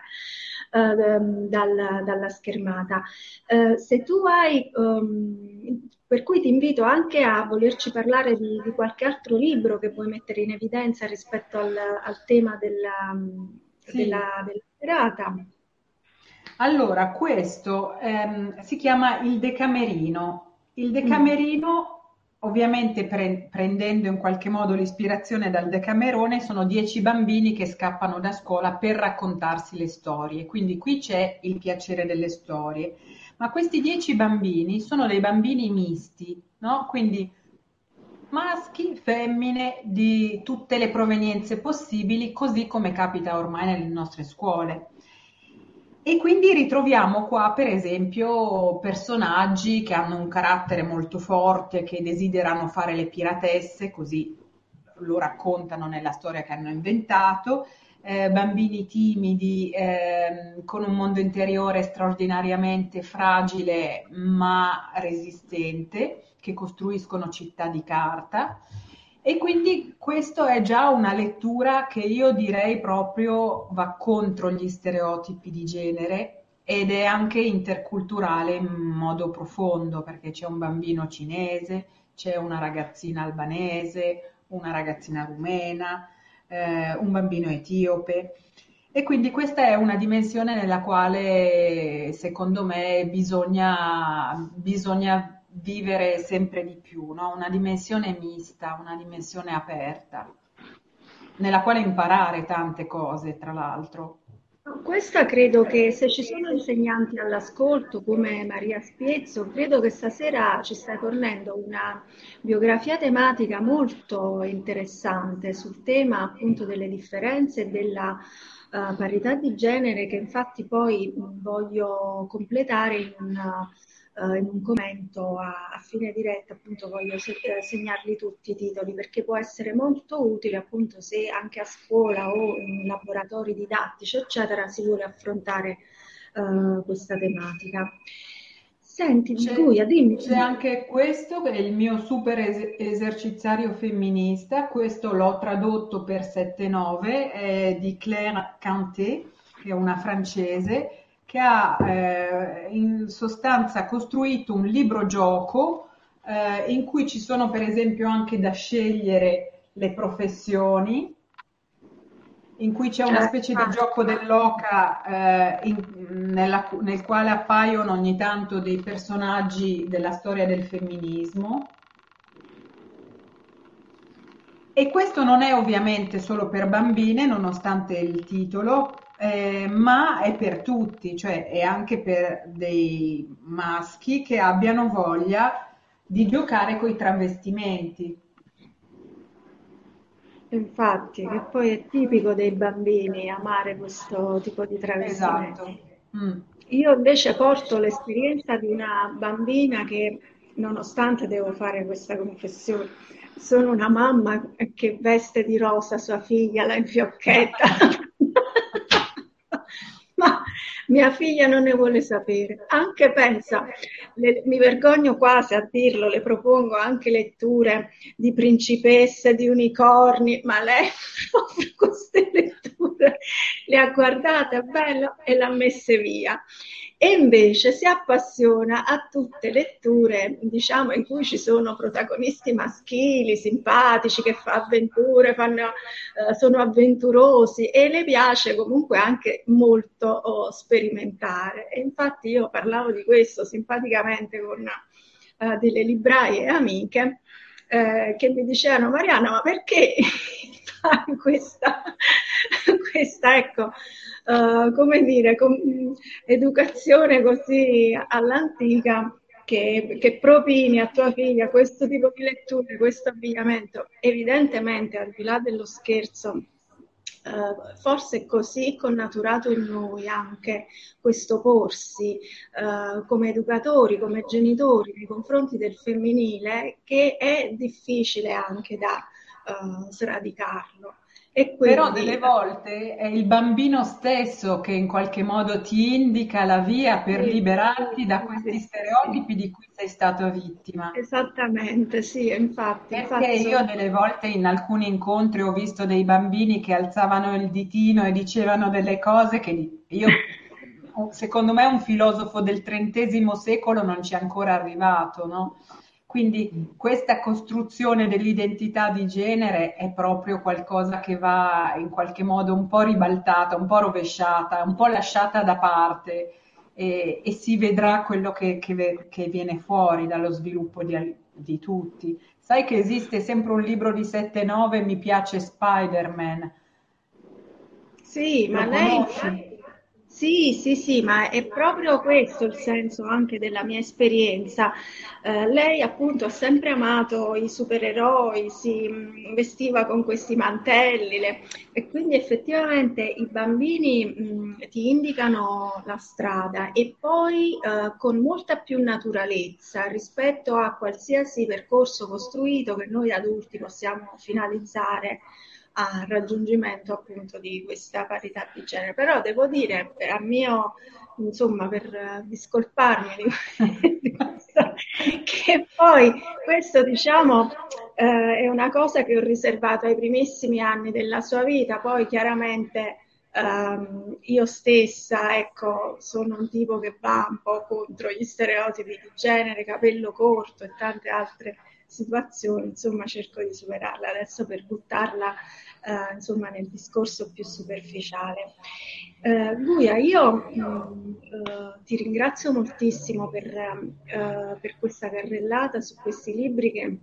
eh, dal, dalla schermata. Eh, se tu hai um, per cui ti invito anche a volerci parlare di, di, qualche altro libro che vuoi mettere in evidenza rispetto al, al tema della, sì. della, della, serata. Allora, questo ehm, si chiama Il Decamerino. Il Decamerino, mm. ovviamente pre- prendendo in qualche modo l'ispirazione dal Decamerone, sono dieci bambini che scappano da scuola per raccontarsi le storie. Quindi qui c'è il piacere delle storie ma questi dieci bambini sono dei bambini misti, no? Quindi maschi, femmine di tutte le provenienze possibili, così come capita ormai nelle nostre scuole. E quindi ritroviamo qua, per esempio, personaggi che hanno un carattere molto forte, che desiderano fare le piratesse, così lo raccontano nella storia che hanno inventato, eh, bambini timidi eh, con un mondo interiore straordinariamente fragile ma resistente, che costruiscono città di carta. E quindi questo è già una lettura che io direi proprio va contro gli stereotipi di genere ed è anche interculturale in modo profondo perché c'è un bambino cinese, c'è una ragazzina albanese, una ragazzina rumena, eh, un bambino etiope. E quindi questa è una dimensione nella quale secondo me bisogna, bisogna vivere sempre di più, no? una dimensione mista, una dimensione aperta, nella quale imparare tante cose, tra l'altro. Questa credo che se ci sono insegnanti all'ascolto come Maria Spiezzo, credo che stasera ci stai fornendo una biografia tematica molto interessante sul tema appunto delle differenze e della uh, parità di genere che infatti poi voglio completare in una eh, in un commento a, a, fine diretta, appunto voglio se, segnarli tutti i titoli perché può essere molto utile appunto se anche a scuola o in laboratori didattici eccetera si vuole affrontare eh, questa tematica. Senti, Guia, dimmi. C'è anche questo, che è il mio super es- eserciziario femminista, questo l'ho tradotto per 7-9, è di Claire Canté, che è una francese, che ha eh, in sostanza costruito un libro gioco eh, in cui ci sono per esempio anche da scegliere le professioni, in cui c'è una specie di gioco dell'oca eh, in, nella, nel quale appaiono ogni tanto dei personaggi della storia del femminismo. E questo non è ovviamente solo per bambine, nonostante il titolo, eh, ma è per tutti, cioè è anche per dei maschi che abbiano voglia di giocare con i travestimenti. Infatti, che poi è tipico dei bambini amare questo tipo di travestimento. Esatto. Mm. Io invece porto l'esperienza di una bambina che, nonostante devo fare questa confessione, sono una mamma che veste di rosa sua figlia, la infiocchetta. mia figlia non ne vuole sapere. Anche pensa, le, mi vergogno quasi a dirlo, le propongo anche letture di principesse, di unicorni, ma lei proprio queste letture le ha guardate, bello, e le ha messe via e invece si appassiona a tutte letture, diciamo, in cui ci sono protagonisti maschili, simpatici, che fanno avventure, fanno, eh, sono avventurosi e le piace comunque anche molto oh, sperimentare. E infatti io parlavo di questo simpaticamente con eh, delle libraie amiche eh, che mi dicevano Mariana, ma perché fai questa, questa ecco, uh, come dire, com- educazione così all'antica che, che, propini a tua figlia questo tipo di letture, questo abbigliamento, evidentemente al di là dello scherzo, Uh, forse è così connaturato in noi anche questo porsi uh, come educatori, come genitori nei confronti del femminile che è difficile anche da uh, sradicarlo. E quindi... Però delle volte è il bambino stesso che in qualche modo ti indica la via per sì, liberarti sì, da questi sì, stereotipi di cui sei stata vittima. Esattamente, sì, infatti. Perché infatti... io delle volte in alcuni incontri ho visto dei bambini che alzavano il ditino e dicevano delle cose che io, secondo me un filosofo del XX secolo non ci è ancora arrivato, no? Quindi questa costruzione dell'identità di genere è proprio qualcosa che va in qualche modo un po' ribaltata, un po' rovesciata, un po' lasciata da parte e, e si vedrà quello che, che, che, viene fuori dallo sviluppo di, di, tutti. Sai che esiste sempre un libro di 7-9, mi piace Spider-Man. Sì, Lo ma conosci? lei sì, sì, sì, ma è proprio questo il senso anche della mia esperienza. Eh, lei appunto ha sempre amato i supereroi, si mm, vestiva con questi mantelli le, e quindi effettivamente i bambini mh, mm, ti indicano la strada e poi eh, con molta più naturalezza rispetto a qualsiasi percorso costruito che noi adulti possiamo finalizzare al raggiungimento appunto di questa parità di genere. Però devo dire, a mio, insomma, per discolparmi di questo, che poi questo diciamo eh, è una cosa che ho riservato ai primissimi anni della sua vita, poi chiaramente Um, io stessa, ecco, sono un tipo che va un po' contro gli stereotipi di genere, capello corto e tante altre situazioni, insomma cerco di superarla adesso per buttarla eh, insomma nel discorso più superficiale. Eh, Guia, io mm, eh, ti ringrazio moltissimo per, eh, per, questa carrellata su questi libri che,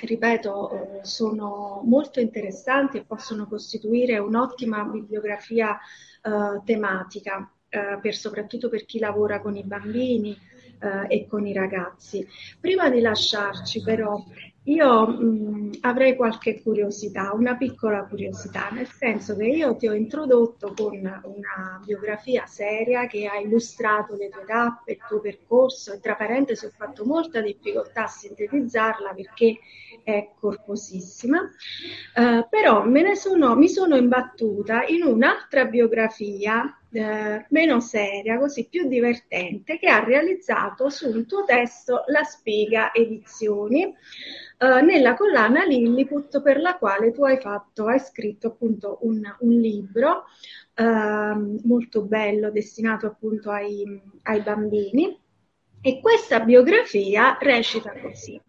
ripeto, eh, sono molto interessanti e possono costituire un'ottima bibliografia eh, tematica, per, soprattutto per chi lavora con i bambini eh, e con i ragazzi. Prima di lasciarci però io mh, avrei qualche curiosità, una piccola curiosità, nel senso che io ti ho introdotto con una biografia seria che ha illustrato le tue tappe, il tuo percorso, e tra parentesi ho fatto molta difficoltà a sintetizzarla perché è corposissima, uh, però sono, mi sono imbattuta in un'altra biografia eh, meno seria, così più divertente, che ha realizzato sul tuo testo La Spiga Edizioni, eh, nella collana Lilliput per la quale tu hai fatto, hai scritto appunto un, un libro eh, molto bello destinato appunto ai, ai, bambini e questa biografia recita così.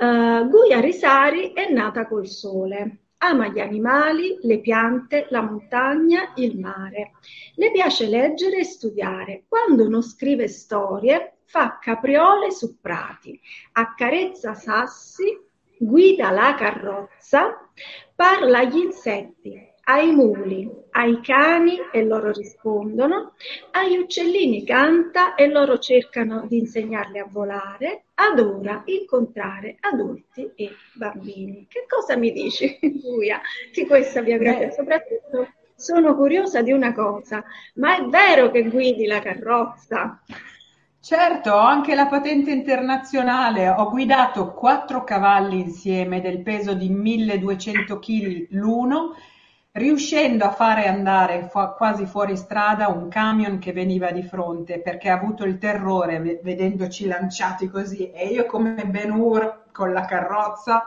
Uh, Guia Risari è nata col sole, ama gli animali, le piante, la montagna, il mare. Le piace leggere e studiare. Quando non scrive storie, fa capriole su prati, accarezza sassi, guida la carrozza, parla agli insetti, ai muli, ai cani e loro rispondono, agli uccellini canta e loro cercano di insegnarli a volare, adora incontrare adulti e bambini. Che cosa mi dici, Buia, di questa biografia? Soprattutto sono curiosa di una cosa, ma è vero che guidi la carrozza? Certo, ho anche la patente internazionale, ho guidato quattro cavalli insieme del peso di 1200 kg l'uno, riuscendo a fare andare fu- quasi fuori strada un camion che veniva di fronte perché ha avuto il terrore v- vedendoci lanciati così e io come Ben Hur con la carrozza.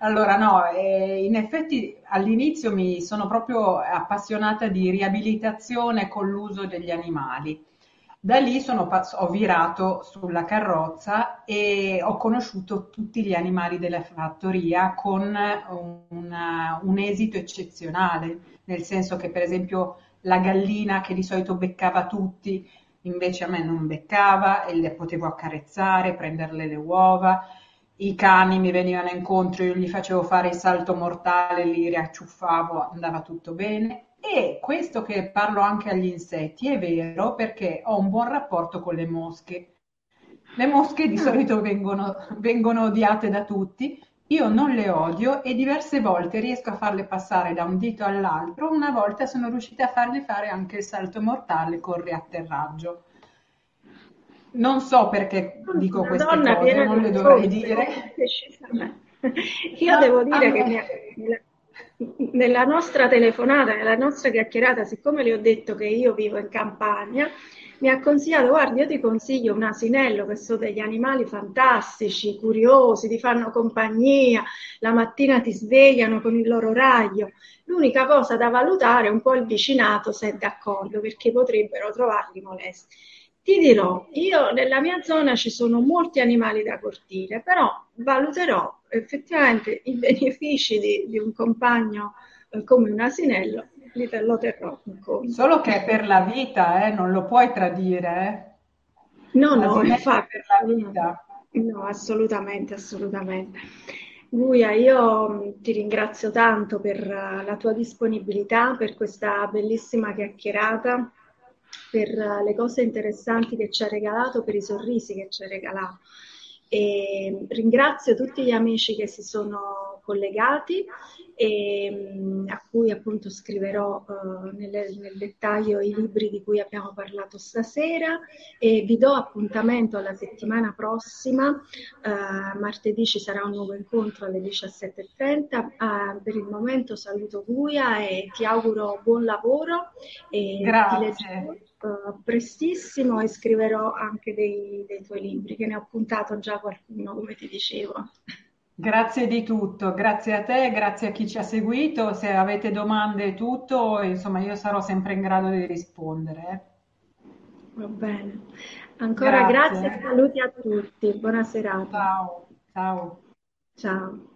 Allora no, eh, in effetti all'inizio mi sono proprio appassionata di riabilitazione con l'uso degli animali da lì sono, ho virato sulla carrozza e ho conosciuto tutti gli animali della fattoria con una, un esito eccezionale, nel senso che per esempio la gallina che di solito beccava tutti, invece a me non beccava e le potevo accarezzare, prenderle le uova. I cani mi venivano incontro, io gli facevo fare il salto mortale, li riacciuffavo, andava tutto bene. E questo che parlo anche agli insetti è vero perché ho un buon rapporto con le mosche. Le mosche di solito vengono, vengono odiate da tutti, io non le odio e diverse volte riesco a farle passare da un dito all'altro, una volta sono riuscita a farle fare anche il salto mortale con riatterraggio. Non so perché dico queste cose, non le dovrei dire. Io no, devo dire che mi ha, nella nostra telefonata, nella nostra chiacchierata, siccome le ho detto che io vivo in campagna, mi ha consigliato, guarda, io ti consiglio un asinello che sono degli animali fantastici, curiosi, ti fanno compagnia, la mattina ti svegliano con il loro raglio. L'unica cosa da valutare è un po' il vicinato, se è d'accordo, perché potrebbero trovarli molesti. Ti dirò, io nella mia zona ci sono molti animali da cortile, però valuterò effettivamente i benefici di, di un compagno eh, come un asinello, li te lo terrò in conto. Solo che è per la vita, eh, non lo puoi tradire. Eh. No, no, infatti, per la vita. No, assolutamente, assolutamente. Guia, io mm, ti ringrazio tanto per eh, la tua disponibilità, per questa bellissima chiacchierata per le cose interessanti che ci ha regalato, per i sorrisi che ci ha regalato. E ringrazio tutti gli amici che si sono collegati e mm, a cui appunto scriverò uh, nel, nel, dettaglio i libri di cui abbiamo parlato stasera. E vi do appuntamento alla settimana prossima, uh, martedì ci sarà un nuovo incontro alle 17.30, uh, per il momento saluto Guia e ti auguro buon lavoro e Grazie. Uh, prestissimo e scriverò anche dei, dei tuoi libri, che ne ho puntato già qualcuno, come ti dicevo. Grazie di tutto, grazie a te, grazie a chi ci ha seguito. Se avete domande e tutto, insomma, io sarò sempre in grado di rispondere. Eh. Va bene. Ancora grazie, grazie saluti a tutti. Buona serata. Ciao, ciao. Ciao.